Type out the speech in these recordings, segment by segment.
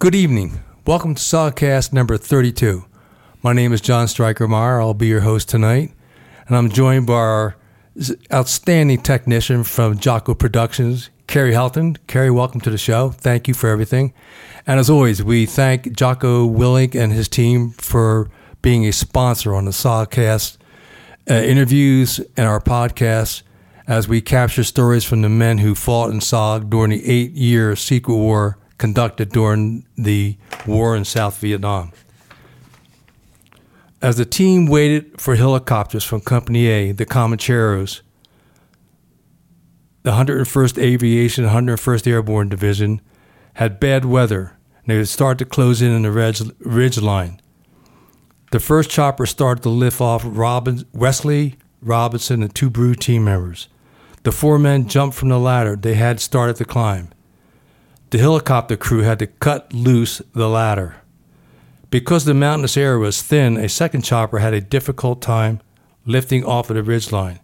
Good evening. Welcome to SOGcast number 32. My name is John Stryker Meyer. I'll be your host tonight. And I'm joined by our outstanding technician from Jocko Productions, Carrie Helton. Carrie, welcome to the show. Thank you for everything. And as always, we thank Jocko Willink and his team for being a sponsor on the SOGcast uh, interviews and our podcast as we capture stories from the men who fought in SOG during the eight year secret war conducted during the war in South Vietnam. As the team waited for helicopters from Company A, the Comancheros, the 101st Aviation 101st Airborne Division had bad weather and they would start to close in on the ridge, ridge line. The first chopper started to lift off Robin, Wesley Robinson and two Bru team members. The four men jumped from the ladder they had started to climb. The helicopter crew had to cut loose the ladder. Because the mountainous area was thin, a second chopper had a difficult time lifting off of the ridgeline,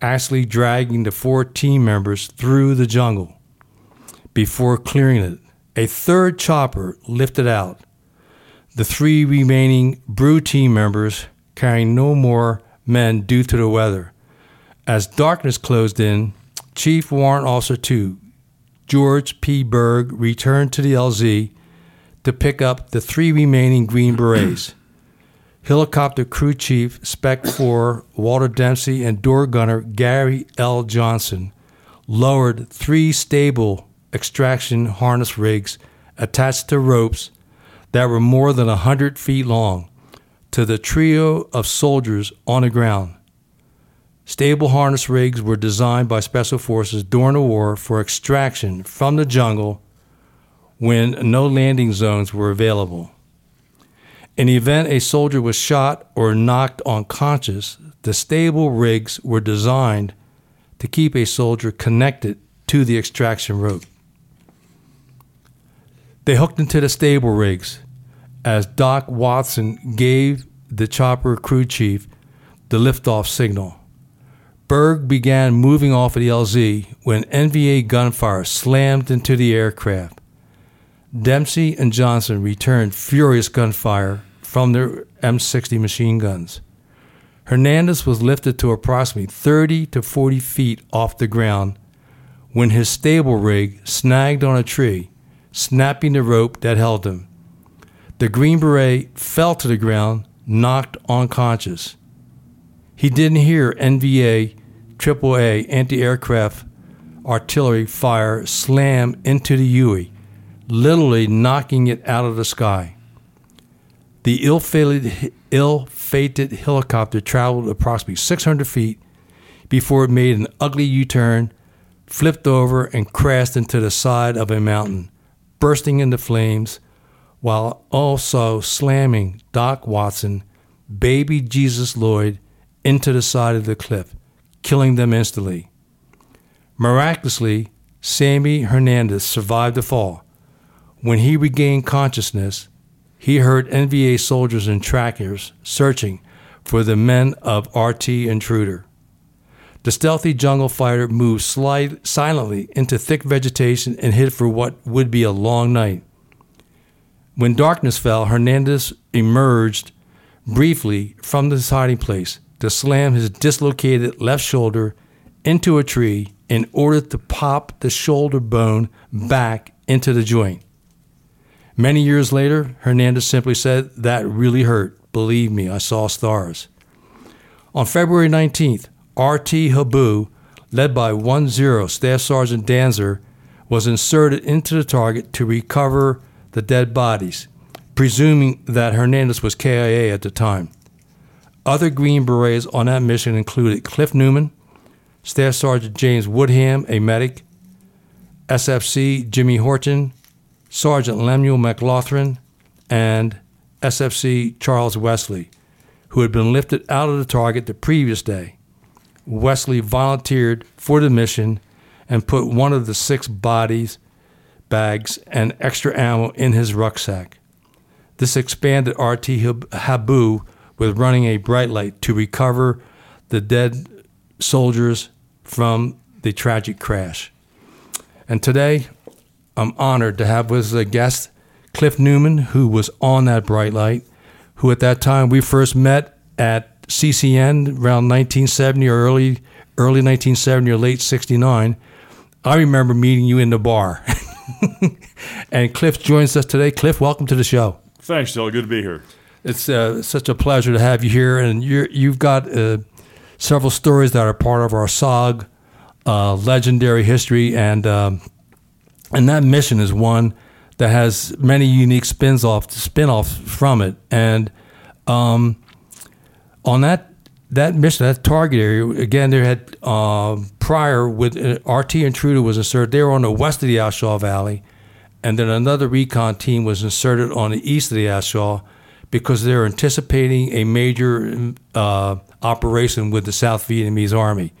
actually dragging the four team members through the jungle before clearing it. A third chopper lifted out. The three remaining Bru team members carrying no more men due to the weather. As darkness closed in, Chief Warrant Officer 2, George P. Berg, returned to the LZ to pick up the three remaining Green Berets. Helicopter Crew Chief Spec 4 Walter Dempsey and door gunner Gary L. Johnson lowered three stable extraction harness rigs attached to ropes that were more than a 100 feet long to the trio of soldiers on the ground. Stable harness rigs were designed by Special Forces during the war for extraction from the jungle when no landing zones were available. In the event a soldier was shot or knocked unconscious, the stable rigs were designed to keep a soldier connected to the extraction rope. They hooked into the stable rigs as Doc Watson gave the chopper crew chief the liftoff signal. Berg began moving off of the LZ when NVA gunfire slammed into the aircraft. Dempsey and Johnson returned furious gunfire from their M60 machine guns. Hernandez was lifted to approximately 30 to 40 feet off the ground when his stable rig snagged on a tree, snapping the rope that held him. The Green Beret fell to the ground, knocked unconscious. He didn't hear NVA AAA anti aircraft artillery fire slam into the Huey, literally knocking it out of the sky. The ill fated, ill fated helicopter traveled approximately 600 feet before it made an ugly U turn, flipped over, and crashed into the side of a mountain, bursting into flames, while also slamming Doc Watson, baby Jesus Lloyd, into the side of the cliff killing them instantly. Miraculously, Sammy Hernandez survived the fall. When he regained consciousness, he heard NVA soldiers and trackers searching for the men of RT Intruder. The stealthy jungle fighter moved slide, silently into thick vegetation and hid for what would be a long night. When darkness fell, Hernandez emerged briefly from his hiding place to slam his dislocated left shoulder into a tree in order to pop the shoulder bone back into the joint. Many years later, Hernandez simply said, That really hurt. Believe me, I saw stars. On February 19th, RT Habu, led by 1 0 Staff Sergeant Danzer, was inserted into the target to recover the dead bodies, presuming that Hernandez was KIA at the time. Other Green Berets on that mission included Cliff Newman, Staff Sergeant James Woodham, a medic, SFC Jimmy Horton, Sergeant Lemuel McLaughlin, and SFC Charles Wesley, who had been lifted out of the target the previous day. Wesley volunteered for the mission and put one of the six bodies bags and extra ammo in his rucksack. This expanded RT Habu with running a bright light to recover the dead soldiers from the tragic crash. And today, I'm honored to have with us a guest, Cliff Newman, who was on that bright light, who at that time we first met at CCN around 1970 or early early 1970 or late 69. I remember meeting you in the bar. and Cliff joins us today. Cliff, welcome to the show. Thanks, Dell. Good to be here. It's uh, such a pleasure to have you here, and you you've got uh, several stories that are part of our SOG uh, legendary history, and um, and that mission is one that has many unique spins off spin-offs from it. And um, on that that mission, that target area, again, there had uh, prior with uh, RT Intruder was inserted. They were on the west of the A Shau Valley, and then another recon team was inserted on the east of the A Shau because they're anticipating a major uh, operation with the South Vietnamese Army,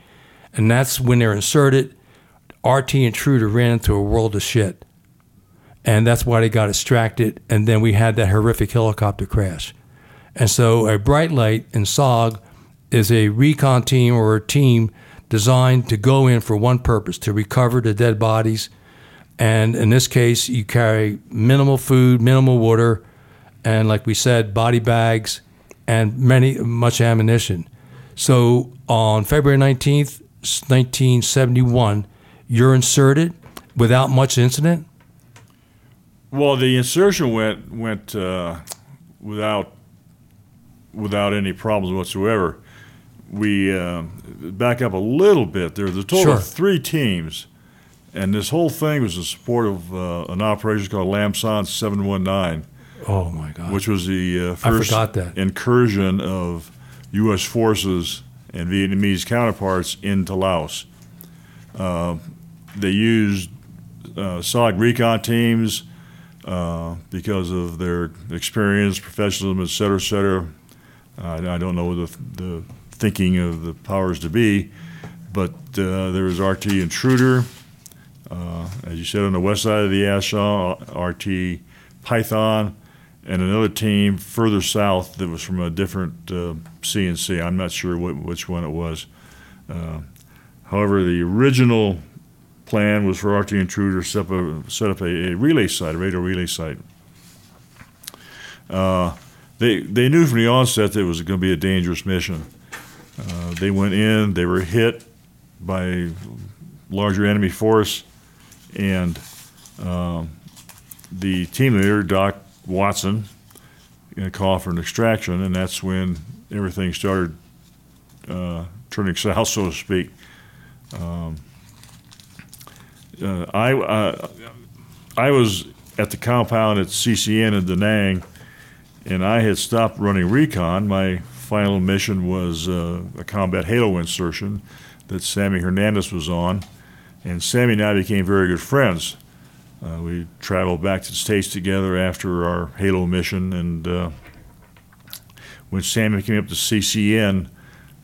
and that's when they're inserted. RT Intruder ran into a world of shit and that's why they got distracted. And then we had that horrific helicopter crash. And so a bright light in SOG is a recon team or a team designed to go in for one purpose to recover the dead bodies. And in this case, you carry minimal food, minimal water, and like we said, body bags and many much ammunition. So on February 19th, 1971, you're inserted without much incident well, the insertion went went uh, without without any problems whatsoever. We uh, back up a little bit. There was a total Sure. of three teams, and this whole thing was in support of uh, an operation called Lam Son 719, Oh my God! which was the uh, first incursion of U.S. forces and Vietnamese counterparts into Laos. Uh, they used uh, SOG recon teams uh, because of their experience, professionalism, et cetera, et cetera. Uh, I don't know the, the thinking of the powers to be, but uh, there was RT Intruder, uh, as you said, on the west side of the A Shau, RT Python, and another team further south that was from a different uh, CNC. I'm not sure what, which one it was. Uh, however, the original plan was for RT Intruder to set up a, set up a, a relay site, a radio relay site. Uh, they, they knew from the onset that it was going to be a dangerous mission. Uh, they went in, they were hit by a larger enemy force, and um, the team leader, Doc Watson, you a call for an extraction, and that's when everything started uh, turning south, so to speak. Um, uh, I uh, I was at the compound at CCN in Da Nang, and I had stopped running recon. My final mission was uh, a combat halo insertion that Sammy Hernandez was on, and Sammy and I became very good friends. Uh, we traveled back to the states together after our halo mission, and uh, when Sammy came up to CCN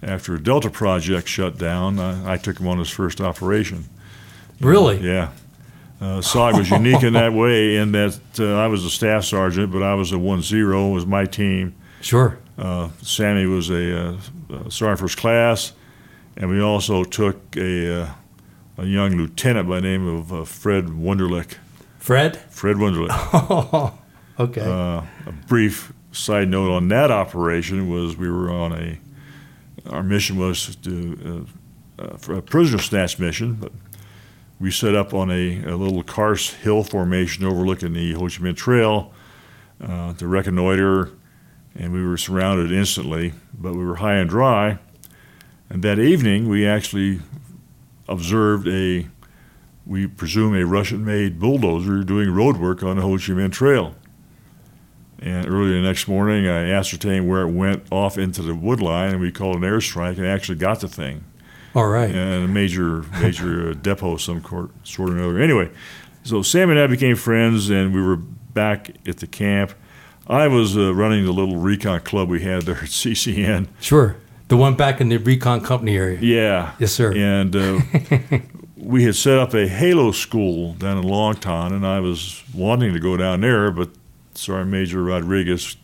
after Delta Project shut down, I, I took him on his first operation. Really? Yeah. Uh, SOG was unique in that way, in that uh, I was a staff sergeant, but I was a 1 0, was my team. Sure. Uh, Sammy was a, uh, uh, sergeant first class, and we also took a, uh, a young lieutenant by the name of uh, Fred Wunderlich. Fred? Fred Wunderlich. okay. Uh, a brief side note on that operation was we were on a, our mission was to, uh, uh, for a prisoner snatch mission, but we set up on a, a little karst hill formation overlooking the Ho Chi Minh Trail uh, to reconnoiter, and we were surrounded instantly, but we were high and dry. And that evening, we actually observed a, we presume, a Russian made bulldozer doing road work on the Ho Chi Minh Trail. And early the next morning, I ascertained where it went off into the wood line, and we called an airstrike and actually got the thing All right. and a major major uh, depot of some cor- sort or another. Anyway, so Sam and I became friends, and we were back at the camp. I was uh, running the little recon club we had there at CCN. Sure. The one back in the recon company area. Yeah. Yes, sir. And uh, we had set up a Halo school down in Long Thanh, and I was wanting to go down there, but Sergeant Major Rodriguez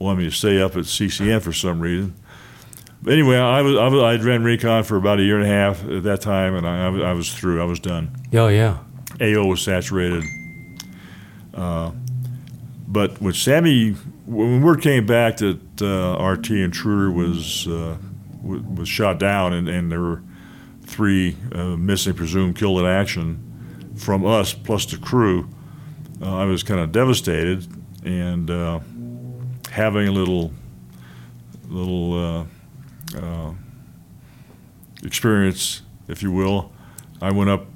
wanted me to stay up at CCN for some reason. But anyway, I was, I was I'd ran recon for about a year and a half at that time, and I, I was- I through. I was done. Oh, yeah. AO was saturated. Uh, But when Sammy, when word came back that uh, RT Intruder was uh, w- was shot down and, and there were three uh, missing, presumed killed in action from us plus the crew, uh, I was kind of devastated and uh, having a little little uh, uh, experience, if you will. I went up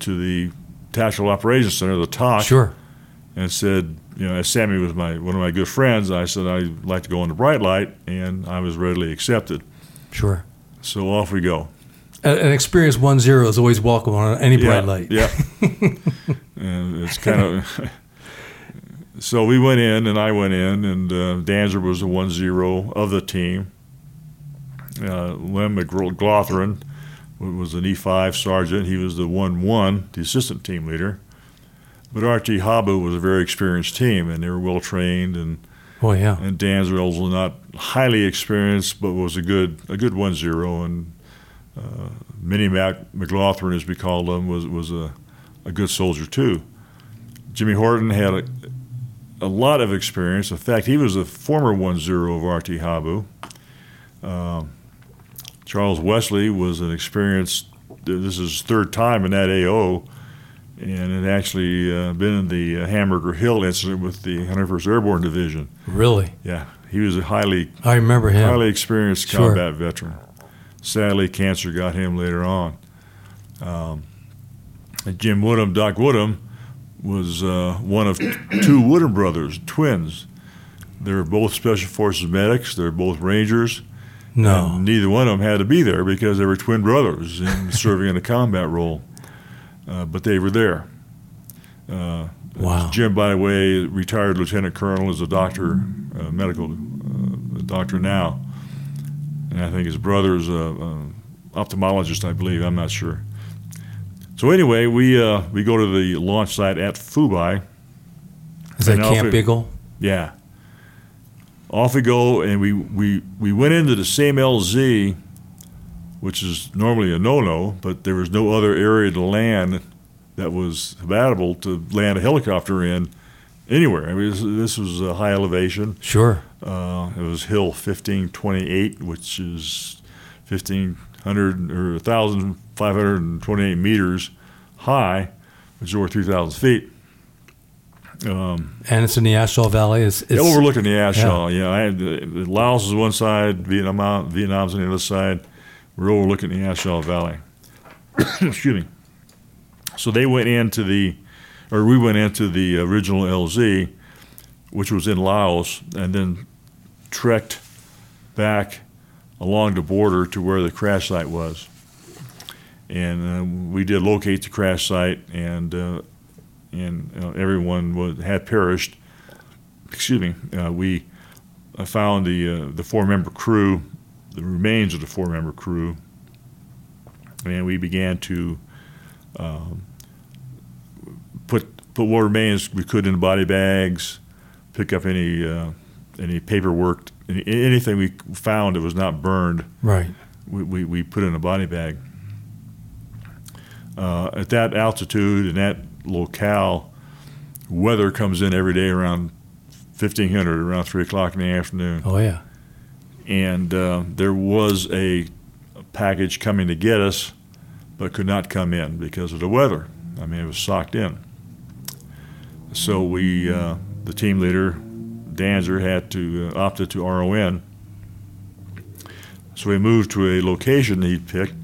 to the Tactical Operations Center, the TOC, Sure. and said, you know, as Sammy was my one of my good friends, I said I'd like to go on the bright light, and I was readily accepted. Sure. So off we go. An experienced one zero is always welcome on any bright yeah, light. Yeah. and it's kind of. so we went in, and I went in, and uh, Danzer was the one zero of the team. Uh, Lem McLaughlin was an E5 sergeant. He was the 1 1, the assistant team leader. But RT Habu was a very experienced team, and they were well trained. And, Oh yeah. and Danzer was not highly experienced, but was a good a good 1 0. And uh, Minnie Mac McLaughlin, as we called him, was, was a, a good soldier too. Jimmy Horton had a, a lot of experience. In fact, he was a former 1 0 of RT Habu. Um, Charles Wesley was an experienced, this is his third time in that AO, and had actually uh, been in the uh, Hamburger Hill incident with the 101st Airborne Division. Really. Yeah, he was a highly, I remember him. highly experienced Sure. combat veteran. Sadly, cancer got him later on. Um, Jim Woodham, Doc Woodham, was uh, one of two Woodham brothers, twins. They're both Special Forces medics. They're both Rangers. no. Neither one of them had to be there because they were twin brothers and serving in a combat role. Uh, but they were there. Uh, Wow. Jim, by the way, retired lieutenant colonel, is a doctor, uh, medical uh, doctor now, and I think his brother's a, a ophthalmologist, I believe. I'm not sure. So anyway, we uh, we go to the launch site at Phu Bai. Is that Camp Alfred- Beagle? Yeah. Off we go, and we, we, we went into the same LZ, which is normally a no no, but there was no other area to land that was habitable to land a helicopter in anywhere. I mean, this, this was a high elevation. Sure. Uh, it was Hill 1528, which is 1,500 or 1,528 meters high, which is over 3,000 feet. Um, And it's in the A Shau Valley. It's, it's overlooking the A Shau. Yeah, I had Laos is one side, Vietnam Vietnam's on the other side. We're overlooking the A Shau Valley. Excuse me. So they went into the, or we went into the original LZ, which was in Laos, and then trekked back along the border to where the crash site was. And uh, we did locate the crash site, and uh, and uh, everyone was, had perished excuse me, uh, we found the uh, the four member crew, the remains of the four member crew, and we began to um, put put what remains we could in body bags, pick up any uh, any paperwork, any, anything we found that was not burned. right. We, we, we put in a body bag. Uh, at that altitude and that locale, weather comes in every day around 1500, around 3 o'clock in the afternoon. Oh yeah. And uh, there was a package coming to get us, but could not come in because of the weather. I mean, it was socked in. So we, uh, the team leader, Danzer, had to uh, opted to RON. So we moved to a location he'd picked.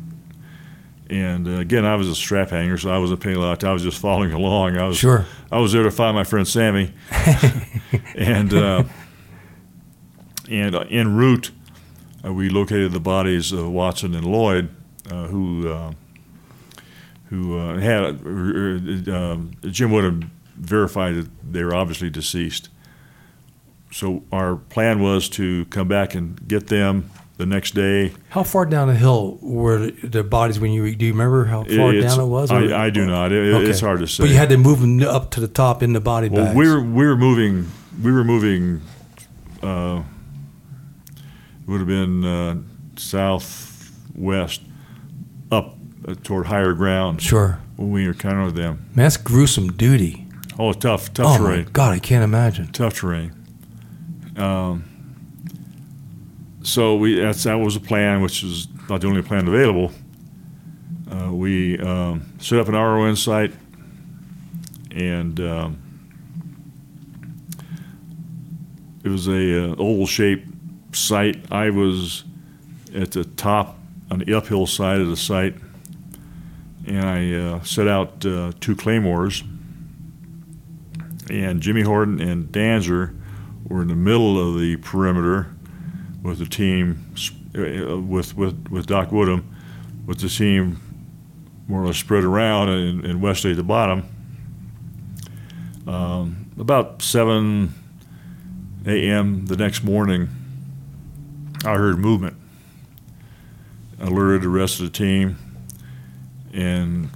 And uh, again, I was a strap hanger, so I wasn't paying a lot. I was just following along. I was Sure. I was there to find my friend Sammy, and uh, and uh, en route, uh, we located the bodies of Watson and Lloyd, uh, who uh, who uh, had uh, um, Jim would have verified that they were obviously deceased. So our plan was to come back and get them the next day. How far down the hill were the- bodies when you do you remember how far It's- down it was? I, I do not. It, Okay. It's hard to say. But you had to move them up to the top in the body Well, bags. we were we were moving. We were moving. Uh, would have been uh, southwest, up uh, toward higher ground sure. when we encountered them. Man, that's gruesome duty. Oh, tough, tough oh terrain. God, I can't imagine. Tough terrain. Um, so we that's that was a plan, which is not the only plan available. Uh, we um, set up an RON site, and um, it was a uh, oval shaped site. I was at the top on the uphill side of the site, and I uh, set out uh, two claymores. And Jimmy Horton and Danzer were in the middle of the perimeter with the team, with with with Doc Woodham, with the team more or less spread around, and, and Wesley at the bottom. Um, about 7 a.m. the next morning, I heard movement. Alerted the rest of the team, and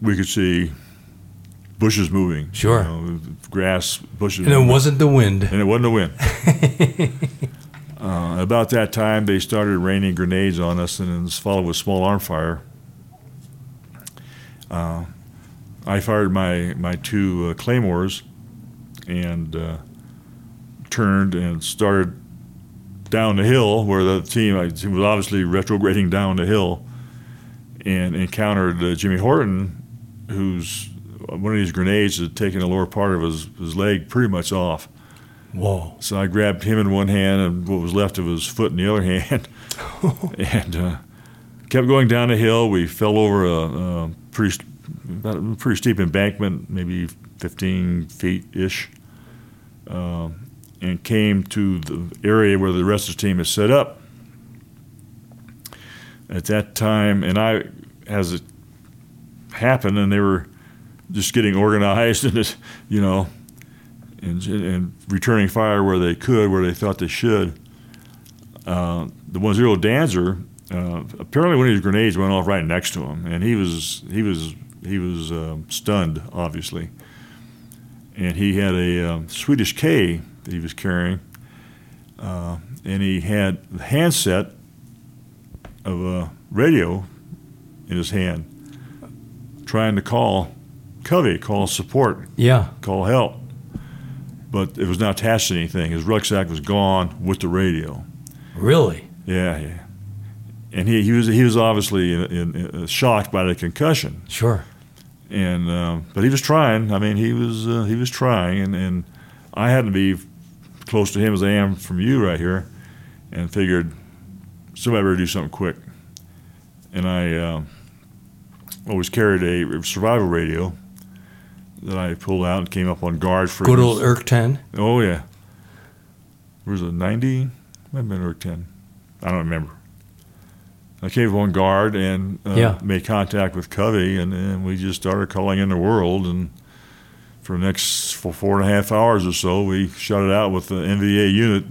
we could see bushes moving. Sure. you know, grass, bushes. And it moving. wasn't the wind. And it wasn't the wind. uh, about that time, they started raining grenades on us, and it was followed with small arm fire. Uh, I fired my my two uh, claymores, and uh, turned and started down the hill where the team, I, was obviously retrograding down the hill, and encountered uh, Jimmy Horton, who's one of these grenades had taken the lower part of his, his leg pretty much off. Whoa. So I grabbed him in one hand and what was left of his foot in the other hand, and uh, kept going down the hill. We fell over a, a pretty about a pretty steep embankment, maybe 15 feet ish, uh, and came to the area where the rest of the team is set up. At that time, and I, as it happened, and they were just getting organized and you know, and, and returning fire where they could, where they thought they should. Uh, the one zero Danzer, uh, apparently one of these grenades went off right next to him, and he was he was he was uh, stunned, obviously. And he had a um, Swedish K that he was carrying, uh, and he had the handset of a radio in his hand, trying to call Covey, call support, Yeah. call help. But it was not attached to anything. His rucksack was gone with the radio. Really? Yeah, yeah. And he, he was he was obviously in, in, in, shocked by the concussion, Sure. and um, but he was trying. I mean, he was uh, he was trying, and, and I had to be close to him as I am from you right here, and figured somebody better do something quick. And I uh, always carried a survival radio that I pulled out and came up on guard for. Good old Irk 10. Oh yeah. Was it ninety? Might have been or ten. I don't remember. I came up on guard and uh, Yeah. made contact with Covey, and, and we just started calling in the world. And for the next for four and a half hours or so, we shut it out with the NVA unit.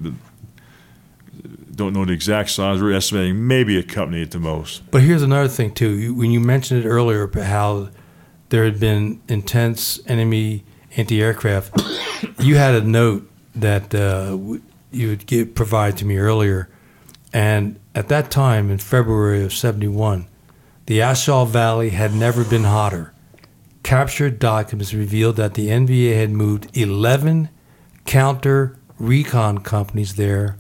Don't know the exact size. We're estimating maybe a company at the most. But here's another thing, too. You, when you mentioned it earlier about how there had been intense enemy anti aircraft, you had a note that uh, you would give, provide to me earlier. And at that time, in February of 71, the A Shau Valley had never been hotter. Captured documents revealed that the NVA had moved 11 counter recon companies there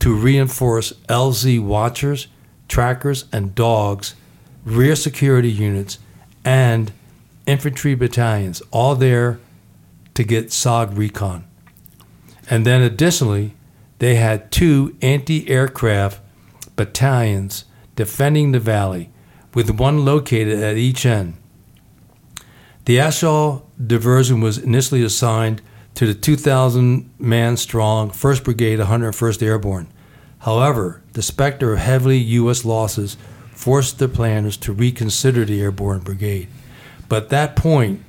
to reinforce LZ watchers, trackers, and dogs, rear security units, and infantry battalions, all there to get SOG recon. And then additionally, they had two anti aircraft battalions defending the valley, with one located at each end. The A Shau diversion was initially assigned to the 2,000 man strong 1st Brigade, 101st Airborne. However, the specter of heavily U.S. losses forced the planners to reconsider the Airborne Brigade. But at that point,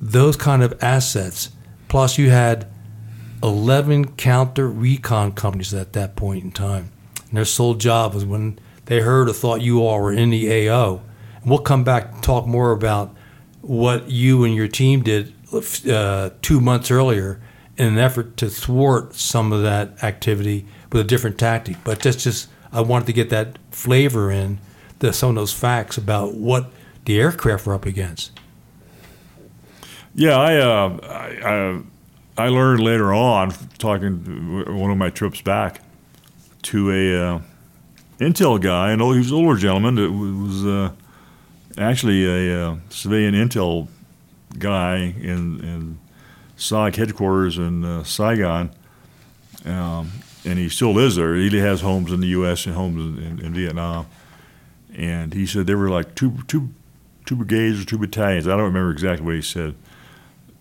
those kind of assets, plus you had 11 counter recon companies at that point in time. And their sole job was when they heard or thought you all were in the AO. And we'll come back and talk more about what you and your team did uh, two months earlier in an effort to thwart some of that activity with a different tactic. But that's just, I wanted to get that flavor in, the, some of those facts about what the aircraft were up against. Yeah, I, uh, I, I, I learned later on, talking one of my trips back, to a uh, Intel guy, and he was an older gentleman that was uh, actually a uh, civilian Intel guy in, in SOG headquarters in uh, Saigon. Um, and he still lives there. He has homes in the U.S. and homes in, in, in Vietnam. And he said there were like two, two, two brigades or two battalions. I don't remember exactly what he said.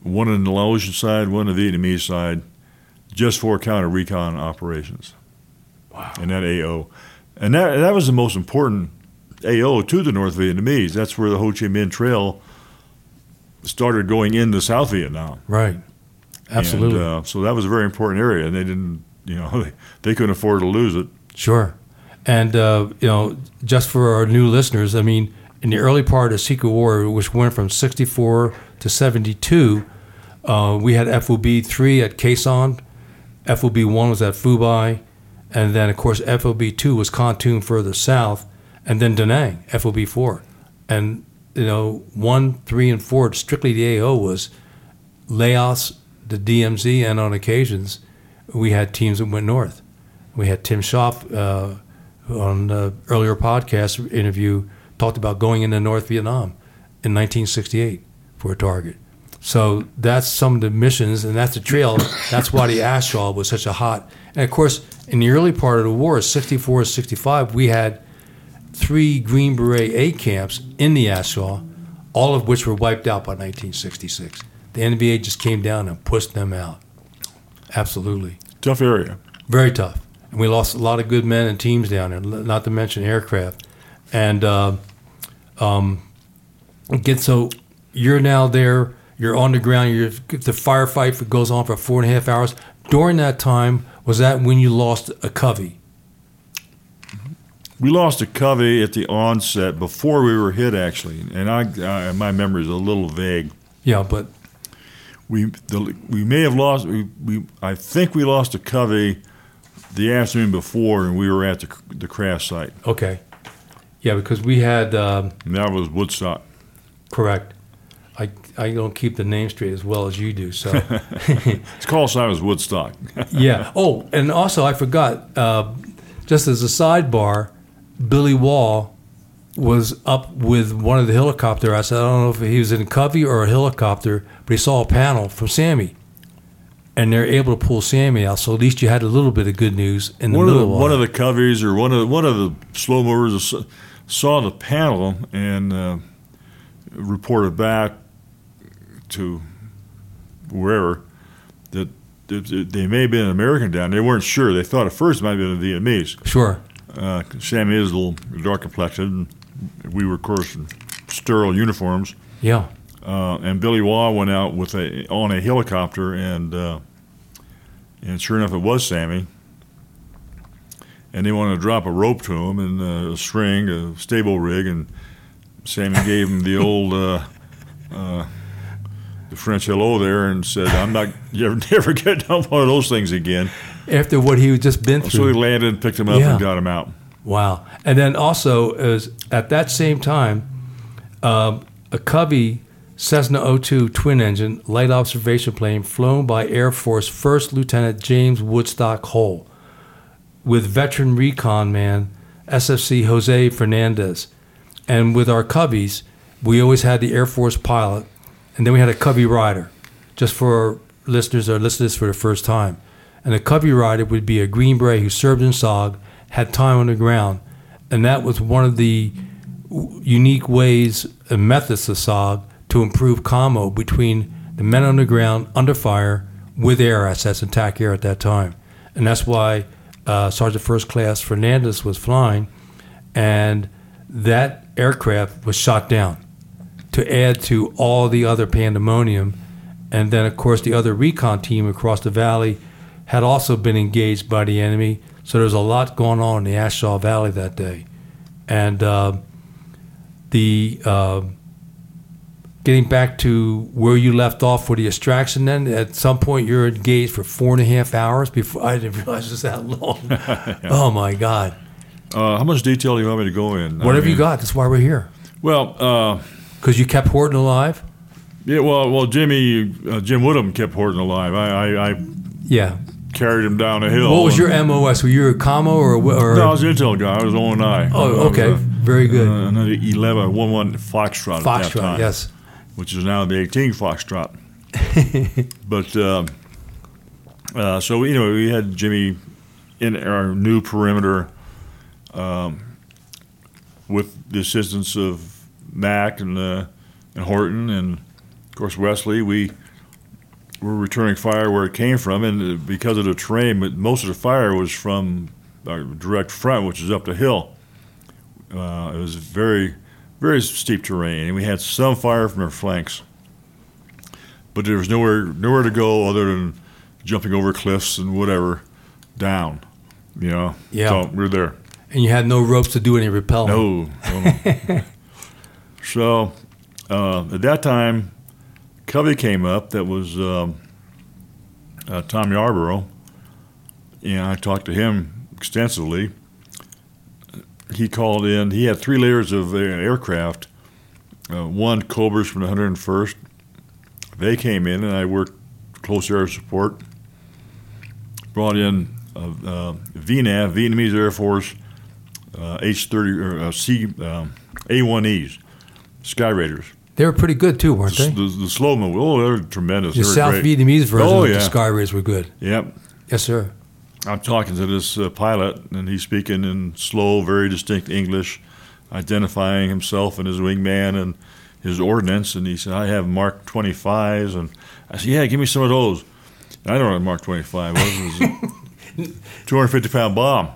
One on the Laotian side, one on the Vietnamese side, just for counter recon operations. Wow. And that AO. And that, that was the most important AO to the North Vietnamese. That's where the Ho Chi Minh Trail started going into South Vietnam. Right. Absolutely. And, uh, so that was a very important area, and they didn't, you know, they, they couldn't afford to lose it. Sure. And, uh, you know, just for our new listeners, I mean, in the early part of Secret War, which went from 64 to 72, uh, we had FOB 3 at Sanh, FOB 1 was at Phu Bai, and then, of course, FOB 2 was Kon further south, and then Da Nang, FOB 4. And, you know, 1, 3, and 4, strictly the AO was Laos, the DMZ, and on occasions, we had teams that went north. We had Tim Schaff uh, on the earlier podcast interview talked about going into North Vietnam in 1968 for a target. So that's some of the missions, and that's the trail. That's why the A Shau was such a hot. And of course, in the early part of the war, 64 65, we had three Green Beret A camps in the A Shau, all of which were wiped out by 1966. The NVA just came down and pushed them out. Absolutely. Tough area. Very tough. And we lost a lot of good men and teams down there, not to mention aircraft. And uh, um, get so you're now there, you're on the ground, you're, the firefight goes on for four and a half hours. During that time, was that when you lost a covey? We lost a covey at the onset before we were hit, actually, and I, I my memory is a little vague. Yeah, but we the, we may have lost. We, we I think we lost a covey the afternoon before, and we were at the the crash site. okay, yeah, because we had um, that was Woodstock. correct. I I don't keep the name straight as well as you do, so. Its called sign was Woodstock. yeah. Oh, and also I forgot. Uh, just as a sidebar, Billy Wall was up with one of the helicopter. I said I don't know if he was in a covey or a helicopter, but he saw a panel from Sammy, and they're able to pull Sammy out. So at least you had a little bit of good news in the one of middle the of one all of the coveys or one of the, one of the slow movers saw the panel and uh, reported back to wherever that, they may have been an American down. They weren't sure. They thought at first it might have been a Vietnamese. Sure. Uh, Sammy is a little dark complected. And we were, of course, in sterile uniforms. Yeah. Uh, and Billy Waugh went out with a on a helicopter, and uh, and sure enough, it was Sammy. And they wanted to drop a rope to him and uh, a string, a stable rig, and Sammy gave him the old uh, uh, the French hello there and said, "I'm not you ever never get on one of those things again." After what he had just been through, So he landed, and picked him up, Yeah. and got him out. Wow. And then also, as at that same time, um, a Covey Cessna 02 twin engine light observation plane flown by Air Force First Lieutenant James Woodstock Hull with veteran recon man SFC Jose Fernandez. And with our Coveys, we always had the Air Force pilot, and then we had a Covey rider, just for listeners that are listening for the first time. And a Covey rider would be a Green Beret who served in SOG, had time on the ground, and that was one of the unique ways and methods of SOG to improve commo between the men on the ground under fire with air assets and TAC air at that time. And that's why uh, Sergeant First Class Fernandez was flying, and that aircraft was shot down to add to all the other pandemonium. And then, of course, the other recon team across the valley had also been engaged by the enemy. So there's a lot going on in the A Shau Valley that day. And uh, the uh, getting back to where you left off for the extraction, then at some point you're engaged for four and a half hours before I didn't realize it was that long. Oh my God! Uh, how much detail do you want me to go in? I Whatever you got, that's why we're here. Well, uh, Because you kept Horton alive. Yeah, well, well, Jimmy, uh, Jim Woodham kept Horton alive. I, I, I Yeah. carried him down a hill. What was your MOS? Were you a commo or, a- or No, I was an intel guy. I was O and I. Oh, okay. Very good. Uh, another 11, 1 Foxtrot, at that Foxtrot? time, Yes. Which is now the 18 Foxtrot. but um uh, so you know we had Jimmy in our new perimeter um, with the assistance of Mac and uh, and Horton and of course Wesley. We were returning fire where it came from, and uh, because of the terrain, most of the fire was from our direct front, which is up the hill. Uh, it was very, very steep terrain, and we had some fire from our flanks, but there was nowhere nowhere to go other than jumping over cliffs and whatever down. You know, Yeah. So we we're there. And you had no ropes to do any rappelling. No, no, no. so uh, at that time, Covey came up. That was um, uh, Tom Yarborough, and I talked to him extensively. He called in. He had three layers of uh, aircraft. Uh, one Cobras from the 101st. They came in, and I worked close air support. Brought in uh, uh, VNAF, Vietnamese Air Force uh, H30 or uh, C um, A1Es, Sky Raiders. They were pretty good too, weren't The, they? the, the slow mo, oh, they're tremendous. The They South great. Vietnamese version Oh, of yeah. the Sky Raiders were good. Yep. Yes, sir. I'm talking to this uh, pilot, and he's speaking in slow, very distinct English, identifying himself and his wingman and his ordnance. And he said, "I have Mark 25s," and I said, "Yeah, give me some of those." And I don't know what Mark 25 was. It was a 250 pound bomb.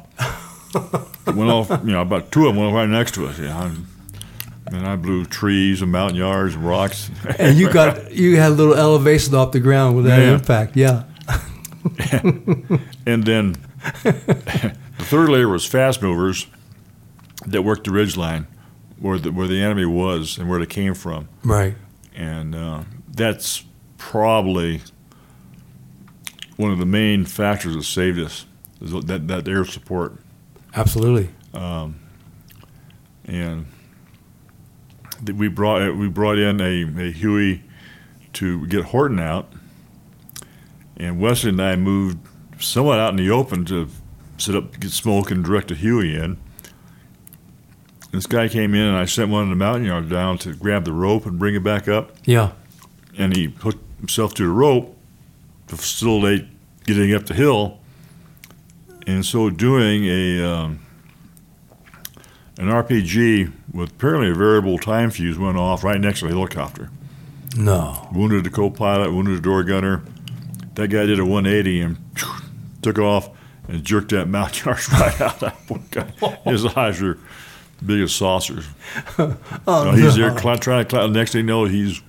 It went off, you know, about two of them went right next to us. And I blew trees and Montagnards and rocks. And you got you had a little elevation off the ground with that Yeah. impact. Yeah. And then the third layer was fast movers that worked the ridge line where the, where the enemy was and where they came from. Right. And uh, that's probably one of the main factors that saved us, is that, that air support. Absolutely. Um, And th- we brought, we brought in a, a Huey to get Horton out. And Wesley and I moved somewhat out in the open to set up, get smoke and direct a Huey in. This guy came in, and I sent one of the Montagnards down to grab the rope and bring it back up. Yeah. And he hooked himself to the rope to facilitate getting up the hill. And so doing, a um, an RPG with apparently a variable time fuse went off right next to the helicopter. No. Wounded the co-pilot, wounded the door gunner. That guy did a 180 and took off and jerked that Montagnard right out. That poor guy. His eyes were big as saucers. Oh, So he's no. there trying to climb. Next thing you know, he's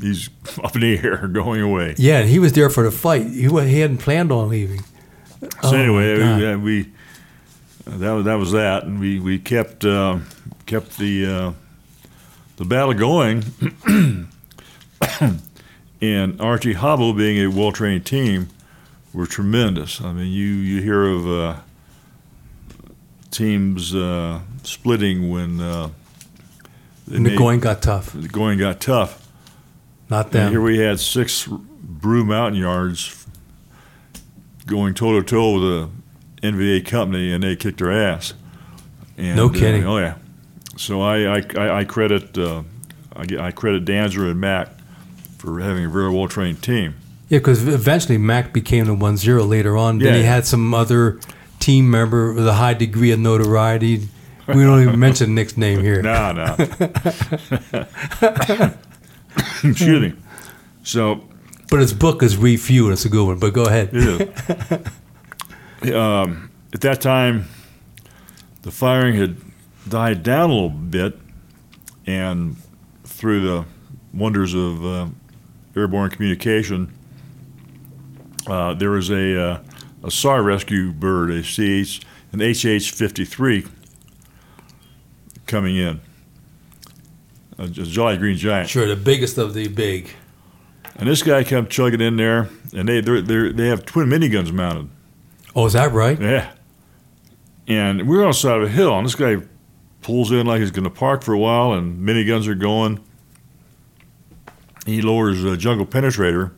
he's up in the air, going away. Yeah, and he was there for the fight. He he hadn't planned on leaving. So Oh, anyway, we, uh, we that was that was that, and we we kept uh, kept the uh, the battle going. and RT Habu, being a well trained team, were tremendous. I mean, you you hear of uh, teams uh, splitting when uh, the made- going got tough. the going got tough. Not And here we had six Bru Mountain Yards going toe to toe with a NVA company, and they kicked their ass. And, No kidding. Uh, oh yeah. So I I, I, I credit uh, I, I credit Danzer and Mac for having a very well trained team. Yeah, because eventually Mac became the one zero later on. Then Yeah. he had some other team member with a high degree of notoriety. We don't even mention Nick's name here. No, no. Excuse me. So But his book is Refuel. It's a good one. But go ahead. It is. um, at that time, the firing had died down a little bit, and through the wonders of uh, airborne communication, uh, there was a, uh, a SAR rescue bird, a CH, an HH-53, coming in, a, a Jolly Green Giant. Sure, the biggest of the big. And this guy come chugging in there, and they they're, they're, they have twin miniguns mounted. Oh, is that right? Yeah. And we're on the side of a hill, and this guy pulls in like he's going to park for a while, and miniguns are going. He lowers a jungle penetrator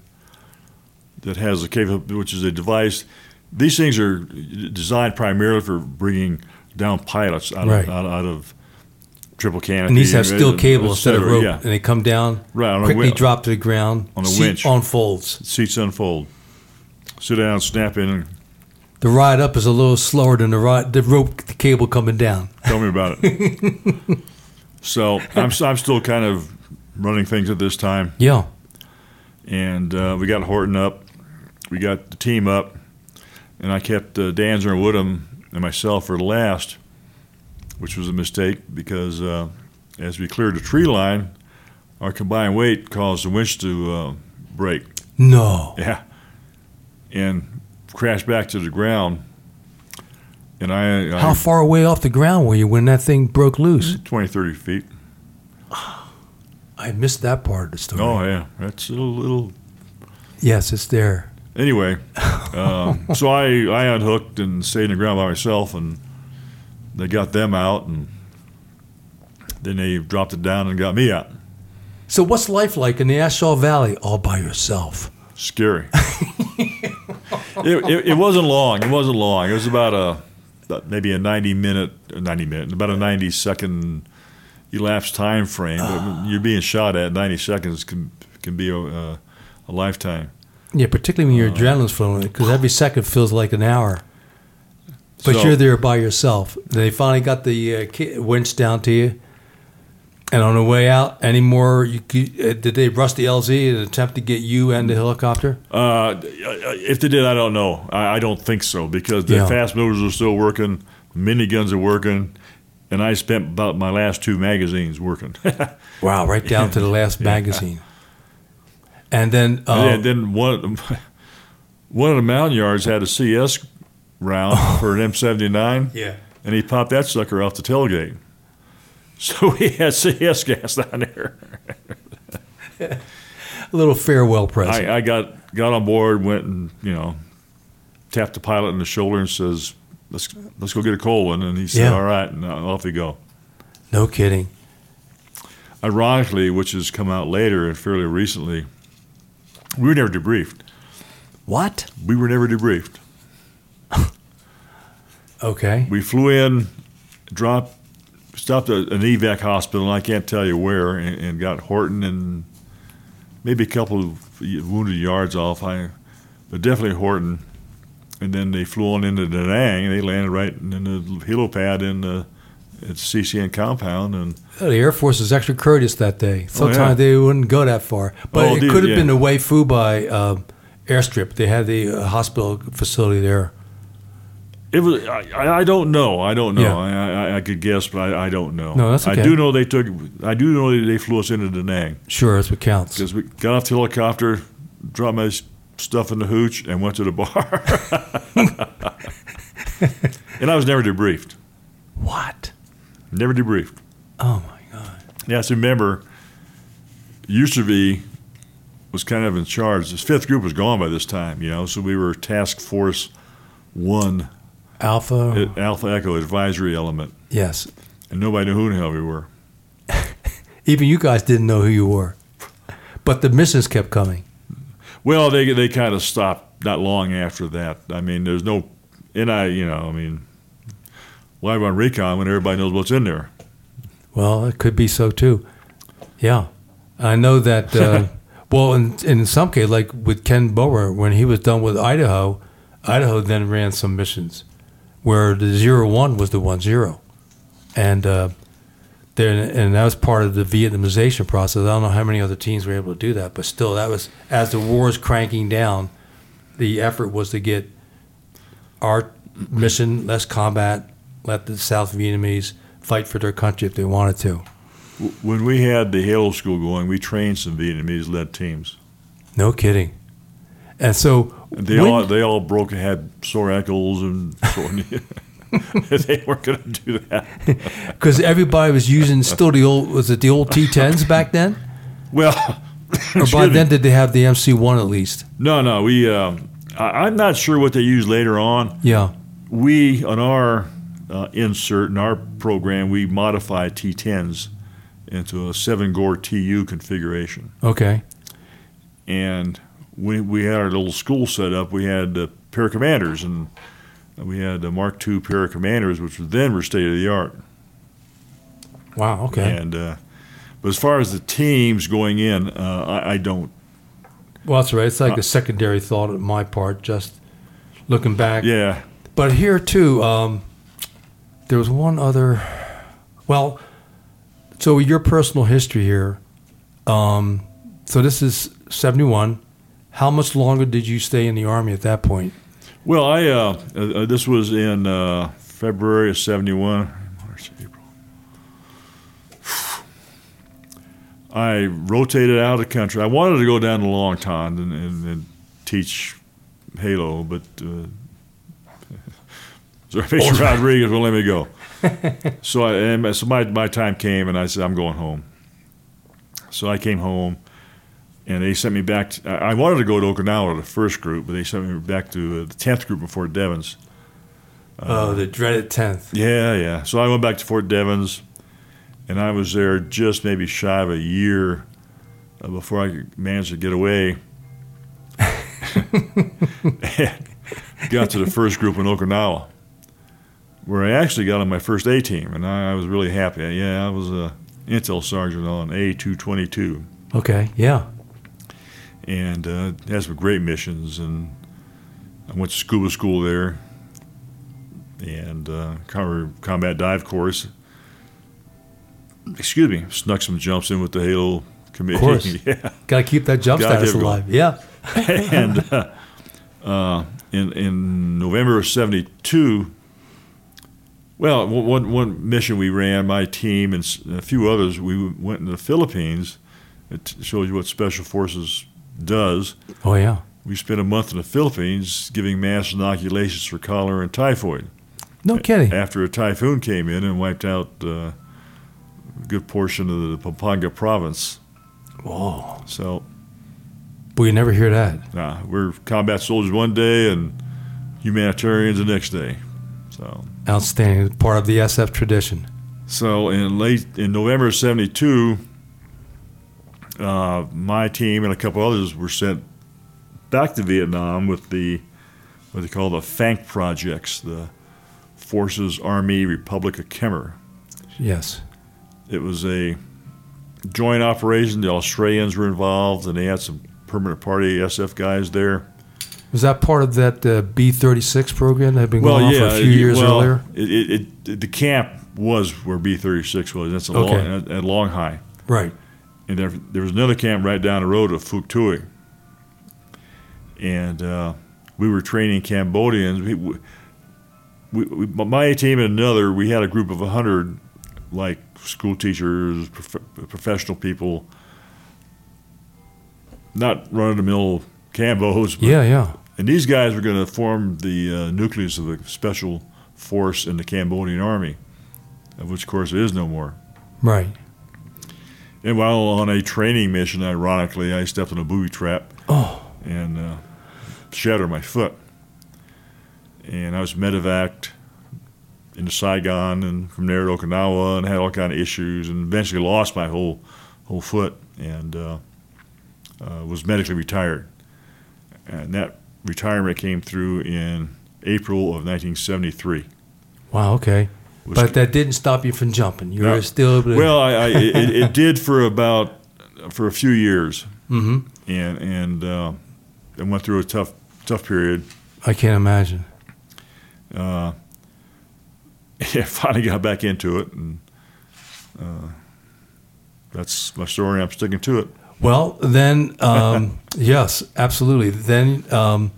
that has a capability, which is a device. These things are designed primarily for bringing down pilots out, Right. of, out, out of triple canopy. And these have steel et cable instead of rope, Yeah, and they come down, Right, quickly wheel. drop to the ground, On a seat winch. unfolds. seats unfold. Sit down, snap in, The ride up is a little slower than the ride, the rope, the cable coming down. Tell me about it. so I'm, I'm still kind of running things at this time, Yeah, and uh, we got Horton up, we got the team up, and I kept uh, Danzer and Woodham and myself for last, which was a mistake because uh, as we cleared the tree line, our combined weight caused the winch to uh, break. no, Yeah. And crashed back to the ground. And I, I How far away off the ground were you when that thing broke loose? 20, 30 feet. I missed that part of the story. Oh yeah, that's a little. little Yes, it's there. anyway, um, so I I unhooked and stayed in the ground by myself, and they got them out, and then they dropped it down and got me out. So, what's life like in the A Shau Valley all by yourself? Scary. it, it, it wasn't long. It wasn't long. It was about a maybe a ninety minute, ninety minute, about a ninety second elapsed time frame. But you're being shot at ninety seconds can can be a, a, a lifetime. Yeah, particularly when your adrenaline's flowing, because every second feels like an hour. But So- you're there by yourself. They finally got the uh, winch down to you, and on the way out, any more? You uh, did they rush the LZ and attempt to get you and the helicopter? Uh, if they did, I don't know. I, I don't think so because the Yeah. fast movers are still working, miniguns are working, and I spent about my last two magazines working. Wow, right down to the last magazine. And then, uh, and then one one of the Montagnards had a CS round for an M79, yeah, and he popped that sucker off the tailgate. So he had CS gas down there. a little farewell present. I, I got got on board, went and you know tapped the pilot in the shoulder and says, "Let's let's go get a cold one." And he said, Yeah. "All right," and uh, off we go. no kidding. Ironically, which has come out later and fairly recently, we were never debriefed. What? We were never debriefed. Okay. We flew in, dropped, stopped at an evac hospital, and I can't tell you where, and, and got Horton and maybe a couple of wounded yards off. I, but definitely Horton. And then they flew on into Da Nang, and they landed right in the helipad in the at CCN compound, and Oh, the Air Force was extra courteous that day. Sometimes Oh, yeah. they wouldn't go that far, but Oh, it could have yeah. been the Wei Phu Bai uh, airstrip. They had the uh, hospital facility there. it was. I, I- don't know. I don't know. Yeah. I, I, I could guess, but I, I don't know. No, that's okay. I do know they took. I do know they flew us into Da Nang. Sure, that's what counts. because we got off the helicopter, dropped my stuff in the hooch, and went to the bar. and I was never debriefed. What? Never debriefed. Oh my God. Now, so remember, USARV was kind of in charge. This fifth group was gone by this time, you know, so we were Task Force One, Alpha. uh, Alpha Echo Advisory Element, yes. and nobody knew who the hell we were. Even you guys didn't know who you were, but the missions kept coming. Well, they they kind of stopped not long after that. I mean, there's no, and I, you know, I mean, why run recon when everybody knows what's in there? Well, it could be so too. Yeah, I know that. Uh, well, in in some case, like with Ken Boer, when he was done with Idaho, Idaho then ran some missions where the zero one was the one zero, and uh, there and that was part of the Vietnamization process. I don't know how many other teams were able to do that, but still, that was as the war was cranking down. The effort was to get our mission less combat, let the South Vietnamese fight for their country if they wanted to. When we had the Halo School going, we trained some Vietnamese-led teams. No kidding. And so they when- all they all broke had sore ankles and so on. they weren't going to do that. because everybody was using still the old was it the old T10s back then, Well, or by then did they have the MC1 at least? no, no, we. Um, I, I'm not sure what they used later on. Yeah. we on our uh, insert in our program we modified T10s into a seven gore TU configuration. Okay. and we we had our little school set up. We had uh, para commanders, and we had the Mark II para commanders, which then were state of the art. Wow. Okay. And uh, but as far as the teams going in, uh, I, I don't. well, that's right. It's like Uh, a secondary thought on my part, just looking back. Yeah, But here too, um, there was one other. Well, so your personal history here. Um, so this is seventy-one. How much longer did you stay in the army at that point? Well, I uh, uh, this was in uh, February of '71. March, April. I rotated out of the country. I wanted to go down to Long Thanh and, and, and teach Halo, but uh. Rodriguez won't let me go. so I, and so my, my time came, and I said I'm going home. So I came home, and they sent me back. To, I wanted to go to Okinawa, the first group, but they sent me back to uh, the tenth group in Fort Devens. Oh, the dreaded tenth. Yeah, yeah. So I went back to Fort Devens, and I was there just maybe shy of a year uh, before I managed to get away. got to the first group in Okinawa, where I actually got on my first A team, and I, I was really happy. Yeah, I was a intel sergeant on A two twenty two. Okay. Yeah. And uh, had some great missions. And I went to scuba school there, and uh, combat dive course. Excuse me, snuck some jumps in with the Halo committee. course. yeah, Got to keep that jump Gotta status keep it going. alive. Yeah. and uh, uh, in in November of '72. Well, one- one mission we ran, my team and a few others, we went into the Philippines. It shows you what Special Forces does. Oh yeah. We spent a month in the Philippines giving mass inoculations for cholera and typhoid. No kidding. After a typhoon came in and wiped out uh, a good portion of the Pampanga province. Whoa. So, Well, you never hear that. nah, we're combat soldiers one day and humanitarians the next day. So, Outstanding. Part of the SF tradition. so in late in November of '72, uh, my team and a couple others were sent back to Vietnam with the what they call the FANK projects, the Forces Army Republic of Khmer. Yes. It was a joint operation. The Australians were involved, and they had some permanent party SF guys there. Was that part of that uh, B thirty six program that had been going on for a few it- years well, earlier? It, it, it, the camp was where B thirty six was. That's a Okay. long, at, at Long Hai, Right. And there there was another camp right down the road of Phuoc Tuy. And uh, we were training Cambodians. We, we, we, my team and another, we had a group of hundred, like school teachers, prof- professional people, not run of the mill Cambos, but Yeah. Yeah. and these guys were going to form the uh, nucleus of a special force in the Cambodian army, of which, of course, there is no more. Right. And while on a training mission, ironically, I stepped on a booby trap Oh. and uh, shattered my foot. And I was medevaced into Saigon and from there to Okinawa and had all kind of issues and eventually lost my whole whole foot and uh, uh, was medically retired. And that retirement came through in April of 1973. Wow. Okay. But that didn't stop you from jumping. You were still able to. Well, I, I it, it did for about for a few years, hmm and and uh, I went through a tough tough period. I can't imagine. Uh, yeah, finally got back into it, and uh, that's my story. I'm sticking to it. Well, then, um, yes, absolutely. Then um,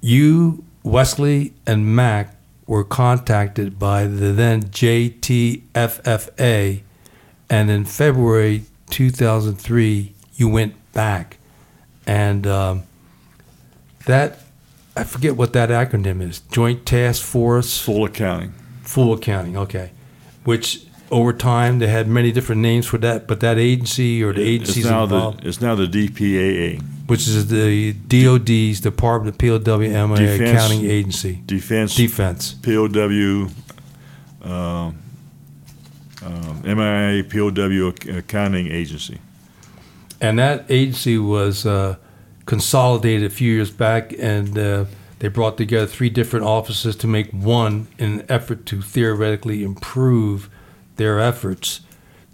you, Wesley, and Mac were contacted by the then JTFFA, and in February 2003, you went back. And um, that, I forget what that acronym is Joint Task Force Full accounting. Full Accounting, okay. Which over time they had many different names for that, but that agency or the agencies it's now involved, the it's now the DPAA, which is the DOD's Department of POW MIA Defense- Accounting Agency, Defense Defense. POW, um, um, MIA POW Accounting Agency. and that agency was uh, consolidated a few years back, and uh, they brought together three different offices to make one in an effort to theoretically improve their efforts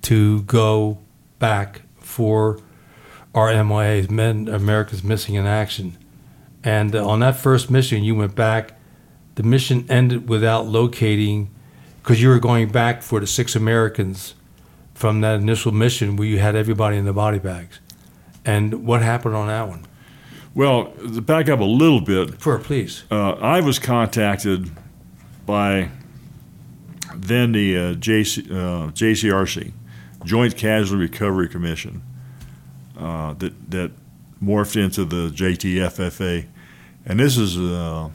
to go back for our MIAs, Men America's Missing in Action. And uh, on that first mission, you went back. The mission ended without locating, because you were going back for the six Americans from that initial mission where you had everybody in the body bags. And what happened on that one? Well, to back up a little bit, For please. uh, I was contacted by then the uh, JC, uh, JCRC, Joint Casualty Recovery Commission, uh, that that morphed into the JTFFA, and this is uh,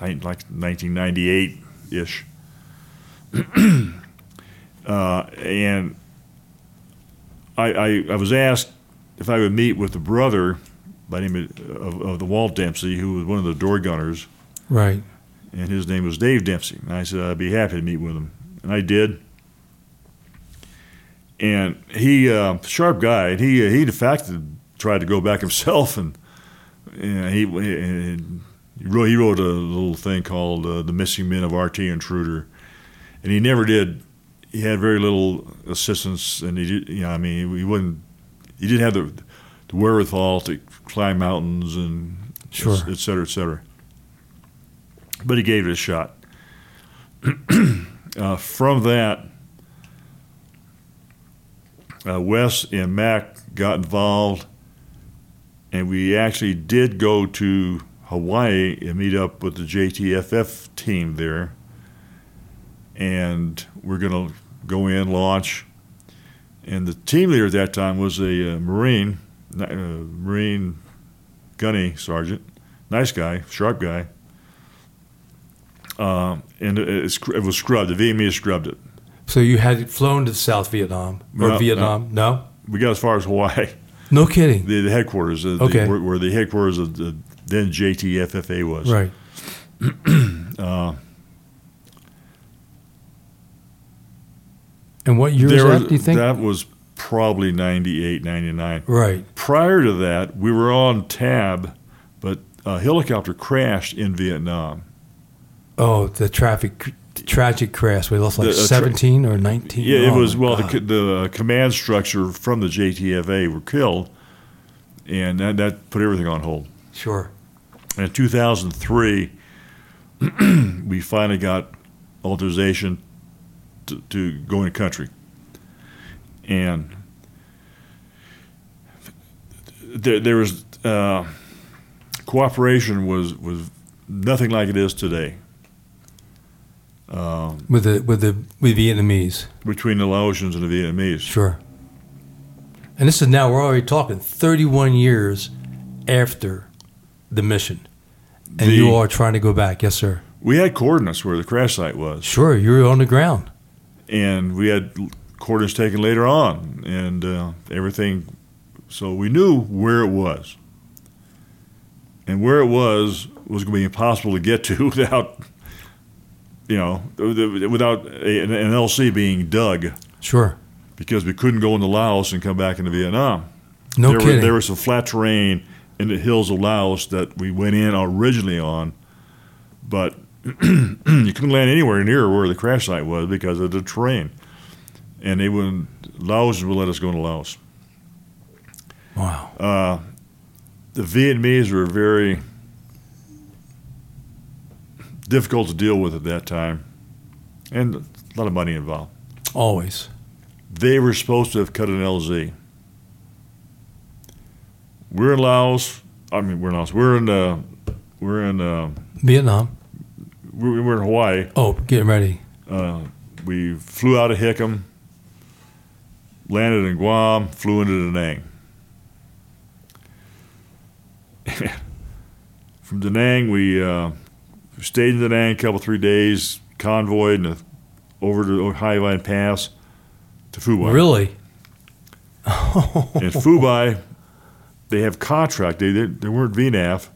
I think like 1998 ish, uh, and I, I I was asked if I would meet with the brother by name of, of, of the Walt Dempsey, who was one of the door gunners, Right. and his name was Dave Dempsey. And I said I'd be happy to meet with him, and I did. And he, uh, sharp guy, and he he in fact tried to go back himself, and, and he he wrote he wrote a little thing called uh, "The Missing Men of RT Intruder," and he never did. He had very little assistance, and he did, you know I mean he wouldn't he didn't have the, the wherewithal to climb mountains and Sure. et cetera, et cetera. But he gave it a shot. uh, from that, uh, Wes and Mac got involved, and we actually did go to Hawaii and meet up with the JTFF team there. And we're going to go in, launch. And the team leader at that time was a uh, Marine, uh, Marine gunny sergeant, nice guy, sharp guy. Uh, and it, it was scrubbed. The Vietnamese scrubbed it. So you had flown to South Vietnam or No, Vietnam? No. We got as far as Hawaii, No kidding. the, the headquarters, uh, Okay. the, where, where the headquarters of the then JTFFA was. Right. Uh, And what year was that? Do you think? that was probably 98, 99. right. Prior to that, we were on tab, but a helicopter crashed in Vietnam. Oh, the traffic, tragic crash. We lost like The, uh, tra- 17 or 19. Yeah, it Oh, was well. The, God. the command structure from the JTFA were killed, and that, that put everything on hold. Sure. And in 2003, we finally got authorization to, to go in the country, and there, there was uh, cooperation was was nothing like it is today um, With the with the with Vietnamese. between the Laotians and the Vietnamese. Sure. And this is now we're already talking 31 years after the mission, and The- you are trying to go back. Yes, sir. We had coordinates where the crash site was, Sure, you were on the ground. and we had coordinates taken later on, and uh, everything. So we knew where it was, and where it was was going to be impossible to get to without, you know, without a, an LC being dug Sure. because we couldn't go into Laos and come back into Vietnam. No there kidding. Were, there was some flat terrain in the hills of Laos that we went in originally on, but you couldn't land anywhere near where the crash site was because of the terrain. And they wouldn't, Laos would let us go into Laos. wow. Uh, the Vietnamese were very difficult to deal with at that time, and a lot of money involved. Always. They were supposed to have cut an LZ. We're in Laos. I mean, we're in Laos. We're in uh, we're in uh, Vietnam. we're, we're in Hawaii. Oh, getting ready. Uh, we flew out of Hickam, landed in Guam, flew into Da Nang. From Da Nang, we uh, stayed in Da Nang a couple three days, convoyed and, over to Hai Van Pass to Phu Bai. Really? in Phu Bai, they have contract. They, they, they weren't VNAF.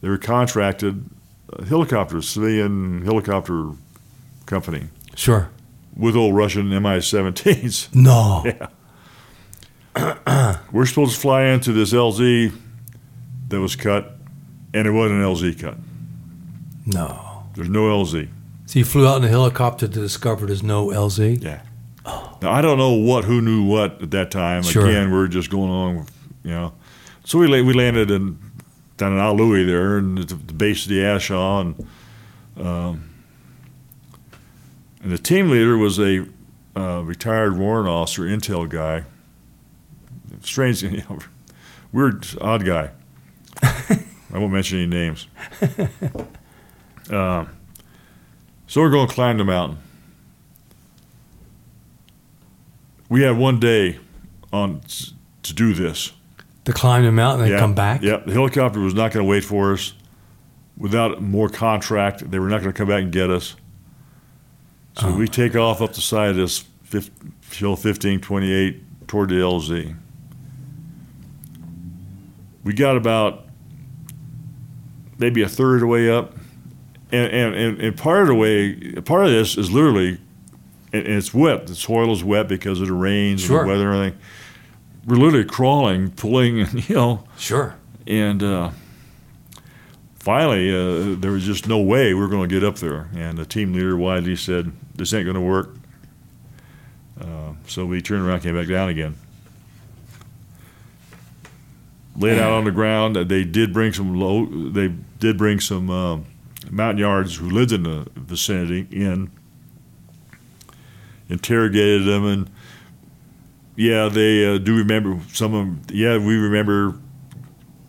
They were contracted uh, helicopters, civilian helicopter company Sure. with old Russian Mi-17s. No. Yeah. We're supposed to fly into this LZ that was cut, and it wasn't an LZ cut. No. There's no LZ. So you flew out in a helicopter to discover there's no LZ? Yeah. Now I don't know what who knew what at that time. Sure. Again, we're just going on, you know. So we we landed in down in A Luoi there, and at the, the base of the A Shau, and um, and the team leader was a uh, retired warrant officer, intel guy. Strange, you know, weird, odd guy. I won't mention any names. Um, so we're going to climb the mountain. We had one day on to do this. To climb the mountain and yeah, come back? Yeah, the helicopter was not going to wait for us. Without more contract, they were not going to come back and get us. So Oh. we take off up the side of this hill 1528 toward the LZ. We got about maybe a third of the way up, and and, and, part of the way, part of this is literally, and, it's wet. The soil is wet because of the rains Sure. and the weather and everything. We're literally crawling, pulling, and you know, Sure. and uh, finally, uh, there was just no way we were going to get up there. And the team leader widely said, "This ain't going to work." Uh, so we turned around, came back down again, laid out on the ground. They did bring some low. They did bring some uh, Montagnards who lived in the vicinity in. Interrogated them and. Yeah, they uh, do remember some of them. Yeah, we remember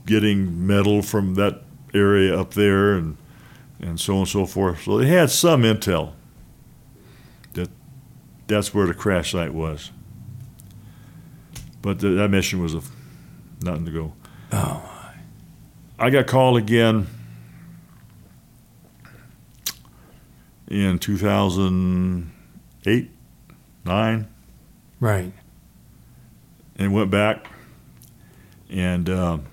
getting metal from that area up there and and so on and so forth. So they had some intel that that's where the crash site was. But th- that mission was a, nothing to go. Oh. I got called again in 2008, 9 Right. and went back and um,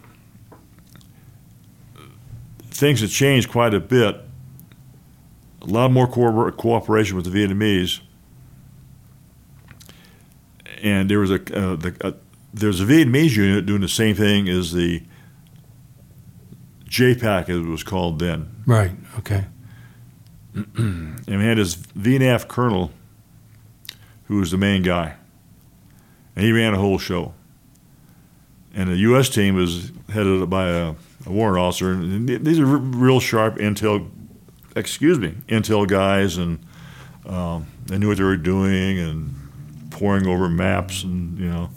things have changed quite a bit a lot more co- cooperation with the vietnamese and there was a, uh, the, uh, there's a vietnamese unit doing the same thing as the jpac as it was called then Right. Okay. and we had this VNAF colonel who was the main guy. And he ran a whole show. And the U.S. team was headed up by a, a warrant officer. And these are real sharp intel, excuse me, intel guys. And um, they knew what they were doing and poring over maps and, you know.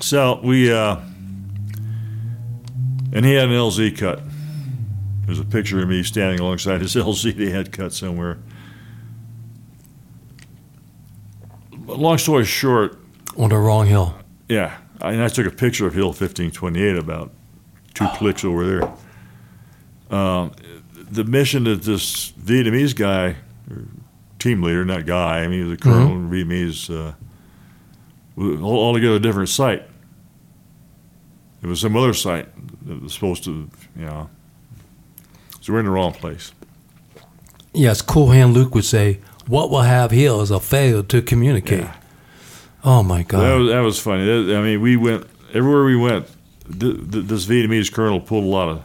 So we, uh, and he had an LZ cut. There's a picture of me standing alongside his LZ they had cut somewhere. But long story short, On the wrong hill. yeah, I, and I took a picture of Hill 1528 about two clicks over there. Um, the mission that this Vietnamese guy, or team leader, not guy, I mean, he was a colonel in Vietnamese, uh, was all- altogether a different site. It was some other site that was supposed to, you know. So we're in the wrong place. Yes, Cool Hand Luke would say, What we'll have here is a failure to communicate. Yeah. Oh my God. That was that was funny. That- I mean, we went everywhere we went. Th- th- this Vietnamese colonel pulled a lot of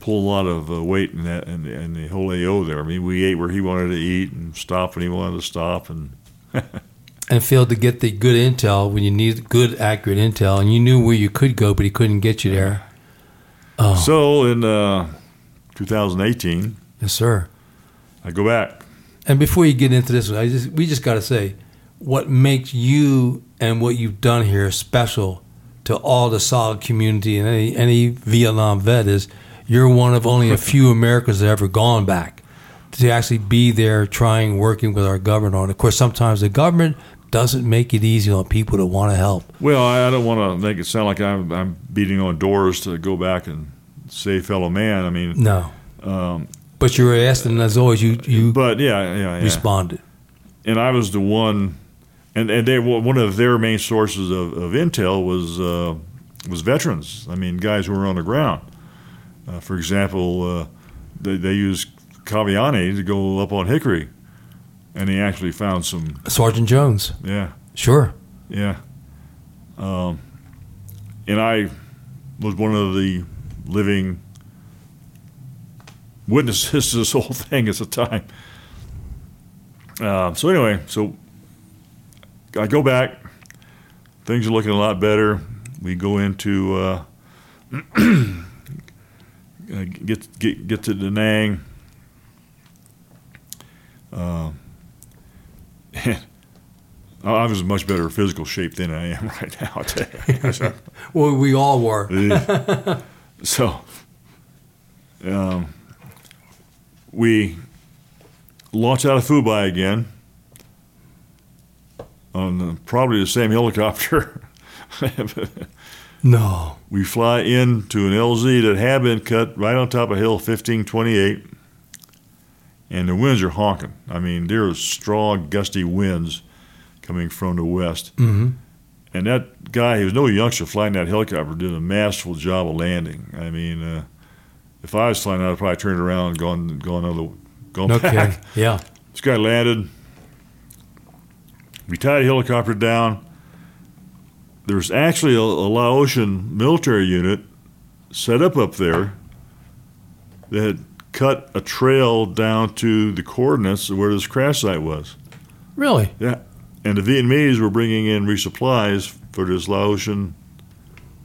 pulled a lot of uh, weight in that in the whole AO there. I mean, we ate where he wanted to eat and stopped when he wanted to stop, and and failed to get the good intel when you need good, accurate intel, and you knew where you could go, but he couldn't get you there. Oh, so in uh, 2018, yes, sir. I go back. And before you get into this, I just we just got to say, what makes you and what you've done here special to all the solid community and any any Vietnam vet is you're one of only a few Americans that have ever gone back to actually be there, trying, working with our government on. Of course, sometimes the government doesn't make it easy on people that want to help. Well, I, I don't want to make it sound like I'm, I'm beating on doors to go back and save fellow man. I mean, No, um, but you were asked, and as always, you you but yeah, yeah, yeah. responded. and I was the one, and and they one of their main sources of, of intel was uh, was veterans. I mean, guys who were on the ground. Uh, for example, uh, they they used Cavaiani to go up on Hickory, and he actually found some. Sergeant Jones, Yeah, sure. yeah. Um, and I was one of the living witnesses to this whole thing at the time. Uh, so anyway, so I go back. Things are looking a lot better. We go into uh, get get get to Da Nang. Uh, I was in much better physical shape than I am right now. I tell you. So, Well, we all were. So um, we launch out of Phu Bai again on the, probably the same helicopter. No. we fly into an LZ that had been cut right on top of Hill 1528, and the winds are honking. I mean, there are strong, gusty winds coming from the west. hmm And that guy, he was no youngster flying that helicopter, did a masterful job of landing. I mean, uh, if I was flying, I'd probably turned around and gone, gone, other, gone No back. kidding. Yeah. This guy landed. We tied the helicopter down. There's actually a, a Laotian military unit set up up there that had cut a trail down to the coordinates of where this crash site was. Really? Yeah. And the Vietnamese were bringing in resupplies for this Laotian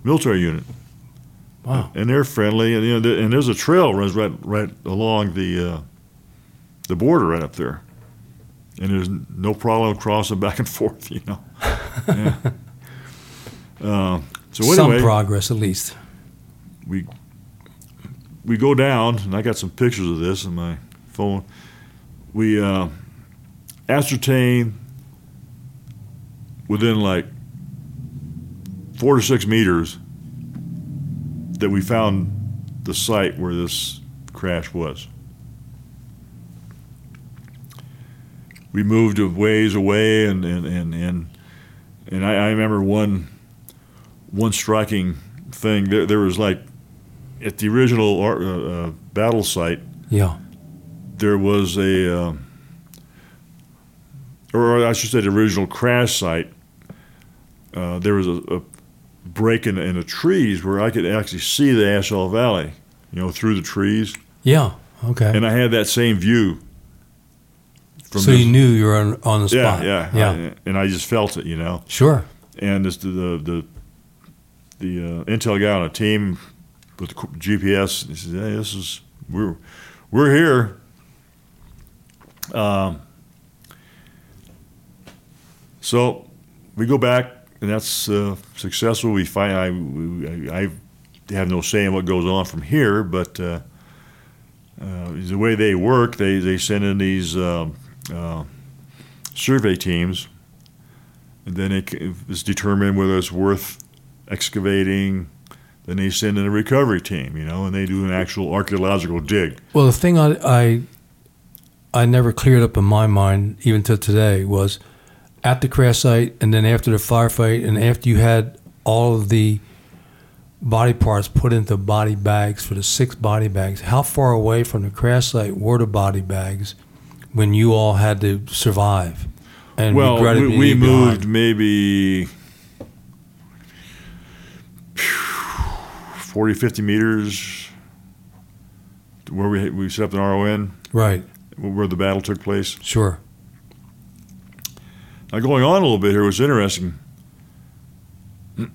military unit. Wow. And they're friendly, and you know, and there's a trail runs right right along the uh, the border right up there, and there's no problem crossing back and forth. You know. Yeah. uh, so Some progress, at least. we we go down, and I got some pictures of this in my phone. We uh, ascertain within like four to six meters that we found the site where this crash was. We moved a ways away, and and and and, and I, I remember one one striking thing. There, there was like at the original uh, uh, battle site, Yeah. there was a, uh, or I should say, the original crash site. Uh, there was a, a break in, in the trees where I could actually see the A Shau Valley, you know, through the trees, Yeah. Okay. and I had that same view. From so this- you knew you were on, on the spot. yeah, Yeah. I- and I just felt it, you know. sure. and this, the the the uh, intel guy on a team with the GPS. He says, "Hey, this is we're we're here." Um, so we go back, and that's uh, successful. We find I, I have no say in what goes on from here, but uh, uh, the way they work, they they send in these um, uh, survey teams and then it's determined whether it's worth excavating. Then they send in a recovery team, you know, and they do an actual archaeological dig. Well, the thing I, I I never cleared up in my mind, even to today, was at the crash site, and then after the firefight, and after you had all of the body parts put into body bags for the six body bags. How far away from the crash site were the body bags when you all had to survive? And well, we, we behind? moved maybe 40, 50 meters to where we we set up an RON, Right. where the battle took place. Sure. Now, going on a little bit here was interesting. uh,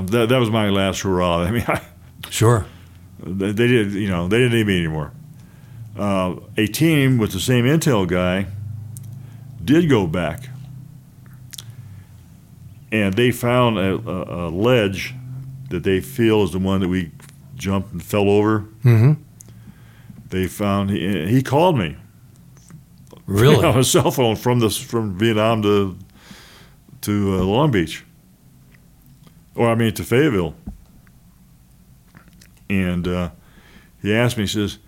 that that was my last hurrah. I mean, I, Sure. They, they did, you know, they didn't need me anymore. Uh, a team with the same intel guy did go back, and they found a, a, a ledge that they feel is the one that we jumped and fell over. Mm-hmm. They found he, he called me Really? on a cell phone from this from Vietnam to to uh, Long Beach, or I mean to Fayetteville, and uh, he asked me. He says,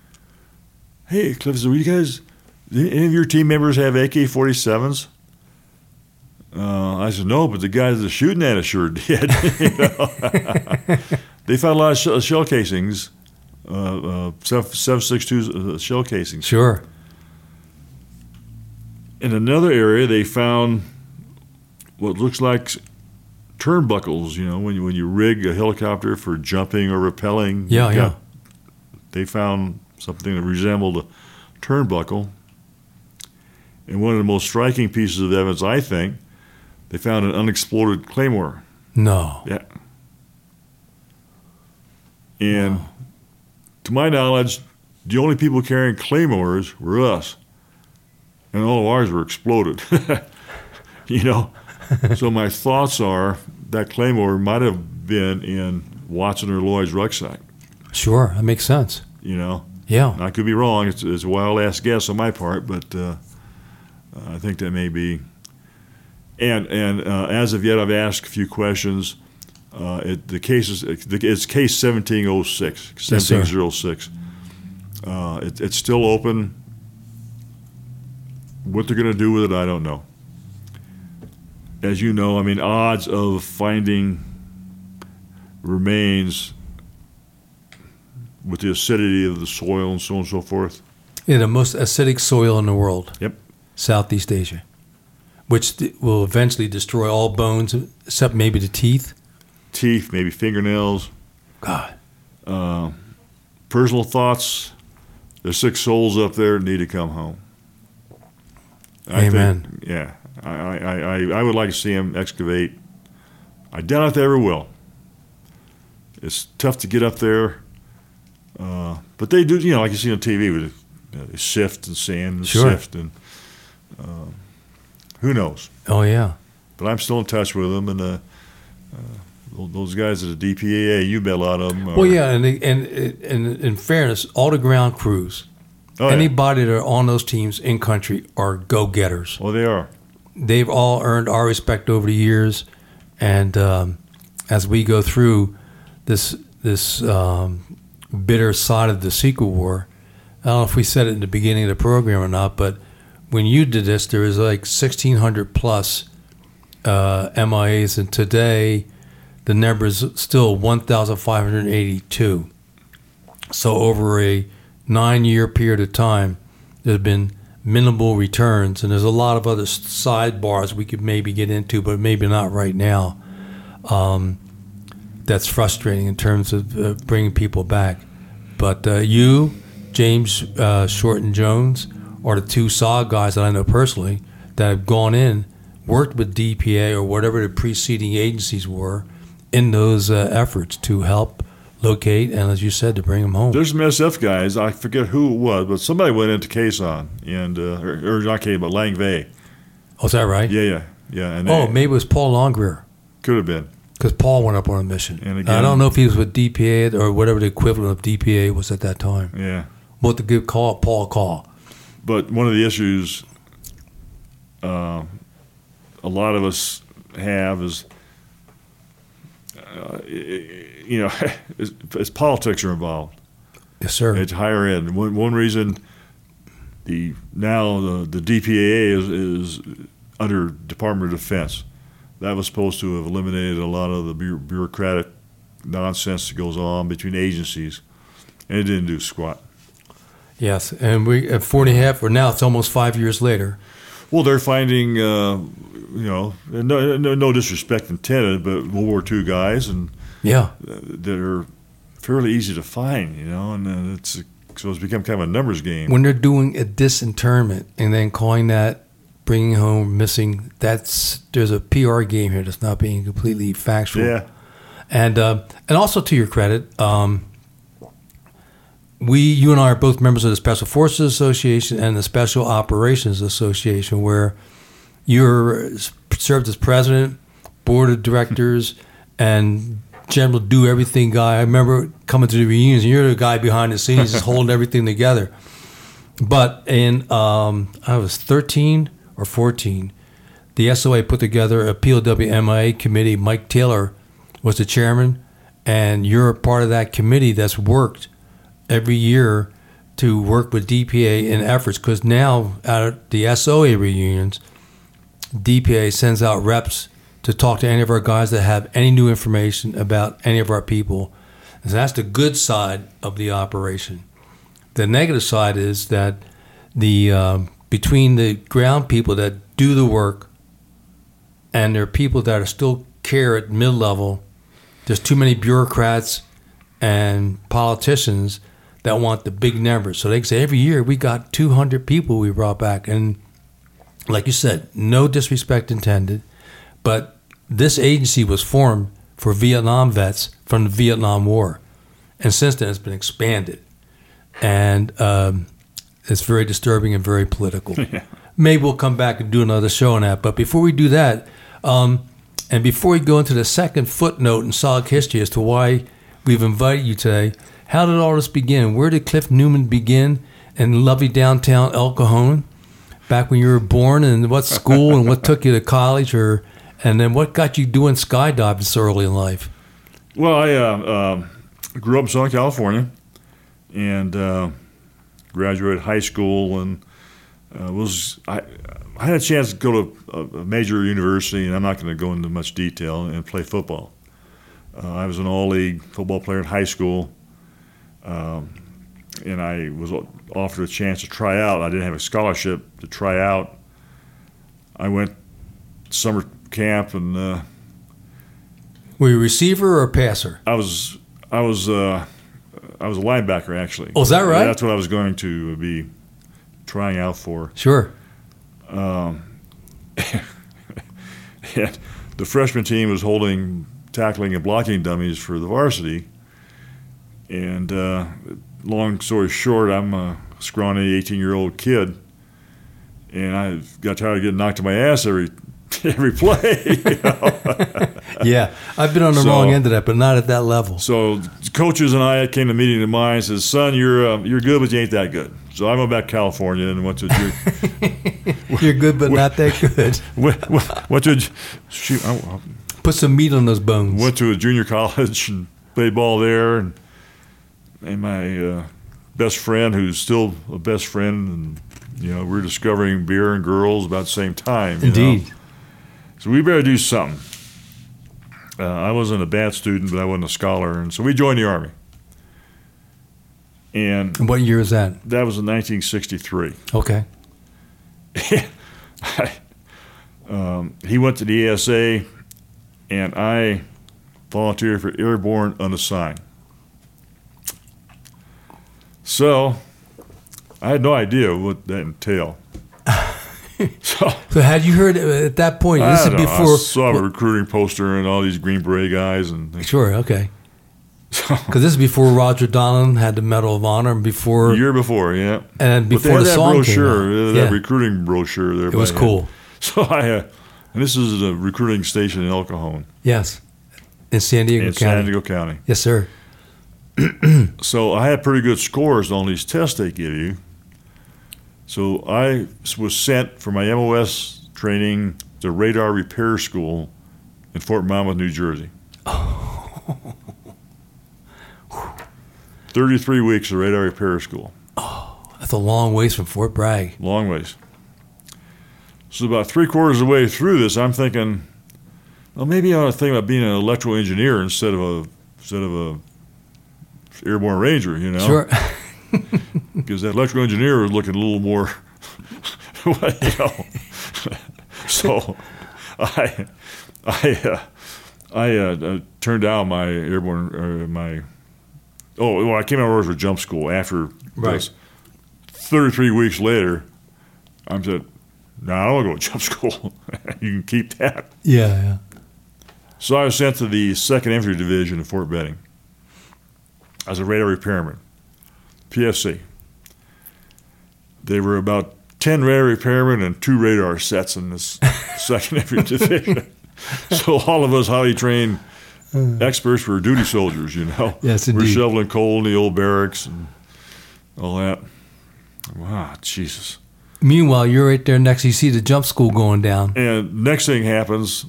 "Hey, Cliff, so you guys, do any of your team members have AK-47s?" Uh, I said, "No, but the guys that are shooting at us sure did." They found a lot of shell, shell casings, uh, uh, 7.62 uh, shell casings. Sure. In another area, they found what looks like turnbuckles. You know, when you, when you rig a helicopter for jumping or rappelling. Yeah, yeah. They found something that resembled a turnbuckle. And one of the most striking pieces of evidence, I think, they found an unexploded claymore. No. Yeah. And to my knowledge, the only people carrying claymores were us. And all of ours were exploded. you know? so my thoughts are that claymore might have been in Watson or Lloyd's rucksack, Sure, that makes sense. you know? Yeah. I could be wrong. It's, it's a wild ass guess on my part, but uh, I think that may be. And and uh, as of yet, I've asked a few questions. Uh, it, the case is it's case 1706, Yes, sir. 1706. uh, it, it's still open. What they're going to do with it, I don't know. As you know, I mean, odds of finding remains with the acidity of the soil and so on and so forth. In the most acidic soil in the world. Yep. Southeast Asia, which will eventually destroy all bones except maybe the teeth. Teeth, maybe fingernails. God. Uh, personal thoughts. There's six souls up there that need to come home. I Amen. Think, yeah, I, I, I, I would like to see him excavate. I doubt if they ever will. It's tough to get up there, uh, but they do. You know, like you see on TV, with you know, they sift and sand and Sure. sift and uh, who knows. Oh yeah. But I'm still in touch with them, and uh, uh, those guys at the DPAA, you bet a lot of them. Are, Well, yeah, and and and in fairness, all the ground crews, Oh, yeah. anybody that are on those teams in country are go getters. Oh, they are. They've all earned our respect over the years, and um, as we go through this this um, bitter side of the sequel war, I don't know if we said it in the beginning of the program or not, but when you did this, there was like 1,600 plus uh, MIAs, and today the number is still 1,582. So over a nine-year period of time, there's been minimal returns, and there's a lot of other sidebars we could maybe get into, but maybe not right now. Um, that's frustrating in terms of uh, bringing people back. But uh, you, James uh, Shorten Jones, are the two SAW guys that I know personally that have gone in, worked with DPA or whatever the preceding agencies were in those uh, efforts to help locate and, as you said, to bring them home. There's some SF guys. I forget who it was, but somebody went into Khe Sanh and uh, or, or not Khe Sanh, but Lang Vei. oh, is that right? Yeah, yeah, yeah. And Oh, they- maybe it was Paul Longgrear could have been. because Paul went up on a mission. And again, I don't know if he was with DPA or whatever the equivalent of DPA was at that time. Yeah, What to give call Paul call? but one of the issues uh, a lot of us have is, uh, you know, is politics are involved. Yes, sir. It's higher end. One, one reason the now the, the DPAA is, is under Department of Defense. That was supposed to have eliminated a lot of the bureaucratic nonsense that goes on between agencies, and it didn't do squat. yes, and we at four and a half, or now it's almost five years later. Well, they're finding, uh, you know, no, no, no disrespect intended, but World War II guys, and Yeah, uh, they're fairly easy to find, you know, and uh, it's so it's become kind of a numbers game. when they're doing a disinterment and then calling that bringing home missing, that's there's a PR game here that's not being completely factual. yeah, and uh, and also to your credit, um, we you and I are both members of the Special Forces Association and the Special Operations Association, where you're served as president, board of directors, and general do everything guy. I remember coming to the reunions, and you're the guy behind the scenes, just holding everything together. But in um, I was 13 or 14, the SOA put together a POWMIA committee. Mike Taylor was the chairman, and you're a part of that committee that's worked every year to work with DPA in efforts. Because now, at the SOA reunions, DPA sends out reps to talk to any of our guys that have any new information about any of our people. And so that's the good side of the operation. The negative side is that the um, between the ground people that do the work and there are people that are still care at mid level. There's too many bureaucrats and politicians that want the big numbers. So they say every year we got 200 people we brought back, and like you said, no disrespect intended, but this agency was formed for Vietnam vets from the Vietnam War, and since then it's been expanded, and um, it's very disturbing and very political. Maybe we'll come back and do another show on that. But before we do that, um, and before we go into the second footnote in SOG history as to why we've invited you today, how did all this begin? Where did Cliff Newman begin in lovely downtown El Cajon? Back when you were born, and what school, and what took you to college, or and then what got you doing skydiving so early in life? Well, I uh, uh, grew up in Southern California, and uh, graduated high school, and uh, was I, I had a chance to go to a, a major university, and I'm not going to go into much detail, and play football. Uh, I was an all-league football player in high school, um, and I was offered a chance to try out. I didn't have a scholarship to try out. I went summer camp, and uh, Were you receiver or a passer? I was I was uh, I was a linebacker actually. Oh, is that right? That's what I was going to be trying out for. Sure. Um, And the freshman team was holding tackling and blocking dummies for the varsity. And uh, long story short, I'm a scrawny 18 year old kid, and I got tired of getting knocked to my ass every every play. you know? Yeah, I've been on the So- wrong end of that, but not at that level. So coaches and I came to a meeting of mine. Says, "Son, you're uh, you're good, but you ain't that good." So I went back to California and went to ju- You're good, but not that good. went, went to shoot, I Put some meat on those bones. went to a junior college and played ball there, and and my uh, best friend, who's still a best friend, and you know we're discovering beer and girls about the same time. you know. Indeed. So we better do something. Uh, I wasn't a bad student, but I wasn't a scholar, and so we joined the army. And And what year is that? that was in 1963. Okay. I, um, he went to the ASA, and I volunteered for airborne unassigned. So I had no idea what that entailed. so So had you heard uh, at that point? This I, is know, before. I saw a recruiting poster and all these Green Beret guys, and Sure. Okay. so, Because this is before Roger Donlon had the Medal of Honor, and before a year before, yeah. and before the that song brochure, out. that yeah, recruiting brochure there. it was cool. So I, uh, and this is a recruiting station in El Cajon, Yes, in San Diego in County. San Diego County. Yes, sir. So I had pretty good scores on these tests they give you. So I was sent for my MOS training to radar repair school in Fort Monmouth, New Jersey. 33 weeks of radar repair school. Oh, That's a long ways from Fort Bragg. long ways. So about three quarters of the way through this, I'm thinking, well, maybe I ought to think about being an electrical engineer instead of a instead of a airborne ranger, you know? Sure. Because that electrical engineer was looking a little more, you know. so, I, I, uh, I uh, uh, turned down my airborne uh, my. Oh, well, I came out of orders for jump school after Right. this. Thirty-three weeks later, I'm said, "No, I don't want to go to jump school. you can keep that." yeah, yeah. So I was sent to the Second Infantry Division in Fort Benning as a radar repairman, PFC. They were about 10 radar repairmen and two radar sets in this Second Infantry Division. So all of us highly trained hmm. experts were duty soldiers, you know. Yes, We're shoveling coal in the old barracks and all that. Wow, Jesus. Meanwhile, you're right there next. You see the jump school going down. And next thing happens,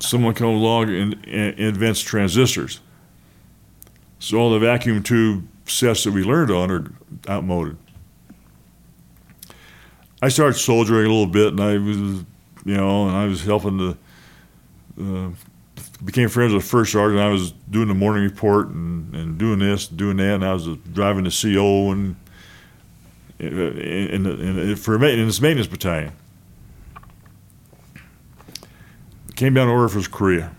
someone comes along and, and invents transistors. So all the vacuum tube sets that we learned on are outmoded. I started soldiering a little bit, and I was, you know, and I was helping to. Uh, became friends with the first sergeant. I was doing the morning report and, and doing this, doing that, and I was driving the CO and in, in, in, for this maintenance battalion. came down to order for Korea.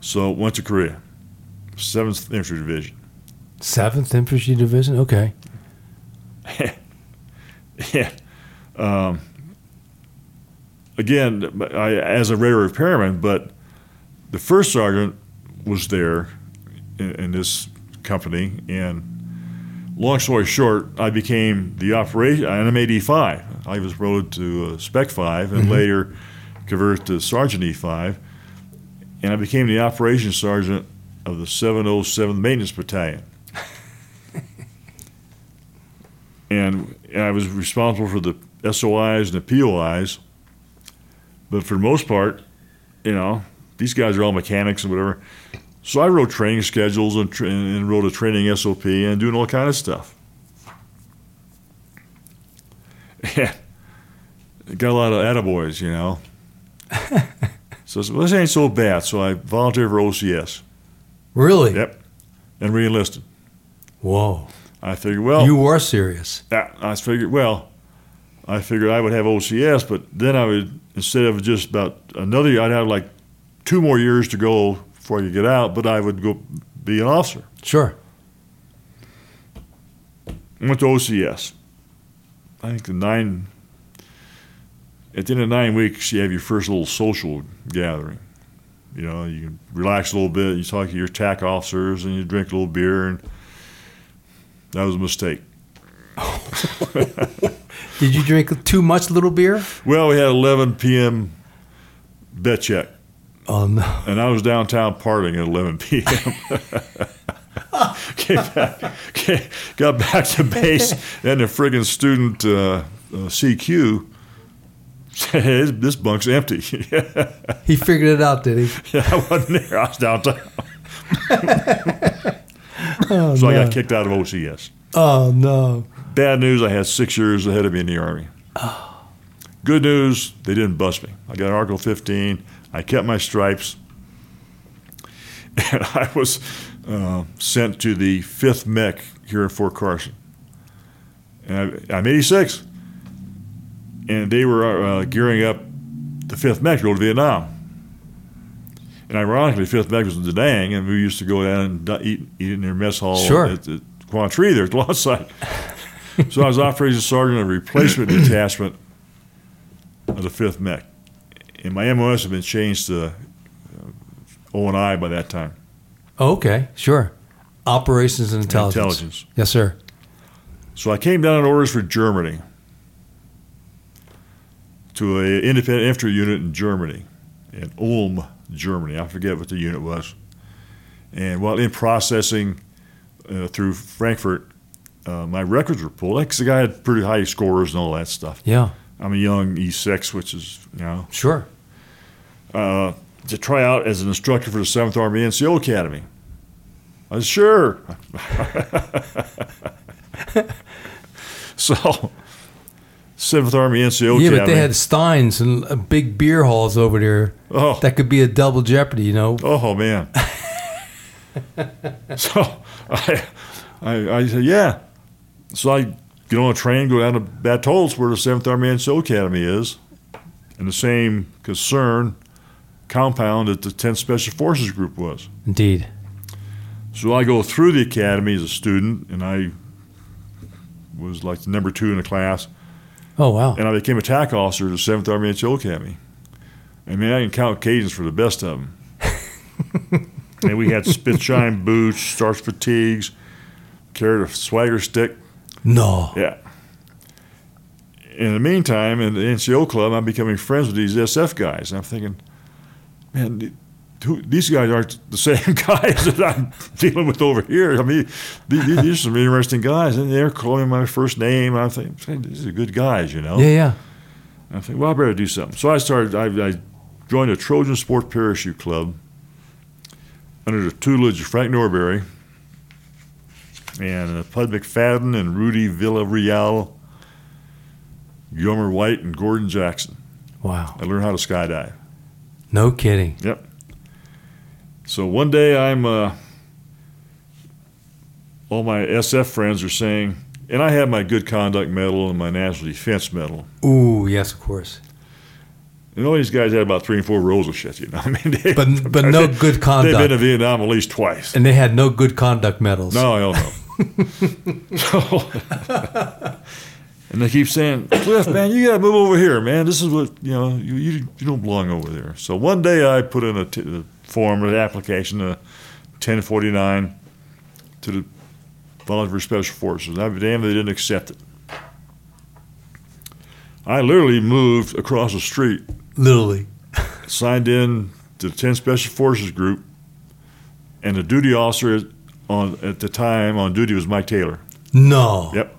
So went to Korea, Seventh Infantry Division. Seventh Infantry Division. Okay. yeah. Um, again, I, as a radar repairman, but the first sergeant was there in, in, this company, and long story short, I became the operation. I'm AD5. I was promoted to uh, Spec 5, and mm-hmm. later converted to Sergeant E5, and I became the operations sergeant of the 707th Maintenance Battalion. and, I was responsible for the SOIs and the POIs. But for the most part, you know, these guys are all mechanics and whatever. So I wrote training schedules and, tra- and wrote a training SOP and doing all kind of stuff. Yeah, got a lot of attaboys, you know. so well, this ain't so bad. So I volunteered for OCS. Really? Yep. And reenlisted. Whoa. I figured, well, you were serious. Yeah, I figured, well, I figured I would have OCS, but then I would instead of just about another year, I'd have like two more years to go before I could get out, but I would go be an officer. Sure. went to OCS. I think the nine. At the end of nine weeks, you have your first little social gathering. You know, you relax a little bit. You talk to your TAC officers, and you drink a little beer, and that was a mistake. Did you drink too much little beer? Well, we had 11 p.m. bet check. Oh no! And I was downtown partying at 11 p.m. came back, came, got back to base, and the friggin' student uh, uh, CQ "This bunk's empty." he figured it out, did he? Yeah, I wasn't there. I was downtown. oh, so no. I got kicked out of OCS. Oh no! Bad news, I had six years ahead of me in the Army. Oh. Good news, they didn't bust me. I got an Article 15. I kept my stripes. And I was uh, sent to the 5th Mech here in Fort Carson. And I, am 86. And they were uh, gearing up the 5th Mech to go to Vietnam. And ironically, 5th Mech was in Da Nang, and we used to go down and eat, eat in their mess hall sure. at, at Quang Tri there at the launch site so I was operations sergeant of a replacement detachment of the 5th Mech. And my MOS had been changed to uh, O&I by that time. Oh, okay, sure. Operations and intelligence. Intelligence. Yes, sir. So I came down on orders for Germany to an independent infantry unit in Germany, in Ulm, Germany. I forget what the unit was. And while in processing uh, through Frankfurt, uh, my records were pulled because the guy had pretty high scores and all that stuff. Yeah. I'm a young E6, which is, you know. Sure. Uh, to try out as an instructor for the 7th Army NCO Academy. I was sure. so, 7th Army NCO yeah, but they had Steins and uh, big beer halls over there. Oh. That could be a double jeopardy, you know. Oh, man. so, I, I, I said, yeah. So I get on a train, go down to Bad Tölz, where the 7th Army NCO Academy is, and the same concern compound that the 10th Special Forces Group was. Indeed. So I go through the academy as a student, and I was like the number two in the class. Oh, wow. And I became a TAC officer at the 7th Army NCO Academy. I mean, I can count occasions for the best of them. and we had spit shine boots, starch fatigues, carried a swagger stick. No. Yeah. In the meantime, in the NCO club, I'm becoming friends with these SF guys. And I'm thinking, man, these guys aren't the same guys that I'm dealing with over here. I mean, these, these are some interesting guys, and they're calling my first name. I'm thinking, these are good guys, you know. Yeah, yeah. I think, well, I better do something. So I started. I, I joined a Trojan Sport Parachute Club under the tutelage of Frank Norbury and uh, Pud McFadden and Rudy Villarreal, Gomer White and Gordon Jackson. Wow. I learned how to skydive. No kidding. Yep. So one day I'm, uh, all my SF friends are saying, and I have my good conduct medal and my national defense medal. Ooh, yes, of course. And all these guys had about three and four rows of shit, you know. I mean, they, But- but no good conduct. They've been to Vietnam at least twice. And they had no good conduct medals. No, hell no. so, and they keep saying, Cliff, man, you got to move over here, man. This is what you know. You, you you don't belong over there. So one day I put in a, t- form, an application, uh, a 1049 to the Volunteer Special Forces. I'd be damned if they didn't accept it. I literally moved across the street, Literally. signed in to the 10 Special Forces group, and the duty officer on at the time on duty was Mike Taylor. No. Yep.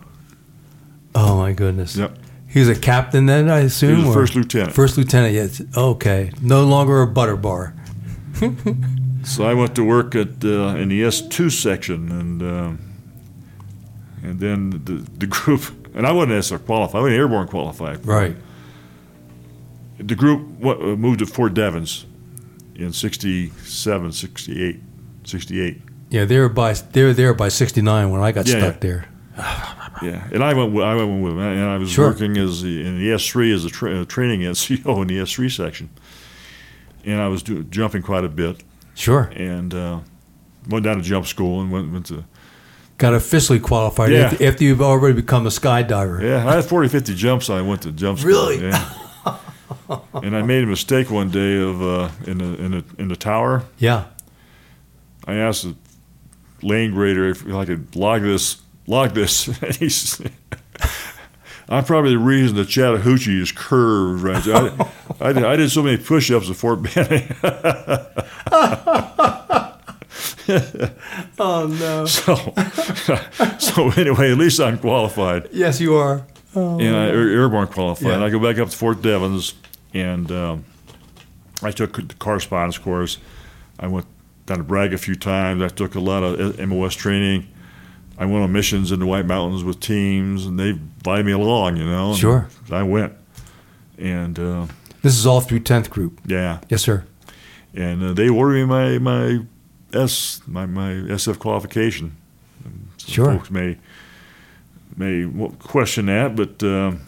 Oh my goodness. Yep. He was a captain then, I assume. He was first lieutenant. First lieutenant. Yes. Okay. No longer a butter bar. So I went to work at uh, in the S two section, and um, and then the the group, and I wasn't SR qualified. I wasn't airborne qualified. Right. The group uh, moved to Fort Devens in 67, 68, 68. Yeah, they were by they were there by '69 when I got Yeah, stuck yeah. there. Yeah, and I went. with- I went with them, and I was Sure. working as the, in the S three as a tra- uh, training NCO in the S three section, and I was do, jumping quite a bit, Sure. and uh, went down to jump school and went went to Got officially qualified Yeah. after, after you've already become a skydiver. Yeah, I had 40, 50 jumps. I went to jump school. Really? Yeah. and I made a mistake one day of uh, in the in the in the tower. Yeah. I asked the lane grader if I could log this log this. And he's, I'm probably the reason the Chattahoochee is curved right. there. I, I, did, I did so many push-ups at Fort Benning. Oh no. so, so anyway, at least I'm qualified. Yes, you are. Oh. and I airborne qualified. Yeah. And I go back up to Fort Devens, and um, I took the correspondence course. I went down to Bragg a few times. I took a lot of MOS training. I went on missions in the White Mountains with teams, and they invited me along, you know. Sure. I went, and uh, This is all through 10th group. yeah, Yes, sir. and uh, they ordered me my my S my my SF qualification. Some Sure. folks may may question that, but um,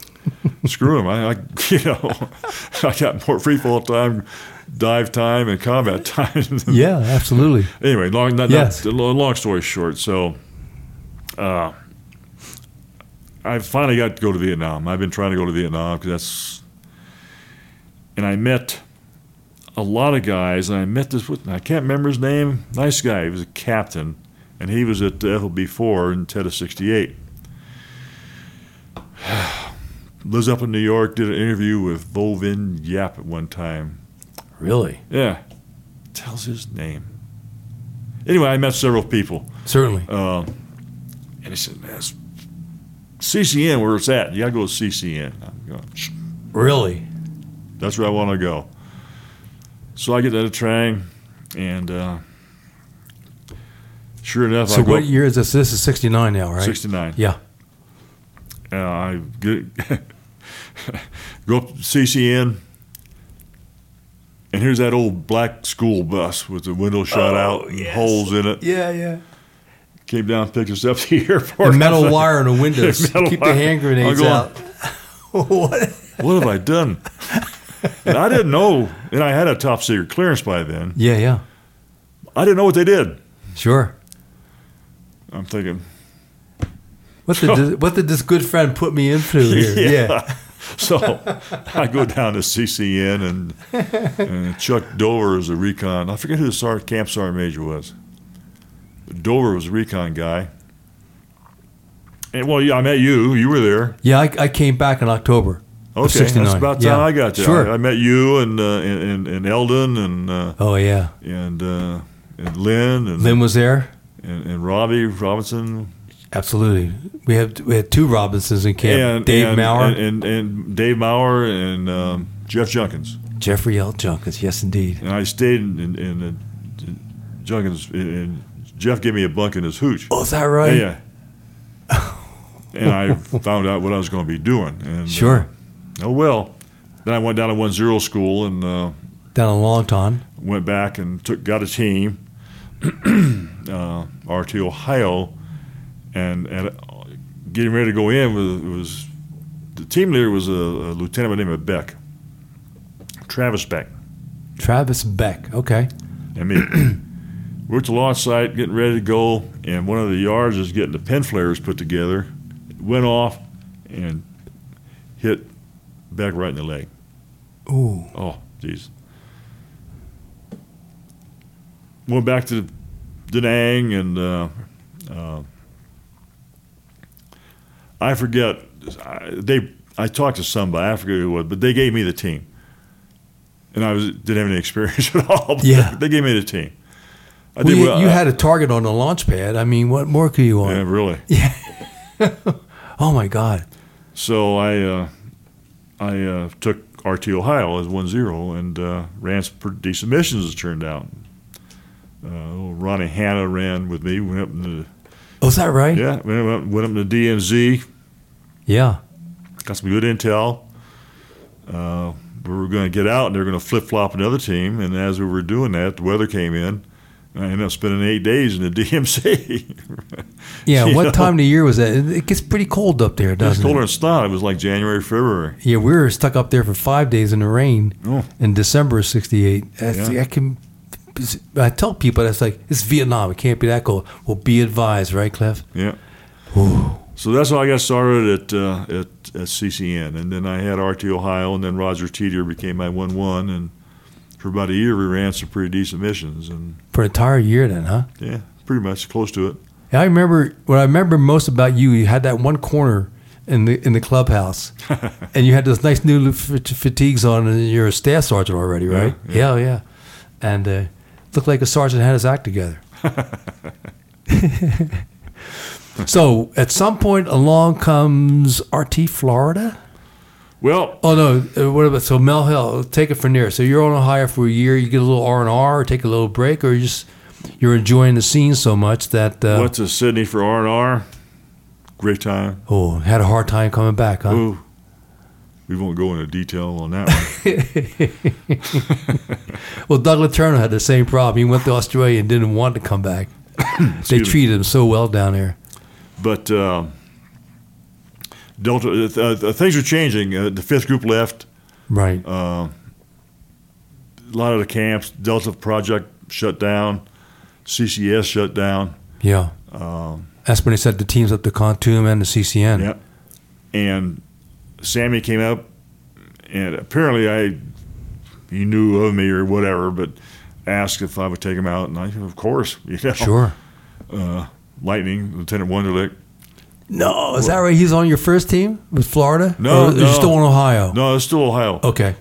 screw them. I, I you know I got more free fall time, dive time, and combat time. Yeah, absolutely. anyway, long not, Yes. not, long story short, so. Uh, I finally got to go to Vietnam. I've been trying to go to Vietnam because that's, and I met a lot of guys, and I met this. I can't remember his name. Nice guy. He was a captain, and he was at the FOB four in TEDA sixty eight. Lives up in New York. Did an interview with Volvin Yap at one time. Really? Yeah, tells his name. Anyway, I met several people. Certainly. Uh, and he said, man, it's CCN where it's at. You got to go to CCN. I'm going, "Shh, Really? that's where I want to go. So I get to the train, and uh, sure enough, So I go what year is this? This is 69 now, right? 69. Yeah. Uh, I get, go up to CCN, and here's that old black school bus with the window shot Oh, out and yes. holes in it. Yeah, yeah. Came down, picked us up to the airport. The metal wire in the windows. Keep wire. the hand grenades going, out. what? what have I done? and I didn't know, and I had a top secret clearance by then. Yeah, yeah. I didn't know what they did. Sure. I'm thinking, What did this, what did this good friend put me into here? Yeah. so I go down to CCN, and, and Chuck Dover is a recon. I forget who the sergeant, camp sergeant major was. Dover was a recon guy. And well, yeah, I met you. You were there. Yeah, I, I came back in October. Okay, 69. that's about time Yeah. I got there. Sure. I, I met you and uh, and, and Eldon and uh, oh yeah. and uh, and Lynn and, Lynn was there. and and Robbie Robinson Absolutely. We had we had two Robinsons in camp. and Dave and, Maurer, and, and and Dave Maurer and um, Jeff Junkins. Jeffrey L. Junkins. Yes, indeed. And I stayed in, in, in uh, Junkins, and Jeff gave me a bunk in his hooch. Oh, is that right? Yeah. and I found out what I was going to be doing. And, uh, Sure. oh, well. Then I went down to one zero school and uh, Down in Long Thanh. went back and took got a team, uh, RT Ohio, and, and getting ready to go in was, was the team leader was a, a lieutenant by the name of Beck. Travis Beck. Travis Beck. Okay. I mean, we're at the launch site getting ready to go, and one of the yards is getting the pin flares put together. It went off and hit Beck right in the leg. Ooh. Oh, jeez. Went back to Da Nang and uh, uh, I forget. I, they I talked to somebody. I forget who it was, but they gave me the team, and I was didn't have any experience at all. but Yeah. they gave me the team. I Well, you, well. you I- had a target on the launch pad. I mean, what more could you want? yeah, really. Yeah. Oh my God. So I uh, I uh, took RT Ohio as 1-0 and uh, ran some pretty decent missions. It turned out, uh, little Ronnie Hanna ran with me. Went up in the Oh, is that right? yeah went up, went up the DMZ. Yeah. Got some good intel. Uh, we were going to get out, and they were going to flip flop another team. And as we were doing that, the weather came in. And I ended up spending eight days in the DMZ. Yeah. What know? time of the year was that? It it gets pretty cold up there, doesn't colder it? than snot. It was like January, February. Yeah, we were stuck up there for five days in the rain Oh. in December of '68. Yeah. I can. I tell people that's like it's Vietnam. It can't be that cold. Well, be advised, right, Cliff? Yeah. So that's how I got started at, uh, at at CCN, and then I had RT Ohio, and then Roger Teeter became my one one, and for about a year we ran some pretty decent missions, and For an entire year, then, huh? yeah, pretty much close to it. Yeah, I remember what I remember most about you. You had that one corner in the in the clubhouse, and you had those nice new fatigues on, and you're a staff sergeant already, right? Yeah, Yeah, yeah. And uh, looked like a sergeant had his act together. so at some point along comes RT Florida. Well, Oh no! uh, What about so Mel Hill? Take it from there. So you're on Ohio for a year. You get a little R and R, or take a little break, or you just you're enjoying the scene so much that uh, went to Sydney for R and R. Great time. Oh, had a hard time coming back, huh? Ooh, we won't go into detail on that one. Well, Douglas Turner had the same problem. He went to Australia and didn't want to come back. they treated him so well down there. But uh, Delta, uh, uh, things are changing. Uh, the fifth group left. Right. Uh, a lot of the camps, Delta Project shut down, CCS shut down. yeah. Um, That's when they set the teams up to Kontum and the CCN. yeah, and Sammy came up, and apparently I, he knew of me or whatever, but asked if I would take him out, and I, said, of course, you know, Sure. Uh, Lightning, Lieutenant Wunderlich. No, is that right? He's on your first team with Florida? No, or no. Still in Ohio. No, it's still Ohio. Okay.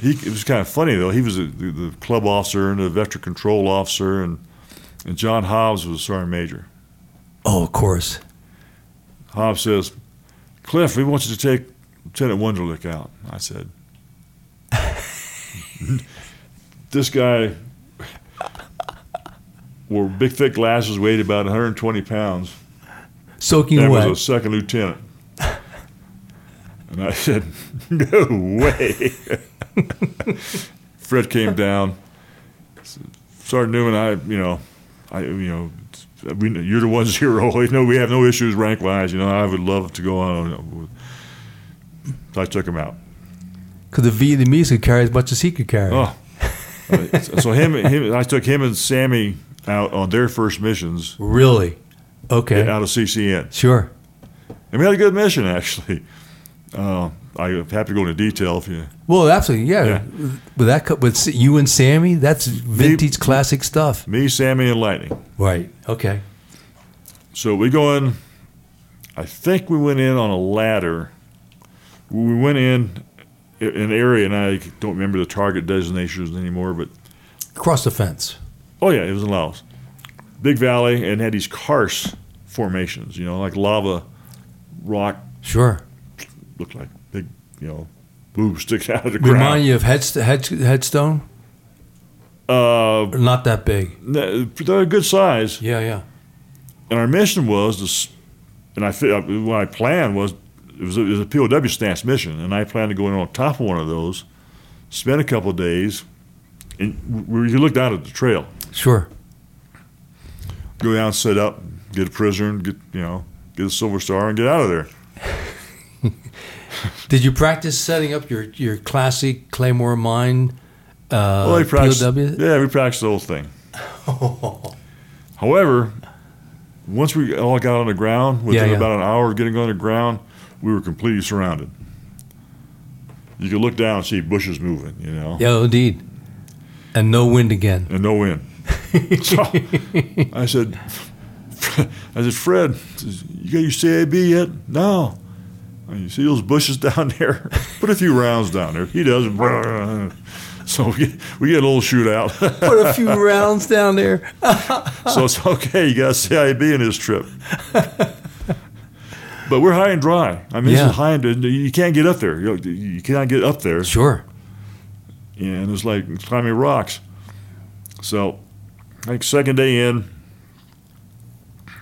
He it was kind of funny though. He was a, the, the club officer and the vector control officer, and and John Hobbs was a sergeant major. Oh, of course. Hobbs says, Cliff, we want you to take Lieutenant Wunderlich out. I said, this guy wore big, thick glasses, weighed about 120 pounds, Soaking and wet. was a second lieutenant. And I said, no way. Fred came down. Sergeant Newman, I, you know, I, you know, we, you're the one zero. You know, we have no issues rank wise. You know, I would love to go on. So I took him out. Because the Vietnamese could carry as much as he could carry. Oh, so him, him, I took him and Sammy out on their first missions Really? Okay. out of CCN, Sure. and we had a good mission actually. Uh, I'm happy to go into detail if you. Well, absolutely, yeah. Yeah. With that, with you and Sammy, that's vintage classic stuff. Me, Sammy, and Lightning. Right. Okay. So we go in. I think we went in on a ladder. We went in an area, and I don't remember the target designations anymore. But Across the fence. oh yeah, it was in Laos, big valley, and had these karst formations. You know, like lava, rock, Sure. looked like big, you know, boobs sticking out of the ground. Remind you of headst- head- headstone? Uh, not that big. they're a good size. Yeah, yeah. and our mission was to, and I fi- uh, what I planned was it was a, it was a POW stance mission, and I planned to go in on top of one of those, spend a couple of days, and we you look down at the trail, Sure. go down, set up, get a prisoner, get you know get a silver star, and get out of there. Did you practice setting up your, your classic Claymore mine uh, Well, we practiced, POW? yeah, we practiced the whole thing. However, once we all got on the ground, within yeah. about an hour of getting on the ground, we were completely surrounded. You could look down and see bushes moving, you know, Yeah, indeed. And no wind again. and no wind. so I said, I said, Fred, you got your CIB yet? No. Oh, you see those bushes down there? Put a few rounds down there. He does. So we get, we get a little shootout. Put a few rounds down there. so it's okay. You got a CIB in this trip. But we're high and dry. I mean, Yeah. this is high and you can't get up there. You, you cannot get up there. Sure. Yeah, and it's like climbing rocks. So, like second day in,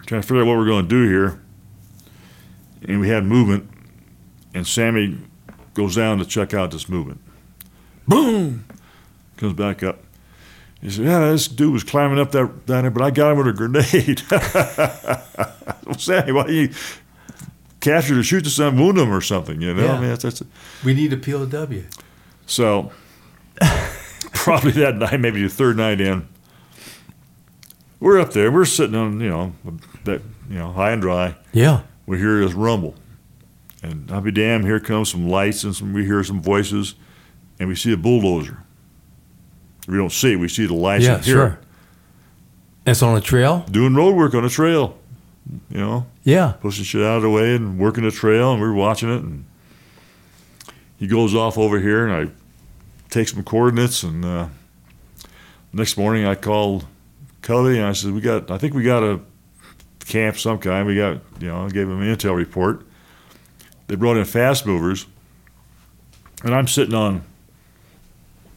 trying to figure out what we're going to do here. And we had movement, and Sammy goes down to check out this movement. Boom! Comes back up. He said, "Yeah, this dude was climbing up that down there, but I got him with a grenade." well, Sammy, why you capture to shoot this and wound him or something? You know, Yeah. I mean, that's, that's We need a POW. so probably that night, maybe the third night in, we're up there. We're sitting on, you know, that you know, high and dry. Yeah. We hear this rumble, and I'll be damned. Here comes some lights and some. We hear some voices, and we see a bulldozer. We don't see it. We see the lights. Yeah, sure. it. It's on a trail? Doing road work on a trail. You know, Yeah. pushing shit out of the way and working the trail, and we were watching it. And he goes off over here, and I take some coordinates. And uh, next morning, I called Covey, and I said, "We got. I think we got a camp some kind. We got. You know, I gave him an intel report. They brought in fast movers, and I'm sitting on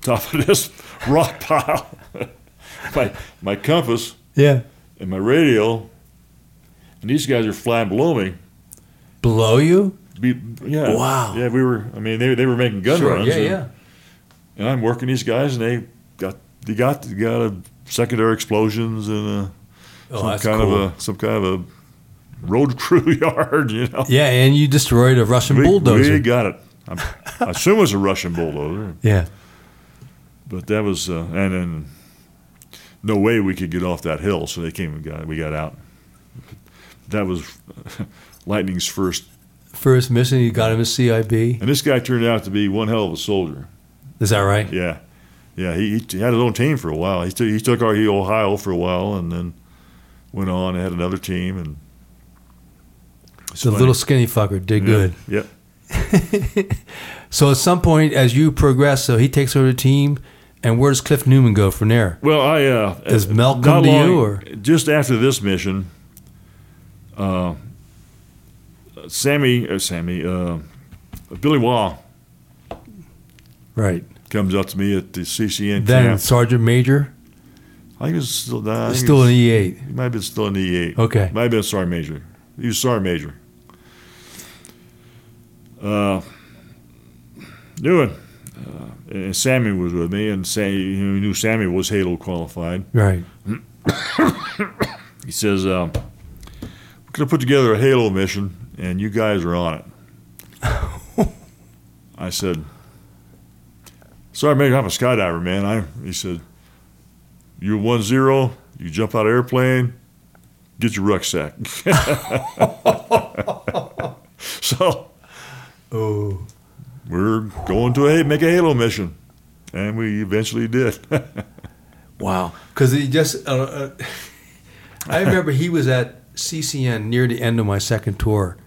top of this rock pile. my my compass Yeah. and my radio, and these guys are flying below me. Below you? Be, yeah. Wow. Yeah, we were. I mean, they, they were making gun sure. runs. Yeah, and, yeah. And I'm working these guys, and they got they got they got a secondary explosions and a, Oh, some kind cool. of a some kind of a road crew yard. You know. Yeah, and you destroyed a Russian We, bulldozer. we got it. I'm, I assume it was a Russian bulldozer, yeah. but that was uh, and then no way we could get off that hill, so they came and got we got out. That was Lightning's first First mission, you got him a CIB. And this guy turned out to be one hell of a soldier. Is that right? Yeah, yeah. He, he had his own team for a while. He took he took our Ohio for a while, and then went on and had another team. And it's The little skinny fucker did Yeah, good. Yep. So at some point, as you progress, so he takes over the team, and where does Cliff Newman go from there? Well, I uh, Does uh, Mel come to long- you, or- just after this mission? Uh, Sammy, uh, Sammy, uh, Billy Waugh Right. comes up to me at the CCN Then camp. Sergeant Major, I think was still, nah, still an E E8. He might have been still in the E8. Okay. Might have been a sergeant major. He was sergeant major. Uh, Newen, uh, and Sammy was with me, and Sam, he knew Sammy was Halo qualified. Right. He says, uh, "We're going to put together a Halo mission, and you guys are on it." I said, Sorry, Major, I'm a skydiver, man." I, he said, "You're one zero. You jump out of airplane, get your rucksack." so Oh. we're going to a, make a Halo mission, and we eventually did. Wow. Because he just, uh, uh, I remember he was at CCN near the end of my second tour,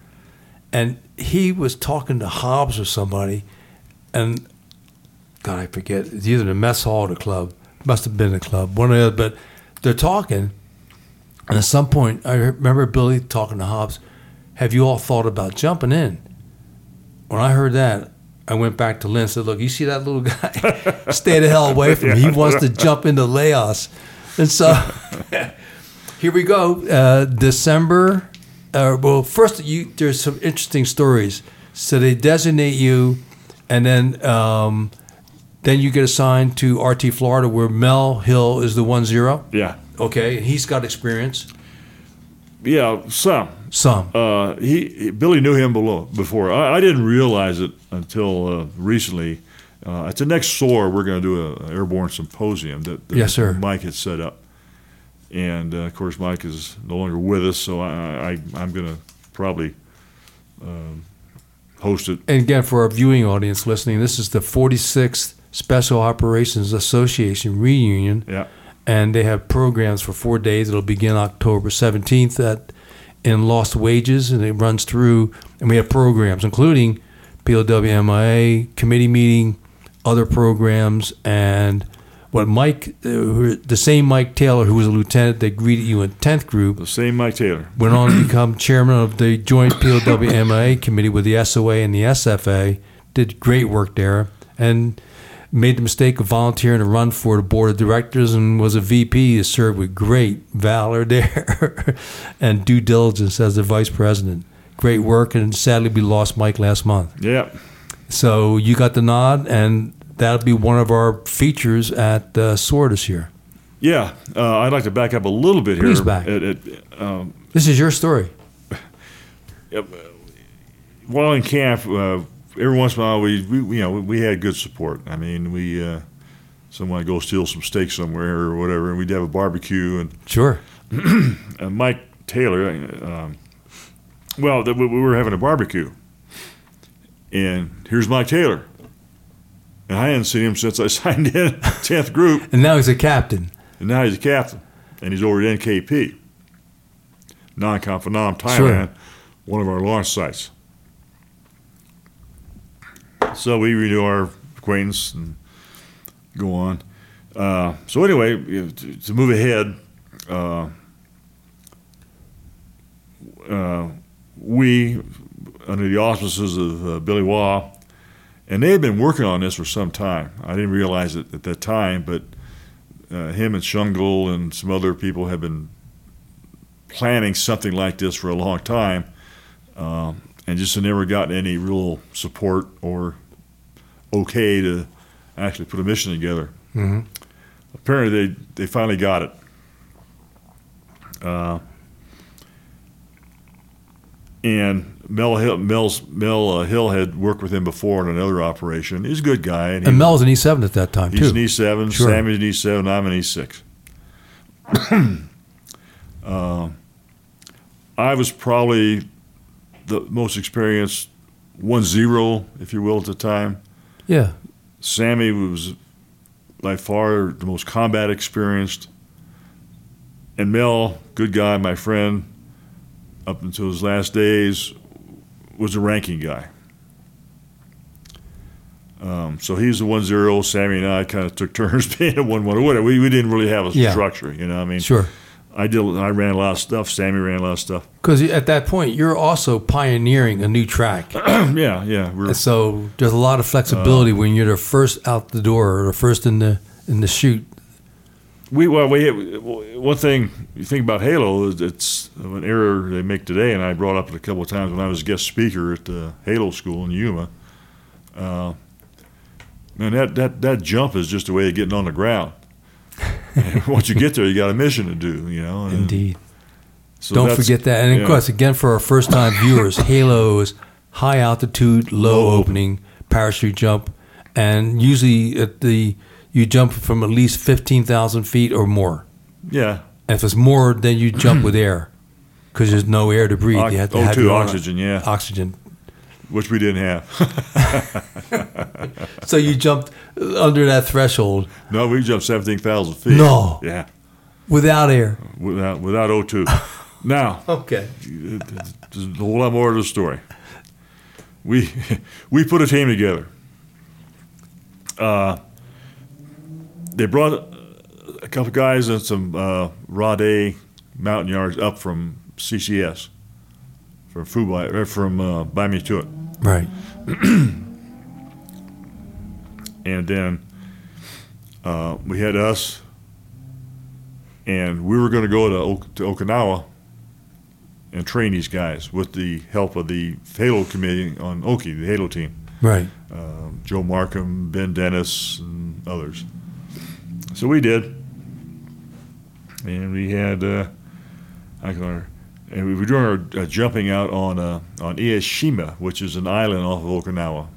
and he was talking to Hobbs or somebody, and God, I forget. It's either the mess hall or the club. Must have been the club, one or the other. But they're talking, and at some point, I remember Billy talking to Hobbs. Have you all thought about jumping in? When I heard that, I went back to Lynn and said, Look, you see that little guy? Stay the hell away from him. He wants to jump into Laos. And so here we go. Uh, December. Uh, well, first, you, there's some interesting stories. So they designate you, and then um, then you get assigned to RT Florida, where Mel Hill is the one zero. yeah. Okay, and he's got experience. Yeah, some. Some. Uh, he, Billy knew him below before. I, I didn't realize it until uh, recently. Uh, at the next SOAR, we're going to do a, a airborne symposium that, that Yes, sir. Mike had set up, and uh, of course Mike is no longer with us, so I, I I'm going to probably um, host it. And again, for our viewing audience listening, this is the 46th Special Operations Association reunion, Yeah, and they have programs for four days. It'll begin October 17th at in Lost Wages, and it runs through. And we have programs, including POWMIA committee meeting, other programs, and what Mike, uh, the same Mike Taylor, who was a lieutenant that greeted you in 10th Group, the same Mike Taylor. went on to become chairman of the joint POWMIA committee with the SOA and the SFA. Did great work there and made the mistake of volunteering to run for the board of directors and was a VP to serve with great valor there and due diligence as the vice president. Great work, and sadly, we lost Mike last month. Yeah, So you got the nod, and that'll be one of our features at uh, SOAR this year. yeah. Uh, I'd like to back up a little bit Please here. back. At, at, um, This is your story. while in camp, uh, every once in a while we, we you know we had good support. I mean, we uh, someone would go steal some steak somewhere or whatever, and we'd have a barbecue. And Sure. uh, Mike Taylor, um, well, we we were having a barbecue, and here's Mike Taylor, and I hadn't seen him since I signed in tenth group, And now he's a captain. and now he's a captain, and he's over at NKP, Nakhon Phanom Thailand, Sure. one of our launch sites. So we renew our acquaintance and go on. Uh, so anyway, to, to move ahead, uh, uh, we, under the auspices of uh, Billy Waugh, and they had been working on this for some time. I didn't realize it at that time, but uh, him and Schungel and some other people have been planning something like this for a long time, um, and just had never gotten any real support or okay to actually put a mission together. Mm-hmm. Apparently, they they finally got it. Uh, and Mel Hill, Mel's, Mel uh, Hill had worked with him before in another operation. He's a good guy, and, he, And Mel's an E7 at that time, he's too. an E seven. Sure. Sammy's an E seven. I'm an E six. uh, I was probably the most experienced one zero, if you will, at the time. yeah. Sammy was by far the most combat experienced. And Mel, good guy, my friend, up until his last days, was a ranking guy. Um, so he's the one zero. Sammy and I kind of took turns being a one one or whatever. We, we didn't really have a Yeah. structure, you know. What I mean, Sure. I did. I ran a lot of stuff. Sammy ran a lot of stuff. Because at that point, you're also pioneering a new track. yeah, yeah. So there's a lot of Uh, flexibility when you're the first out the door or the first in the in the chute. We well, we one thing you think about Halo is it's an error they make today, and I brought up it a couple of times when I was a guest speaker at the Halo School in Yuma. Uh, man, that, that that jump is just a way of getting on the ground. Once you get there, you got a mission to do, you know. and Indeed. so Don't forget that. And yeah. of course, again, for our first time viewers, Halo is high altitude, low Low. opening, parachute jump. And usually at the you jump from at least 15,000 feet or more. yeah, And if it's more, then you jump with air because there's no air to breathe. Ox- you have to O2 have your oxygen, yeah, Oxygen. which we didn't have. So you jumped under that threshold no, we jumped seventeen thousand feet. No. yeah, without air. without without O two. now Okay. There's a whole lot more to the story. We we put a team together. Uh, they brought a couple guys and some uh, Rade mountain yards up from CCS, from Phu Bai, or from uh, Ban Me Thuot, Right. and then uh, we had us, and we were going to go to, ok- to Okinawa and train these guys with the help of the Halo committee on Oki, the Halo team. Right. um, Joe Markham, Ben Dennis, and others. So we did, and we had uh, I can remember, and we were doing our uh, jumping out on uh, on Ie Shima, which is an island off of Okinawa,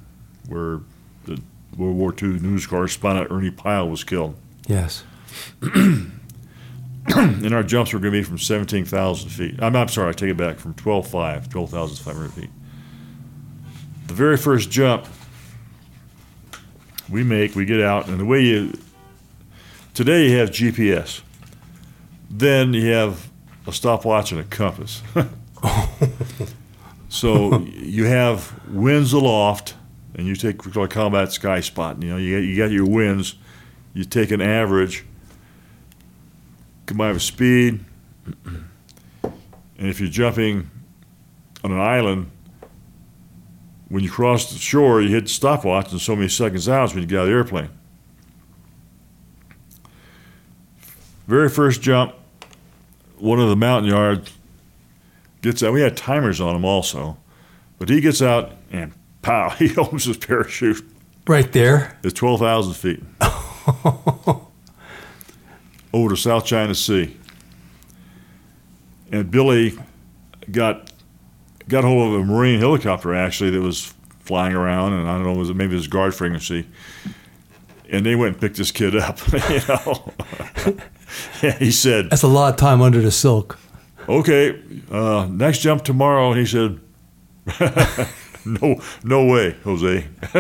where the World War II news correspondent Ernie Pyle was killed. Yes. and our jumps were going to be from 17,000 feet. I'm, I'm sorry, I take it back from 12,500, 12,500 feet. The very first jump we make, we get out, and the way you today you have GPS, then you have a stopwatch and a compass. so you have winds aloft, and you take a combat sky spot. You know, you got, you got your winds, you take an average combined with speed, and if you're jumping on an island, when you cross the shore, you hit the stopwatch, and so many seconds out when you get out of the airplane. Very first jump, one of the Montagnards gets out. We had timers on him also, but he gets out and pow, he opens his parachute. Right there. It's 12,000 feet. over to South China Sea. And Billy got got hold of a Marine helicopter actually that was flying around, and I don't know, was it maybe it was guard frequency. And they went and picked this kid up. you know, he said, "That's a lot of time under the silk." Okay, uh, next jump tomorrow. And he said, "No, no way, Jose."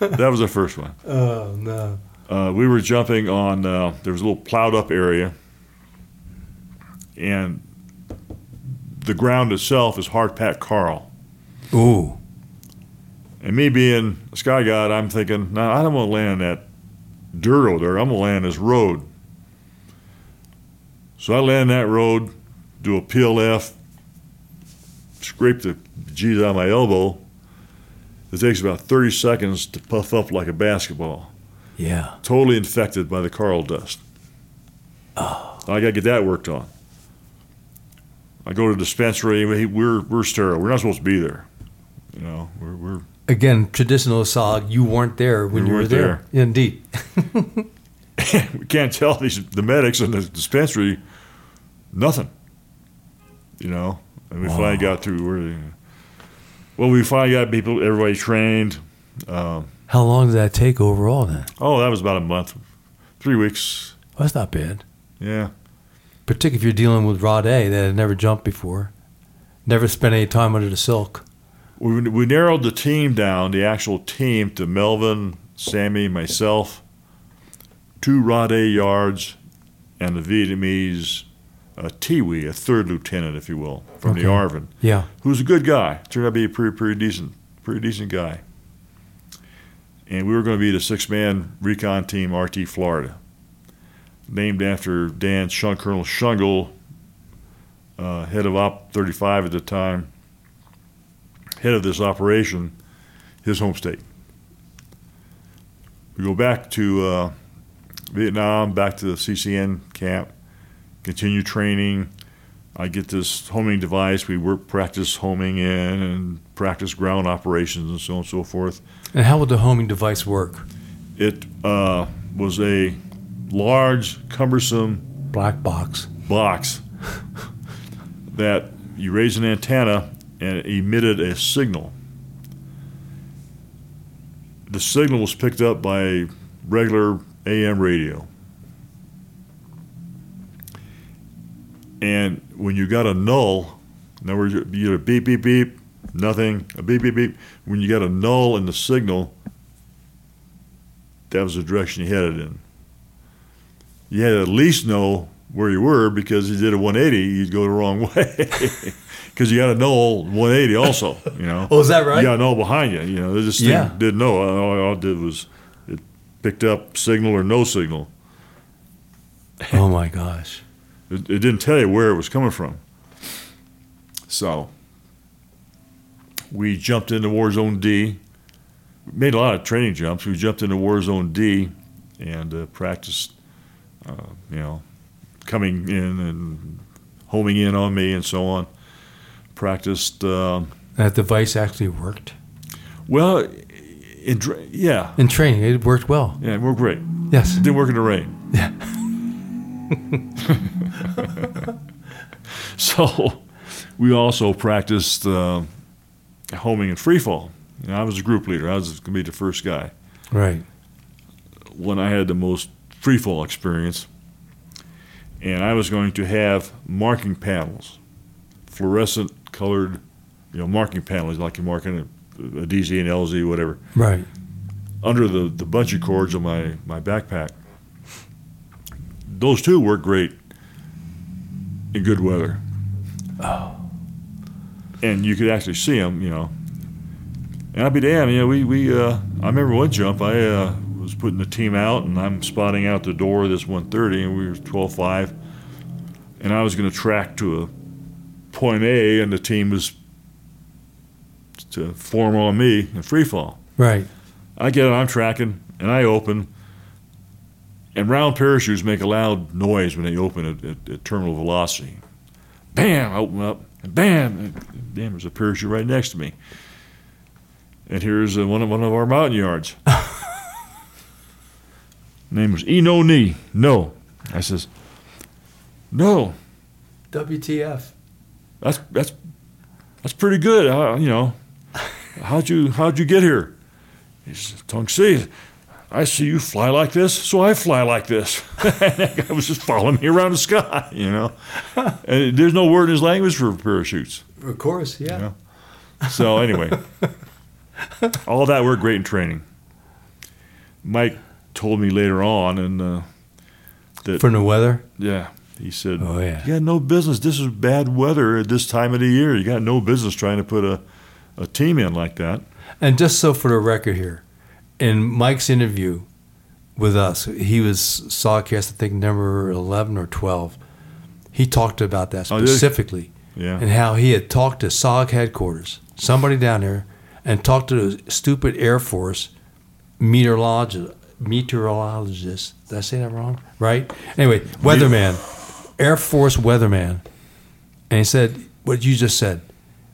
that was the first one. Oh no. Uh, we were jumping on uh, there was a little plowed up area and the ground itself is hard packed coral Ooh. and me being a sky god i'm thinking no i don't want to land on that over there i'm to land this road so i land that road do a plf scrape the g's out of my elbow it takes about 30 seconds to puff up like a basketball Yeah. totally infected by the coral dust. Oh. I got to get that worked on. I go to the dispensary. we- We're we're sterile. We're not supposed to be there. You know, we're we're Again, traditional SOG, you weren't there when We you were weren't there. Indeed. we can't tell these the medics in the dispensary nothing. You know, and we finally got through. Where, well, we finally got people, everybody trained. Um, How long did that take overall then? oh, that was about a month, three weeks. Well, that's not bad. Yeah, Particularly if you're dealing with Rhade that had never jumped before, never spent any time under the silk. We we narrowed the team down, the actual team, to Melvin, Sammy, myself, two Rhade yards, and the Vietnamese uh, Tiwi, a third lieutenant, if you will, from the ARVN, Yeah. who's a good guy. Turned out to be a pretty pretty decent pretty decent guy. And we were going to be the six man recon team, RT Florida, named after Dan Shun, Colonel Schungel, uh, head of Op 35 at the time, head of this operation, his home state. We go back to uh, Vietnam, back to the CCN camp, continue training. I get this homing device. We work practice homing in and practice ground operations and so on and so forth. And how would the homing device work? It uh, was a large, cumbersome Black box. box that you raise an antenna and it emitted a signal. The signal was picked up by a regular AM radio. And when you got a null, in other words, you get a beep, beep, beep, nothing, a beep, beep, beep. When you got a null in the signal, that was the direction you headed in. You had to at least know where you were because if you did a 180, you'd go the wrong way. Because you got to know 180 also, you know. Oh, is that right? You got to know behind you, you know. This thing Yeah. didn't know. All, all it did was it picked up signal or no signal. Oh my gosh. It, it didn't tell you where it was coming from. So we jumped into War Zone D. We made a lot of training jumps. We jumped into War Zone D and uh, practiced, uh, you know, coming in and homing in on me and so on. Practiced, um, That device actually worked. well, in, yeah, In training, it worked well. yeah, it worked great. Yes. It didn't work in the rain. Yeah. So we also practiced uh, homing and free fall. You know, I was a group leader. I was going to be the first guy. Right. When I had the most free fall experience, and I was going to have marking panels, fluorescent colored, you know, marking panels like you're marking a, a DZ and LZ, whatever, Right. under the, the bungee cords on my, my backpack. Those two work great in good weather. Oh. And you could actually see them, you know. And I'd be damned, you know, we, we uh, I remember one jump, I uh, was putting the team out, and I'm spotting out the door of this 130, and we were 12.5. And I was going to track to a point A, and the team was to form on me in free fall. Right. I get it, I'm tracking, and I open. And round parachutes make a loud noise when they open at, at, at terminal velocity. Bam, I open up, and bam, and bam, there's a parachute right next to me. And here's uh, one of one of our Montagnards. Name was Eno Knee. No, I says, no, WTF. That's that's that's pretty good. Uh, you know, how'd you how'd you get here? He says, Tung Si, I see you fly like this, so I fly like this. that guy was just following me around the sky, you know. And there's no word in his language for parachutes. Of course, yeah. Yeah. So anyway, all that worked great in training. Mike told me later on, and uh, that From the weather? yeah, he said, Oh, yeah. you got no business. This is bad weather at this time of the year. You got no business trying to put a, a team in like that. And just so for the record here, in Mike's interview with us, he was SOGcast, I think, number 11 or 12. He talked about that Oh, specifically Yeah. and how he had talked to SOG headquarters, somebody down there, and talked to the stupid Air Force meteorologist. Meteorologist. Did I say that wrong? Right? Anyway, weatherman, Air Force weatherman. And he said, what you just said.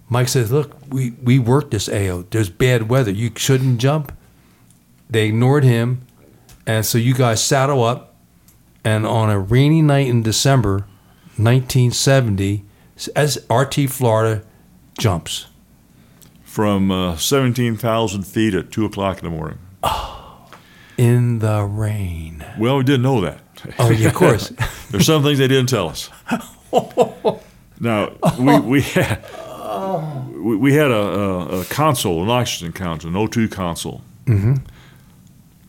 Mike says, look, we, we worked this AO. There's bad weather. You shouldn't jump. They ignored him. And so you guys saddle up. And on a rainy night in December 1970, as RT Florida jumps. From uh, 17,000 feet at 2 o'clock in the morning. Oh, in the rain. Well, we didn't know that. Oh, yeah, of course. There's some things they didn't tell us. now we we had we, we had a, a, a console, an oxygen console, an O2 console. Mm-hmm.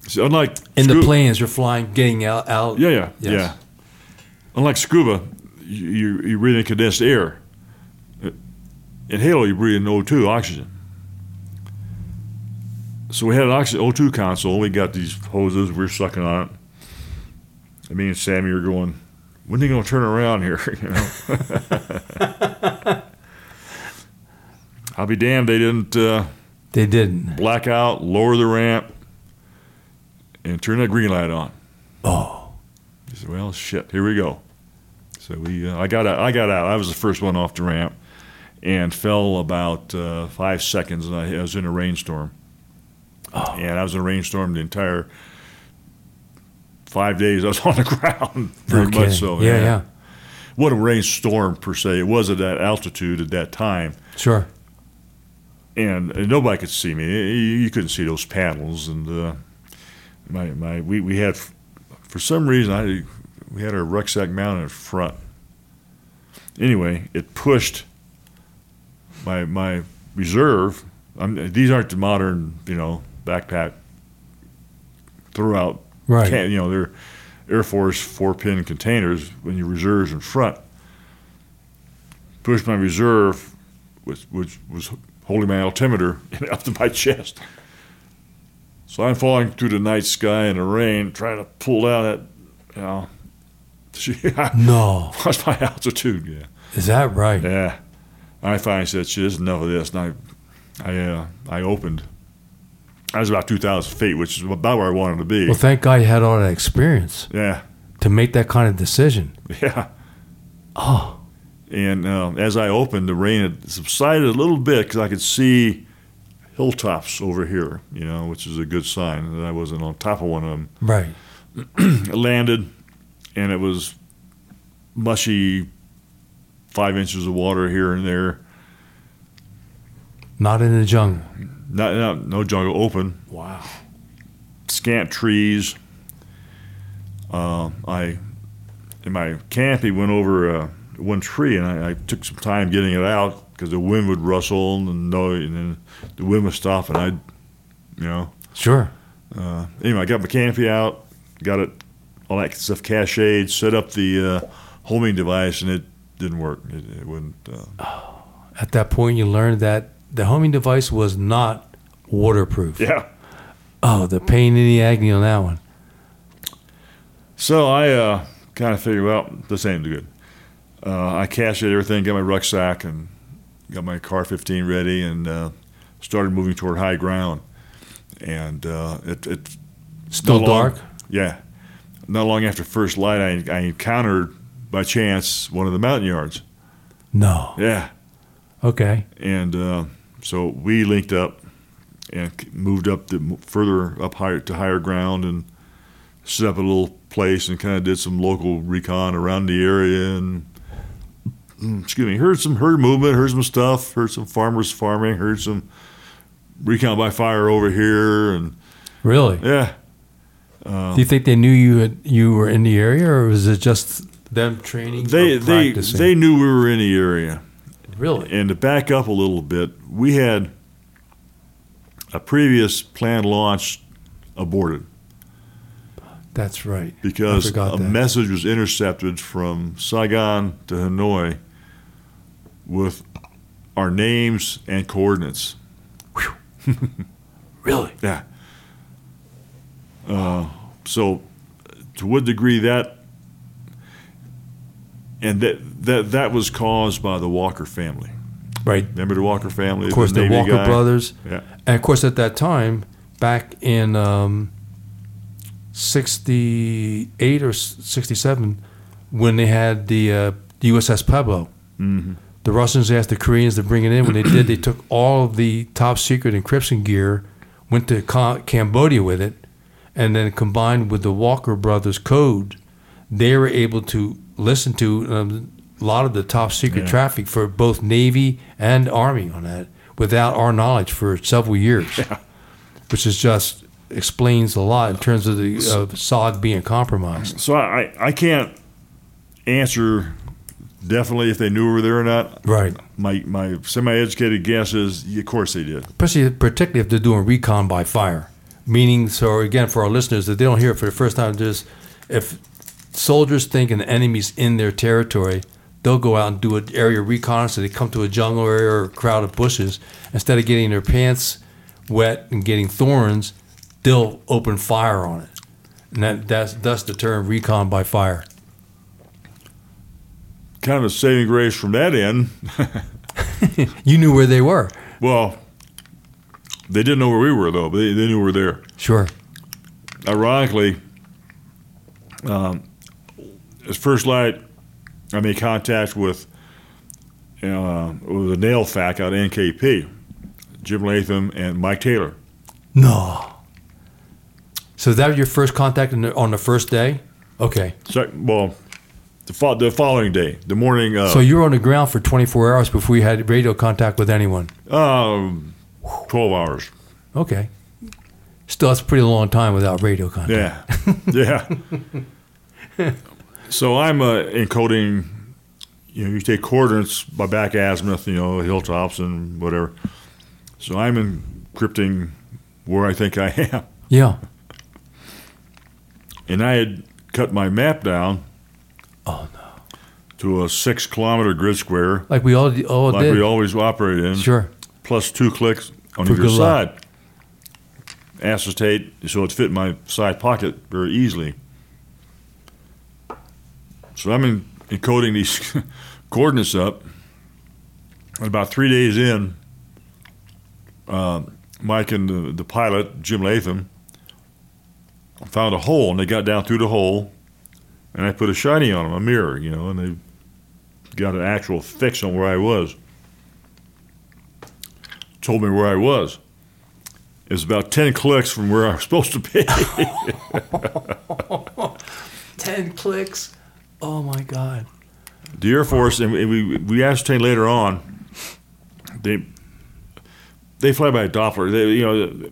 So unlike In the planes, you're flying, getting out. out yeah, yeah, Yes. yeah. Unlike scuba, you you, you breathe in condensed air. In Halo, you breathe in O2 oxygen. So we had an oxygen O2 console. We got these hoses. We are sucking on it. And me and Sammy were going, "When are they going to turn around here?" You know. I'll be damned they didn't uh, They didn't. black out, lower the ramp, and turn that green light on. Oh, He said, "Well, shit, here we go." So we, uh, I got out. I got out. I was the first one off the ramp, and fell about uh, five seconds, and I, I was in a rainstorm. And I was in a rainstorm the entire five days. I was on the ground, very okay. much so. Yeah, yeah, What a rainstorm per se. It was at that altitude at that time, Sure. and, and nobody could see me. You, you couldn't see those panels, and uh, my my we, we had for some reason I we had our rucksack mounted in front. Anyway, it pushed my my reserve. I'm, these aren't the modern, you know, backpack throughout. Right. Can, you know, they're Air Force four pin containers when your reserves in front. Pushed my reserve, which which was holding my altimeter up to my chest. So I'm falling through the night sky in the rain, trying to pull down that, you know. No, What's my altitude? Yeah. is that right? Yeah. I finally said, shit, this is enough of this. And I, I, uh, I opened. I was about 2,000 feet, which is about where I wanted to be. Well, thank God you had all that experience yeah. to make that kind of decision. Yeah. Oh, And um, as I opened, the rain had subsided a little bit because I could see hilltops over here, you know, which is a good sign that I wasn't on top of one of them. right. Landed, and it was mushy five inches of water here and there. Not in the jungle. Not, not no jungle, open, Wow. scant trees. Uh, I in my camping went over uh, one tree and I, I took some time getting it out because the wind would rustle and noise, and then the wind would stop and I'd, you know. Sure. Uh, anyway, I got my canopy out, got it, all that stuff cached, set up the uh, homing device, and it didn't work. It, it wouldn't. Uh, At that point, you learned that the homing device was not waterproof. yeah. Oh, the pain and the agony on that one. So I uh, kind of figured, well, this ain't good. Uh, I cached everything, got my rucksack, and got my CAR-15 ready, and uh, started moving toward high ground. And uh, it, it Still long- dark? yeah. Not long after first light, I, I encountered by chance one of the Montagnards. No. Yeah. Okay. and uh, so we linked up and moved up the further up higher to higher ground and set up a little place and kind of did some local recon around the area and mm, excuse me heard some herd movement heard some stuff heard some farmers farming heard some recon by fire over here and Really? yeah Do you think they knew you had, you were in the area, or was it just them training? they they practicing? they knew we were in the area really. And to back up a little bit, we had a previous planned launch aborted That's right. because a that. message was intercepted from Saigon to Hanoi with our names and coordinates. Really? Yeah. Uh, so, to what degree that, and that that that was caused by the Walker family. Right. Remember the Walker family? Of course, the Navy Walker guy? brothers, Yeah. and of course, at that time, back in um, '68 or '67, when they had the uh, USS Pueblo, hmm the Russians asked the Koreans to bring it in. When they did, they took all of the top secret encryption gear, went to Ca- Cambodia with it, and then combined with the Walker brothers code, they were able to listen to um, a lot of the top secret Yeah. traffic for both Navy and Army on that without our knowledge for several years, which is just explains a lot in terms of the of SOG being compromised. So I, I I can't answer definitely if they knew we were there or not. Right. My my semi-educated guess is, of course they did. especially particularly if they're doing recon by fire. Meaning, so again, for our listeners that they don't hear it for the first time, just if soldiers think an enemy's in their territory, they'll go out and do an area reconnaissance. They come to a jungle area or a crowd of bushes. Instead of getting their pants wet and getting thorns, they'll open fire on it. And that, that's thus the term recon by fire. Kind of a saving grace from that end. You knew where they were. well, they didn't know where we were though, but they, they knew we were there. Sure. Ironically, um, as first light, I made contact with uh, with a Nail FAC out of NKP, Jim Latham and Mike Taylor. No. So that was your first contact on the, on the first day? Okay. So, well, the, fo- the following day, the morning So you were on the ground for 24 hours before you had radio contact with anyone. um, 12 hours. Okay. Still, that's a pretty long time without radio contact. Yeah. yeah. so I'm uh, encoding, you know, you take coordinates by back azimuth, you know, hilltops and whatever. So I'm encrypting where I think I am. Yeah. And I had cut my map down Oh no. to a six kilometer grid square, Like we all all like did. we always operate in, sure. plus two clicks on For either good luck. side. Acetate so it fit in my side pocket very easily. So I'm in, encoding these coordinates up. And about three days in, uh, Mike and the, the pilot, Jim Latham, found a hole and they got down through the hole and I put a shiny on them, a mirror, you know, and they got an actual fix on where I was told me where I was. It was about 10 clicks from where I was supposed to be. Ten clicks. Oh my God. The Air Force, and we, we, we ascertained later on, they they fly by Doppler. They, you know,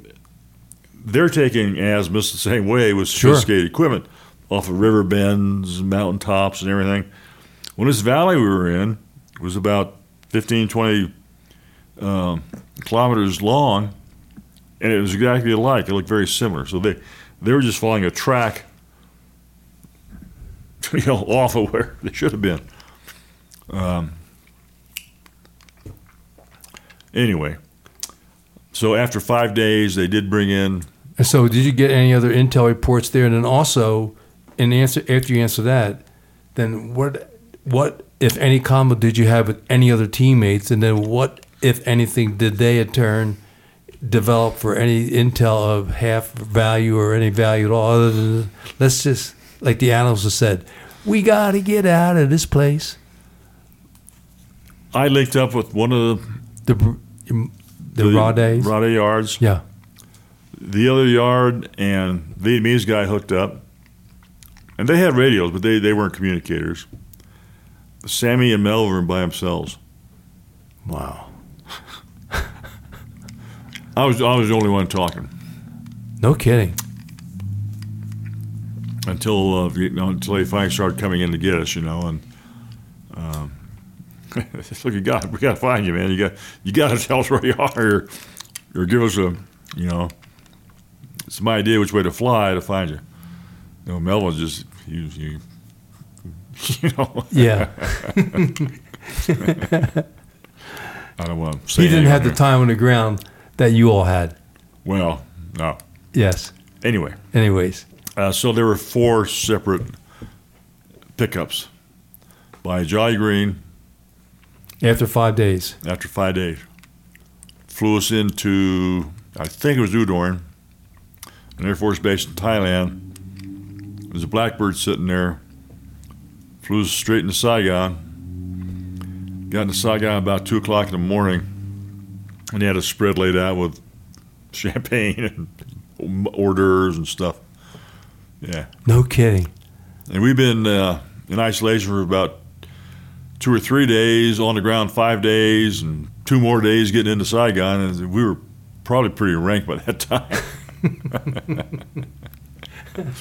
they're taking as azimuths the same way with Sure. sophisticated equipment off of river bends, mountain tops, and everything. When this valley we were in was about 15, 20 um, kilometers long, and it was exactly alike. It looked very similar. So they they were just following a track, you know, off of where they should have been. Um, anyway, so after five days, they did bring in. And so, did you get any other intel reports there? And then also, in answer after you answer that, then what what if any commo did you have with any other teammates? And then what if anything did they in turn develop for any intel of half value or any value at all? Other than let's just like the analysts have said, we got to get out of this place. I linked up with one of the The the, raw days. Rhade yards. Yeah. The other yard and Vietnamese guy hooked up, and they had radios, but they, they weren't communicators. Sammy and Mel were by themselves. Wow. I was I was the only one talking No kidding. Until uh, you know, until they finally started coming in to get us, you know. And um, look, you got we got to find you, man. You got you got to tell us where you are, or, or give us a you know some idea which way to fly to find you. You know, Mel was just you you you know Yeah. I don't want to say he didn't have the time on the ground that you all had. Well, no. Yes. Anyway, Anyways. Uh, so there were four separate pickups by Jolly Green After five days. after five days. Flew us into, I think it was Udorn, an Air Force base in Thailand. There's a Blackbird sitting there. Flew us straight into Saigon. Got into Saigon about 2 o'clock in the morning. And they had a spread laid out with champagne and hors d'oeuvres and stuff. Yeah. No kidding. And we've been uh, in isolation for about two or three days, on the ground five days, and two more days getting into Saigon. And we were probably pretty rank by that time.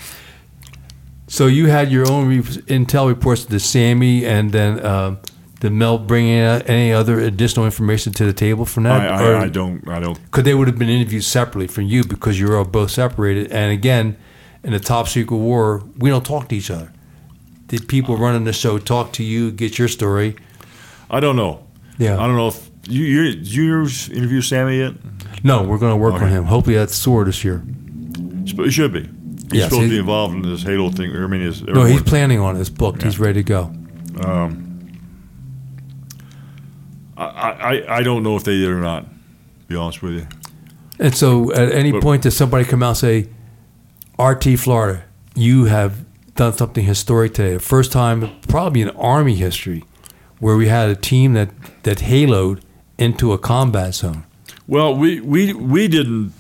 So you had your own re- intel reports to Sammy, and then uh, did Mel bringing any other additional information to the table from that? I, I don't. I don't. Because they would have been interviewed separately from you because you were all both separated. And again, in the top secret war, we don't talk to each other. Did people running the show talk to you, get your story? I don't know. Yeah. I don't know if you you you interview Sammy yet. No, we're going to work on him. Hopefully that's sore this year. He should be. He's Yes, supposed to be involved in this Halo thing. I mean, his, No, he's planning on it. It's booked. He's ready to go. Um, I, I I don't know if they did or not. To be honest with you. And so, at any But- point, does somebody come out and say, "RT Florida, you have done something historic today"? The first time, probably in Army history, where we had a team that that haloed into a combat zone. Well, we, we we didn't.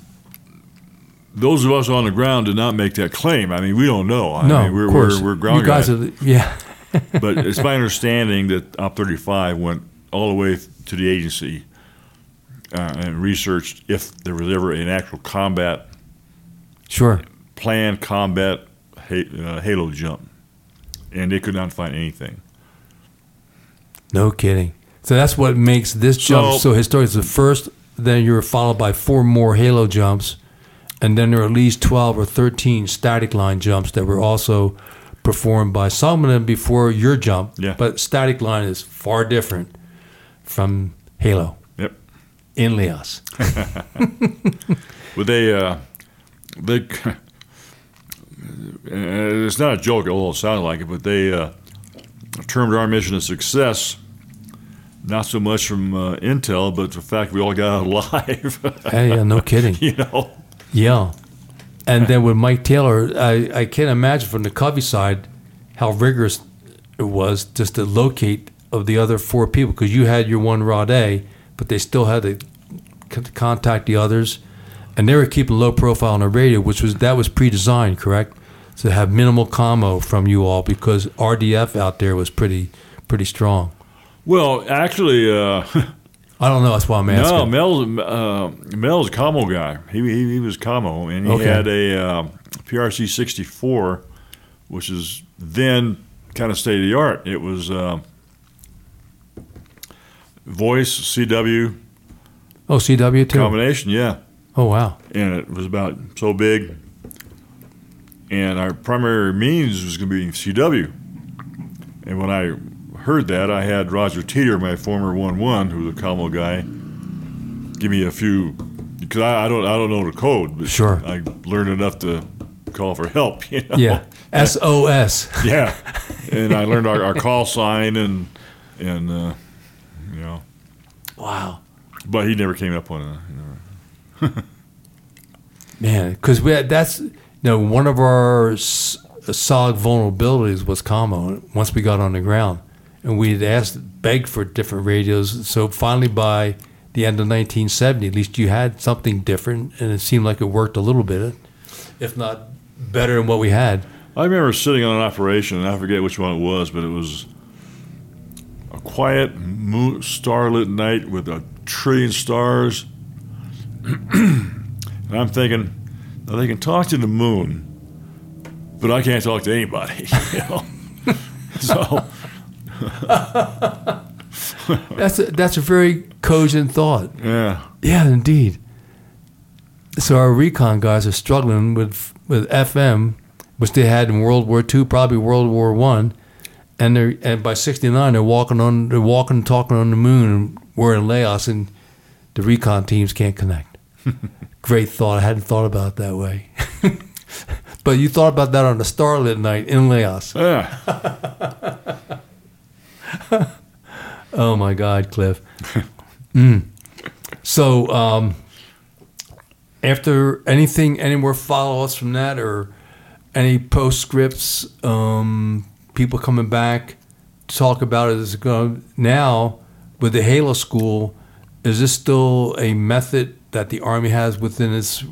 Those of us on the ground did not make that claim. I mean, we don't know. I no, mean, we're, of course, we're, we're ground you guys are, yeah, but it's my understanding that Op 35 went all the way to the agency uh, and researched if there was ever an actual combat, sure. Planned combat ha- uh, halo jump. And they could not find anything. No kidding. So that's what makes this jump So- so historic. It's the first, then you're followed by four more halo jumps, and then there are at least 12 or 13 static line jumps that were also performed by some of them before your jump. Yeah. But static line is far different from halo Yep. in Leos. But they, uh, they, it's not a joke, although it sounded like it, but they uh, termed our mission a success, not so much from uh, intel, but the fact we all got out alive. hey, yeah, no kidding. you know? Yeah. And then with Mike Taylor, I, I can't imagine from the Covey side how rigorous it was just to locate of the other four people because you had your one Rhade, but they still had to c- contact the others, and they were keeping low profile on the radio, which was that was pre-designed, correct? To have minimal commo from you all because RDF out there was pretty pretty strong. Well, actually, uh, I don't know. That's why I'm asking. no, Mel's uh, Mel's commo guy. He, he he was commo, and he Okay. had a uh, PRC sixty four, which is then kind of state of the art. It was uh, voice CW oh, CW too. combination, yeah. Oh wow. and it was about so big. And our primary means was going to be CW. And when I heard that, I had Roger Teeter, my former one-one, who was a commo guy, give me a few because I, I don't I don't know the code, but Sure. I learned enough to call for help. You know? Yeah. SOS. yeah. And I learned our, our call sign and and uh, you know, Wow. but he never came up on it. Man, because we had, that's know one of our SOG vulnerabilities was commo. Once we got on the ground, and we had asked, begged for different radios. So finally, by the end of 1970, at least you had something different, and it seemed like it worked a little bit, if not better than what we had. I remember sitting on an operation, and I forget which one it was, but it was a quiet, moon, starlit night with a trillion stars. and I'm thinking, now they can talk to the moon, but I can't talk to anybody. You know? so That's a, that's a very cogent thought. yeah, Yeah, indeed. So our recon guys are struggling with with FM, which they had in World War II, probably World War One, and they're and by '69 they're walking on they're walking and talking on the moon, and we're in Laos, and the recon teams can't connect. Great thought. I hadn't thought about it that way. but you thought about that on a starlit night in Laos. yeah. Oh my God, Cliff. mm. So, um, after anything, any more follow ups from that, or any postscripts, um, people coming back to talk about it? Is it going now with the Halo School? Is this still a method that the Army has within its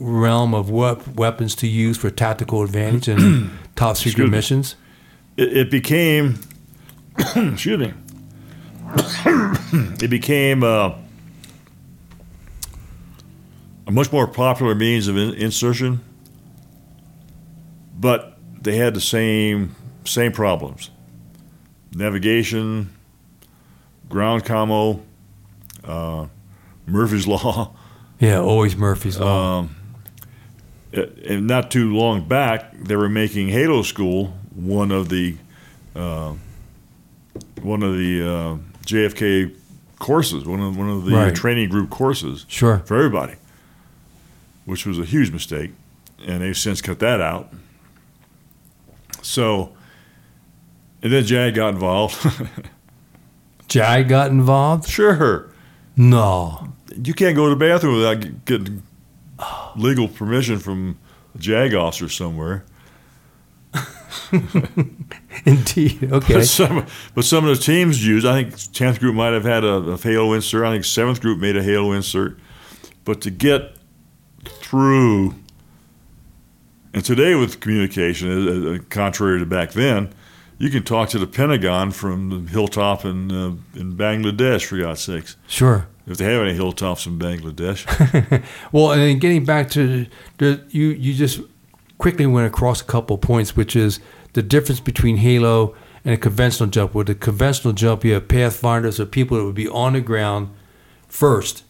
realm of wep- weapons to use for tactical advantage and top secret missions? it, it became excuse me. It became uh, a much more popular means of in- insertion but they had the same same problems. Navigation ground commo uh, murphy's law Yeah, always Murphy's Law. um, and not too long back, they were making Halo School one of the uh, one of the uh, JFK courses, one of one of the Right. training group courses sure. for everybody, which was a huge mistake, and they've since cut that out. So, and then JAG got involved. JAG got involved? sure, No. You can't go to the bathroom without getting legal permission from a JAG officer somewhere. Indeed. Okay. But some, but some of the teams used. I think tenth group might have had a, a Halo insert. I think seventh group made a Halo insert. But to get through, and today with communication, uh, uh, contrary to back then, you can talk to the Pentagon from the hilltop in uh, in Bangladesh. For God's sakes, Sure. If they have any hilltops in Bangladesh, Well, and then getting back to the, you, you just quickly went across a couple of points, which is the difference between Halo and a conventional jump. With a conventional jump, you have pathfinders or people that would be on the ground first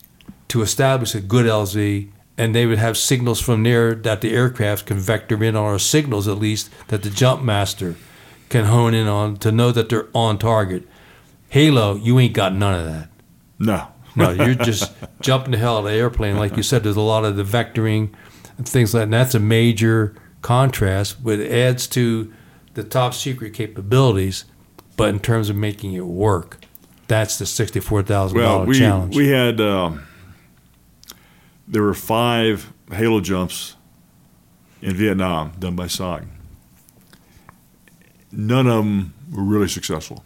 to establish a good LZ, and they would have signals from there that the aircraft can vector in on, or signals at least that the jump master can hone in on to know that they're on target. Halo, you ain't got none of that. no, No, you're just jumping the hell out of the airplane. Like you said, there's a lot of the vectoring and things like that. And that's a major contrast, but it adds to the top secret capabilities. But in terms of making it work, that's the sixty-four thousand Well, dollar we challenge. we had um, there were five Halo jumps in Vietnam done by SOG. None of them were really successful,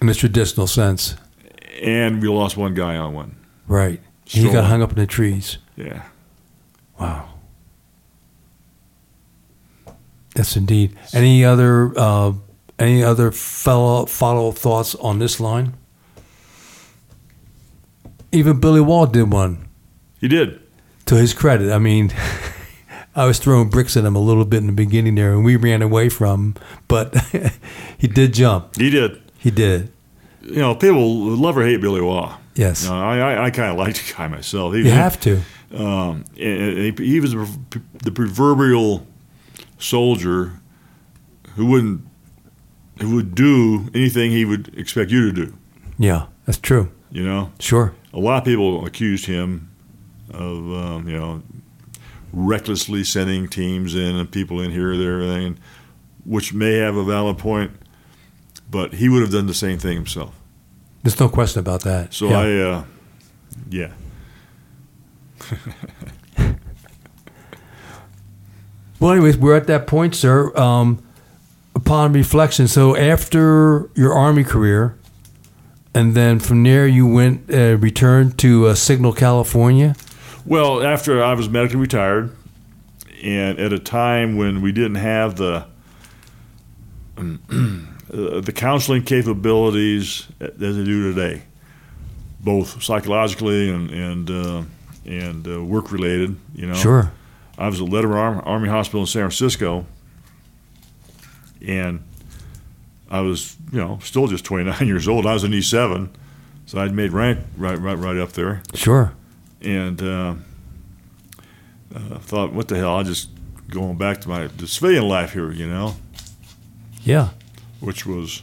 in the traditional sense, and we lost one guy on one. right? He got hung up in the trees. Yeah, Wow. Yes, indeed. Any other uh, Any other fellow follow thoughts on this line? Even Billy Waugh did one. He did. To his credit, I mean, I was throwing bricks at him a little bit in the beginning there, and we ran away from him. But he did jump. He did. He did. You know, people love or hate Billy Waugh. Yes. You know, I, I, I kind of liked the guy myself. He, You have to. Um, he, he was the proverbial soldier who wouldn't who would do anything he would expect you to do. Yeah, that's true. You know, Sure. a lot of people accused him of um, you know recklessly sending teams in and people in here, there, everything, which may have a valid point, but he would have done the same thing himself. There's no question about that. So Yeah. I, uh, yeah, Well, anyways, we're at that point, sir. Um, upon reflection, so after your army career, and then from there you went uh, returned to uh, Signal, California. Well, after I was medically retired, and at a time when we didn't have the uh, the counseling capabilities as they do today, both psychologically and and uh, and uh, work related. You know, Sure. I was at Letterman Arm- Army Hospital in San Francisco, and I was, you know, still just 29 years old. I was an E7, so I'd made rank right, right, right up there Sure. and uh, uh, thought, what the hell? I'll just going back to my civilian life here, you know, Yeah. Which was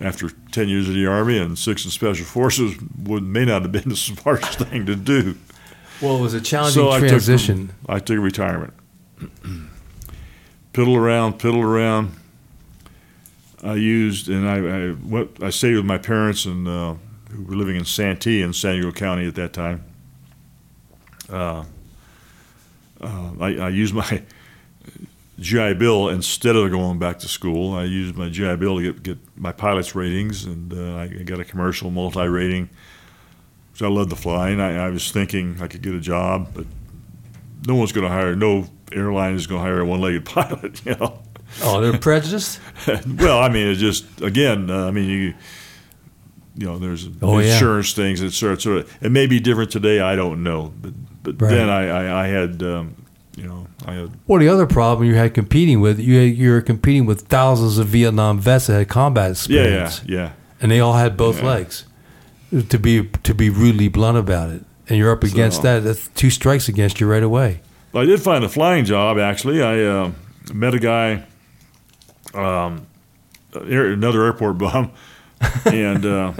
after 10 years in the Army and six in Special Forces would may not have been the smartest thing to do. Well, it was a challenging So I took- transition. I took retirement. piddled around, piddled around. I used, and I, I went. I stayed with my parents, and uh, who were living in Santee in San Diego County at that time. Uh, uh, I, I used my GI Bill instead of going back to school. I used my GI Bill to get, get my pilot's ratings, and uh, I got a commercial multi rating. So I loved the flying. I, I was thinking I could get a job, but no one's going to hire. No airline is going to hire a one-legged pilot. You know. Oh, they're prejudiced. well, I mean, it's just again. Uh, I mean, you. You know, there's Oh, yeah. insurance things, et cetera, et cetera. It may be different today. I don't know, but but Right. then I, I, I had, um, you know, I had Well, the other problem you had competing with you had, you were competing with thousands of Vietnam vets that had combat yeah, yeah, experience, yeah. and they all had both Yeah. legs. To be to be rudely blunt about it, and you're up against So- that. That's two strikes against you right away. I did find a flying job. Actually, I uh, met a guy, um, another airport bum, and uh,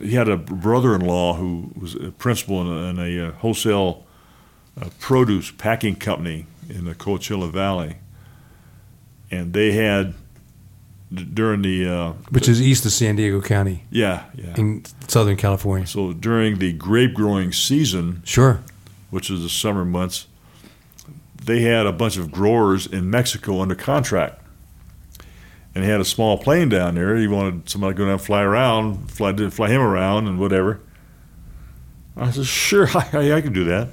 he had a brother-in-law who was a principal in a, in a uh, wholesale uh, produce packing company in the Coachella Valley, and they had during the uh, Which is east of San Diego County yeah yeah. in Southern California. So during the grape growing season, Sure. which is the summer months, they had a bunch of growers in Mexico under contract. And he had a small plane down there. He wanted somebody to go down and fly around, fly, fly him around and whatever. I said, sure, I, I can do that.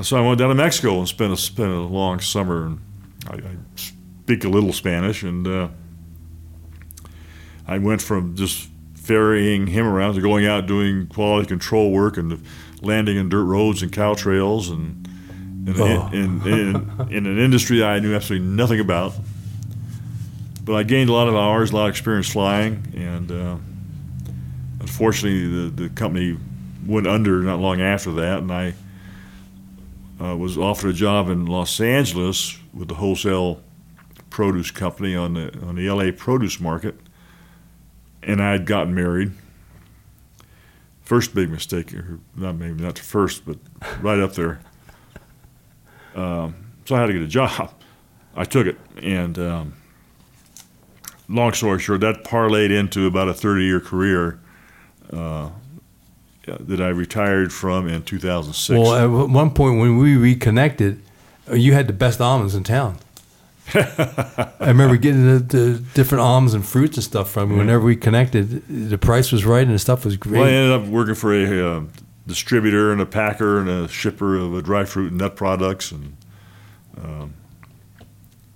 So I went down to Mexico and spent a, spent a long summer. And I, I speak a little Spanish. And uh, I went from just ferrying him around to going out doing quality control work and landing in dirt roads and cow trails and in, Oh. in, in, in an industry I knew absolutely nothing about. But I gained a lot of hours, a lot of experience flying, and uh, unfortunately, the, the company went under not long after that, and I uh, was offered a job in Los Angeles with the wholesale produce company on the on the LA produce market, and I had gotten married. First big mistake, or not maybe not the first, but right up there. Um, so I had to get a job. I took it, and um, long story short, that parlayed into about a 30-year career uh, that I retired from in 2006. Well, at one point when we reconnected, uh, you had the best almonds in town. I remember getting the, the different almonds and fruits and stuff from you. Whenever we connected, the price was right and the stuff was great. Well, I ended up working for a uh, distributor and a packer and a shipper of uh, dry fruit and nut products, and um,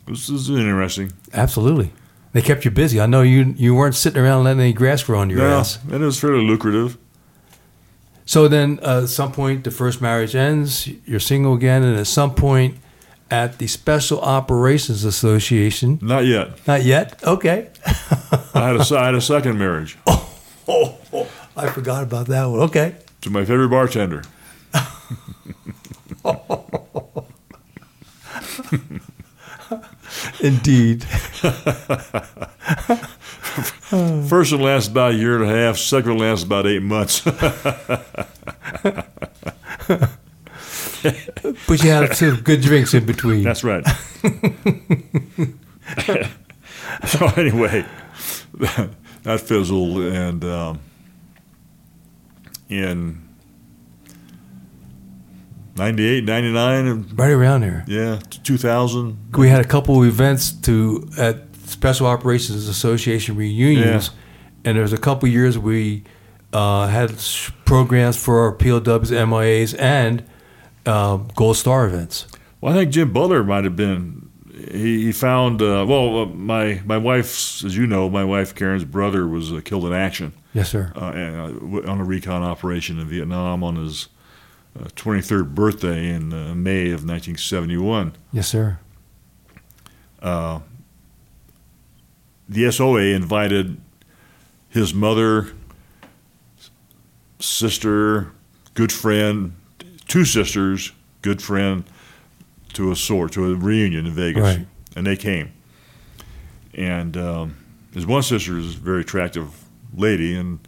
this is interesting. Absolutely. They kept you busy. I know you you weren't sitting around letting any grass grow on your Yeah, ass. and it was fairly lucrative. So then, uh, at some point, the first marriage ends. You're single again, and at some point, at the Special Operations Association. Not yet. Not yet. Okay. I had a, I had a second marriage Oh, I forgot about that one. Okay. to my favorite bartender. Indeed. First one lasts about a year and a half. Second one lasts about eight months. But you had some good drinks in between. That's right. so anyway, that fizzled, and um, in 98, 99, and right around here. yeah, 2000. We had a couple of events to at Special Operations Association reunions, and there was a couple years we uh, had programs for our POWs, MIAs, and uh, Gold Star events. Well, I think Jim Butler might have been. He, he found uh, well, uh, my my wife's, as you know, my wife Karen's brother was uh, killed in action Yes, sir. uh, uh, on a recon operation in Vietnam on his uh, 23rd birthday in uh, May of 1971. Yes, sir. Uh, the SOA invited his mother, sister, good friend, two sisters, good friend, to a sort to a reunion in Vegas, Right. and they came. And um, his one sister is a very attractive lady, and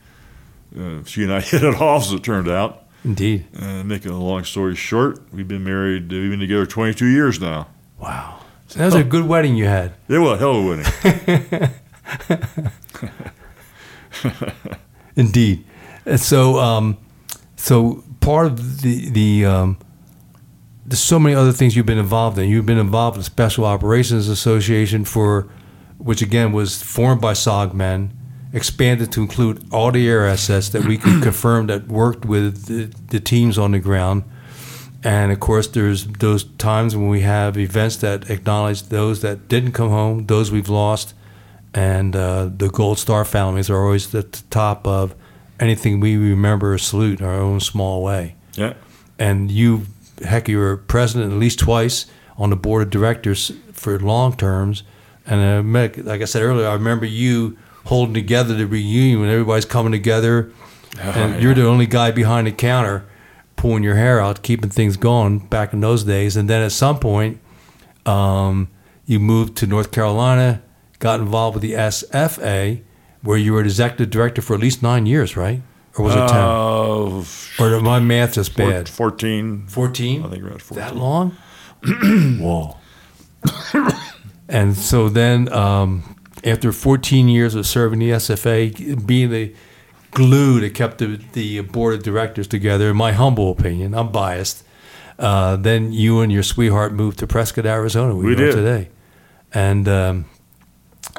uh, she and I hit it off, as it turned out. Indeed. Uh, making a long story short, we've been married, we've been together 22 years now. Wow. So that was a good wedding you had. It was a hell of a wedding. Indeed. And so, um, so part of the the um, there's so many other things you've been involved in. You've been involved in Special Operations Association for, which again was formed by SOGMEN, expanded to include all the air assets that we could confirm that worked with the, the teams on the ground. And of course, there's those times when we have events that acknowledge those that didn't come home, those we've lost, and uh, the Gold Star families are always at the top of anything we remember or salute in our own small way. Yeah. And you, heck, you were president at least twice on the board of directors for long terms. And I met, like I said earlier, I remember you holding together the reunion when everybody's coming together, and you're the only guy behind the counter pulling your hair out, keeping things going back in those days. And then at some point, um, you moved to North Carolina, got involved with the SFA, where you were executive director for at least nine years, right? Or was it 10? Uh, or my math is bad. 14. 14? I think around 14. That long? Whoa. and so then, um, after 14 years of serving the SFA, being the glue that kept the, the board of directors together, in my humble opinion, I'm biased. Uh, then you and your sweetheart moved to Prescott, Arizona. We are did. today. And um,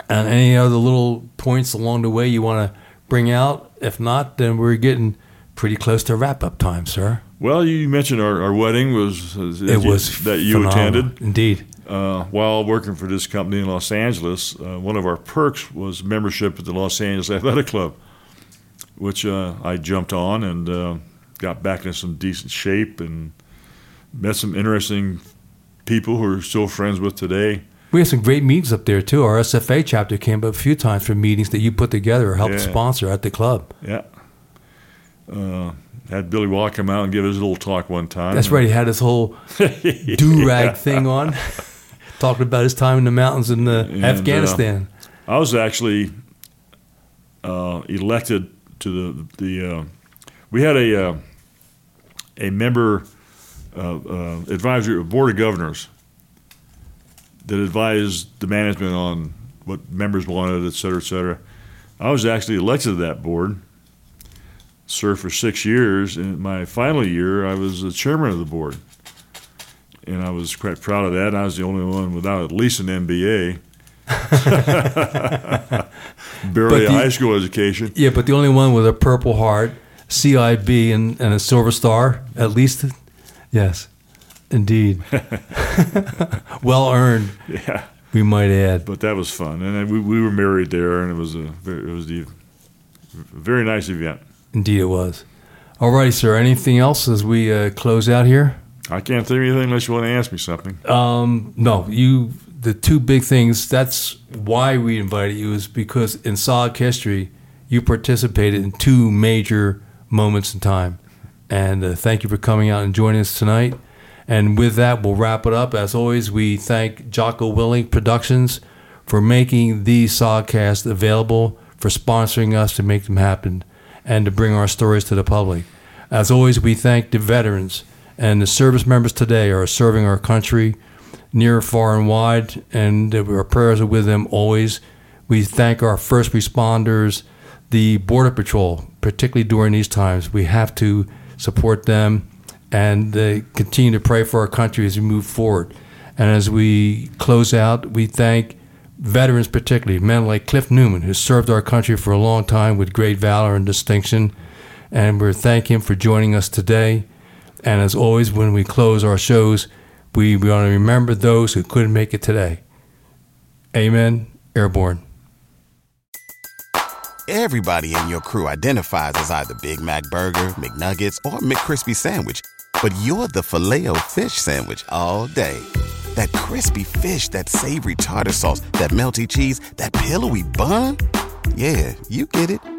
and any other little points along the way you want to bring out? If not, then we're getting pretty close to wrap up time, sir. Well, you mentioned our, our wedding was It was that you phenomenal. attended Indeed. uh, while working for this company in Los Angeles. Uh, one of our perks was membership at the Los Angeles Athletic Club, which uh, I jumped on and uh, got back into some decent shape and met some interesting people who are still friends with today. We had some great meetings up there too. Our SFA chapter came up a few times for meetings that you put together or helped Yeah. sponsor at the club. Yeah. Uh, had Billy Waugh come out and give his little talk one time. That's right. He had his whole do rag thing on, talking about his time in the mountains in uh, And, uh, Afghanistan. I was actually uh, elected to the the. Uh, we had a uh, a member uh, uh, advisory board of governors that advised the management on what members wanted, et cetera, et cetera. I was actually elected to that board. Served for six years, and my final year, I was the chairman of the board, and I was quite proud of that. I was the only one without at least an MBA. Barely a high school education. Yeah, but the only one with a Purple Heart, CIB, and, and a Silver Star, at least. Yes, indeed. well earned. Yeah. We might add. But that was fun, and we, we were married there, and it was a very, it was the very nice event. Indeed, it was. All righty, sir. Anything else as we uh, close out here? I can't think of anything unless you want to ask me something. Um, no, you. The two big things. That's why we invited you is because in SOG history, you participated in two major moments in time, and uh, thank you for coming out and joining us tonight. And with that, we'll wrap it up. As always, we thank Jocko Willink Productions for making these SOGcasts available, for sponsoring us to make them happen, and to bring our stories to the public. As always, we thank the veterans and the service members today are serving our country near, far, and wide, and our prayers are with them always. We thank our first responders, the Border Patrol, particularly during these times. We have to support them and uh, continue to pray for our country as we move forward. And as we close out, we thank veterans, particularly men like Cliff Newman, who served our country for a long time with great valor and distinction. And we thank him for joining us today. And as always, when we close our shows, we, want to remember those who couldn't make it today. Amen. Airborne. Everybody in your crew identifies as either Big Mac Burger, McNuggets, or McCrispy Sandwich. But you're the filet fish Sandwich all day. That crispy fish, that savory tartar sauce, that melty cheese, that pillowy bun. Yeah, you get it.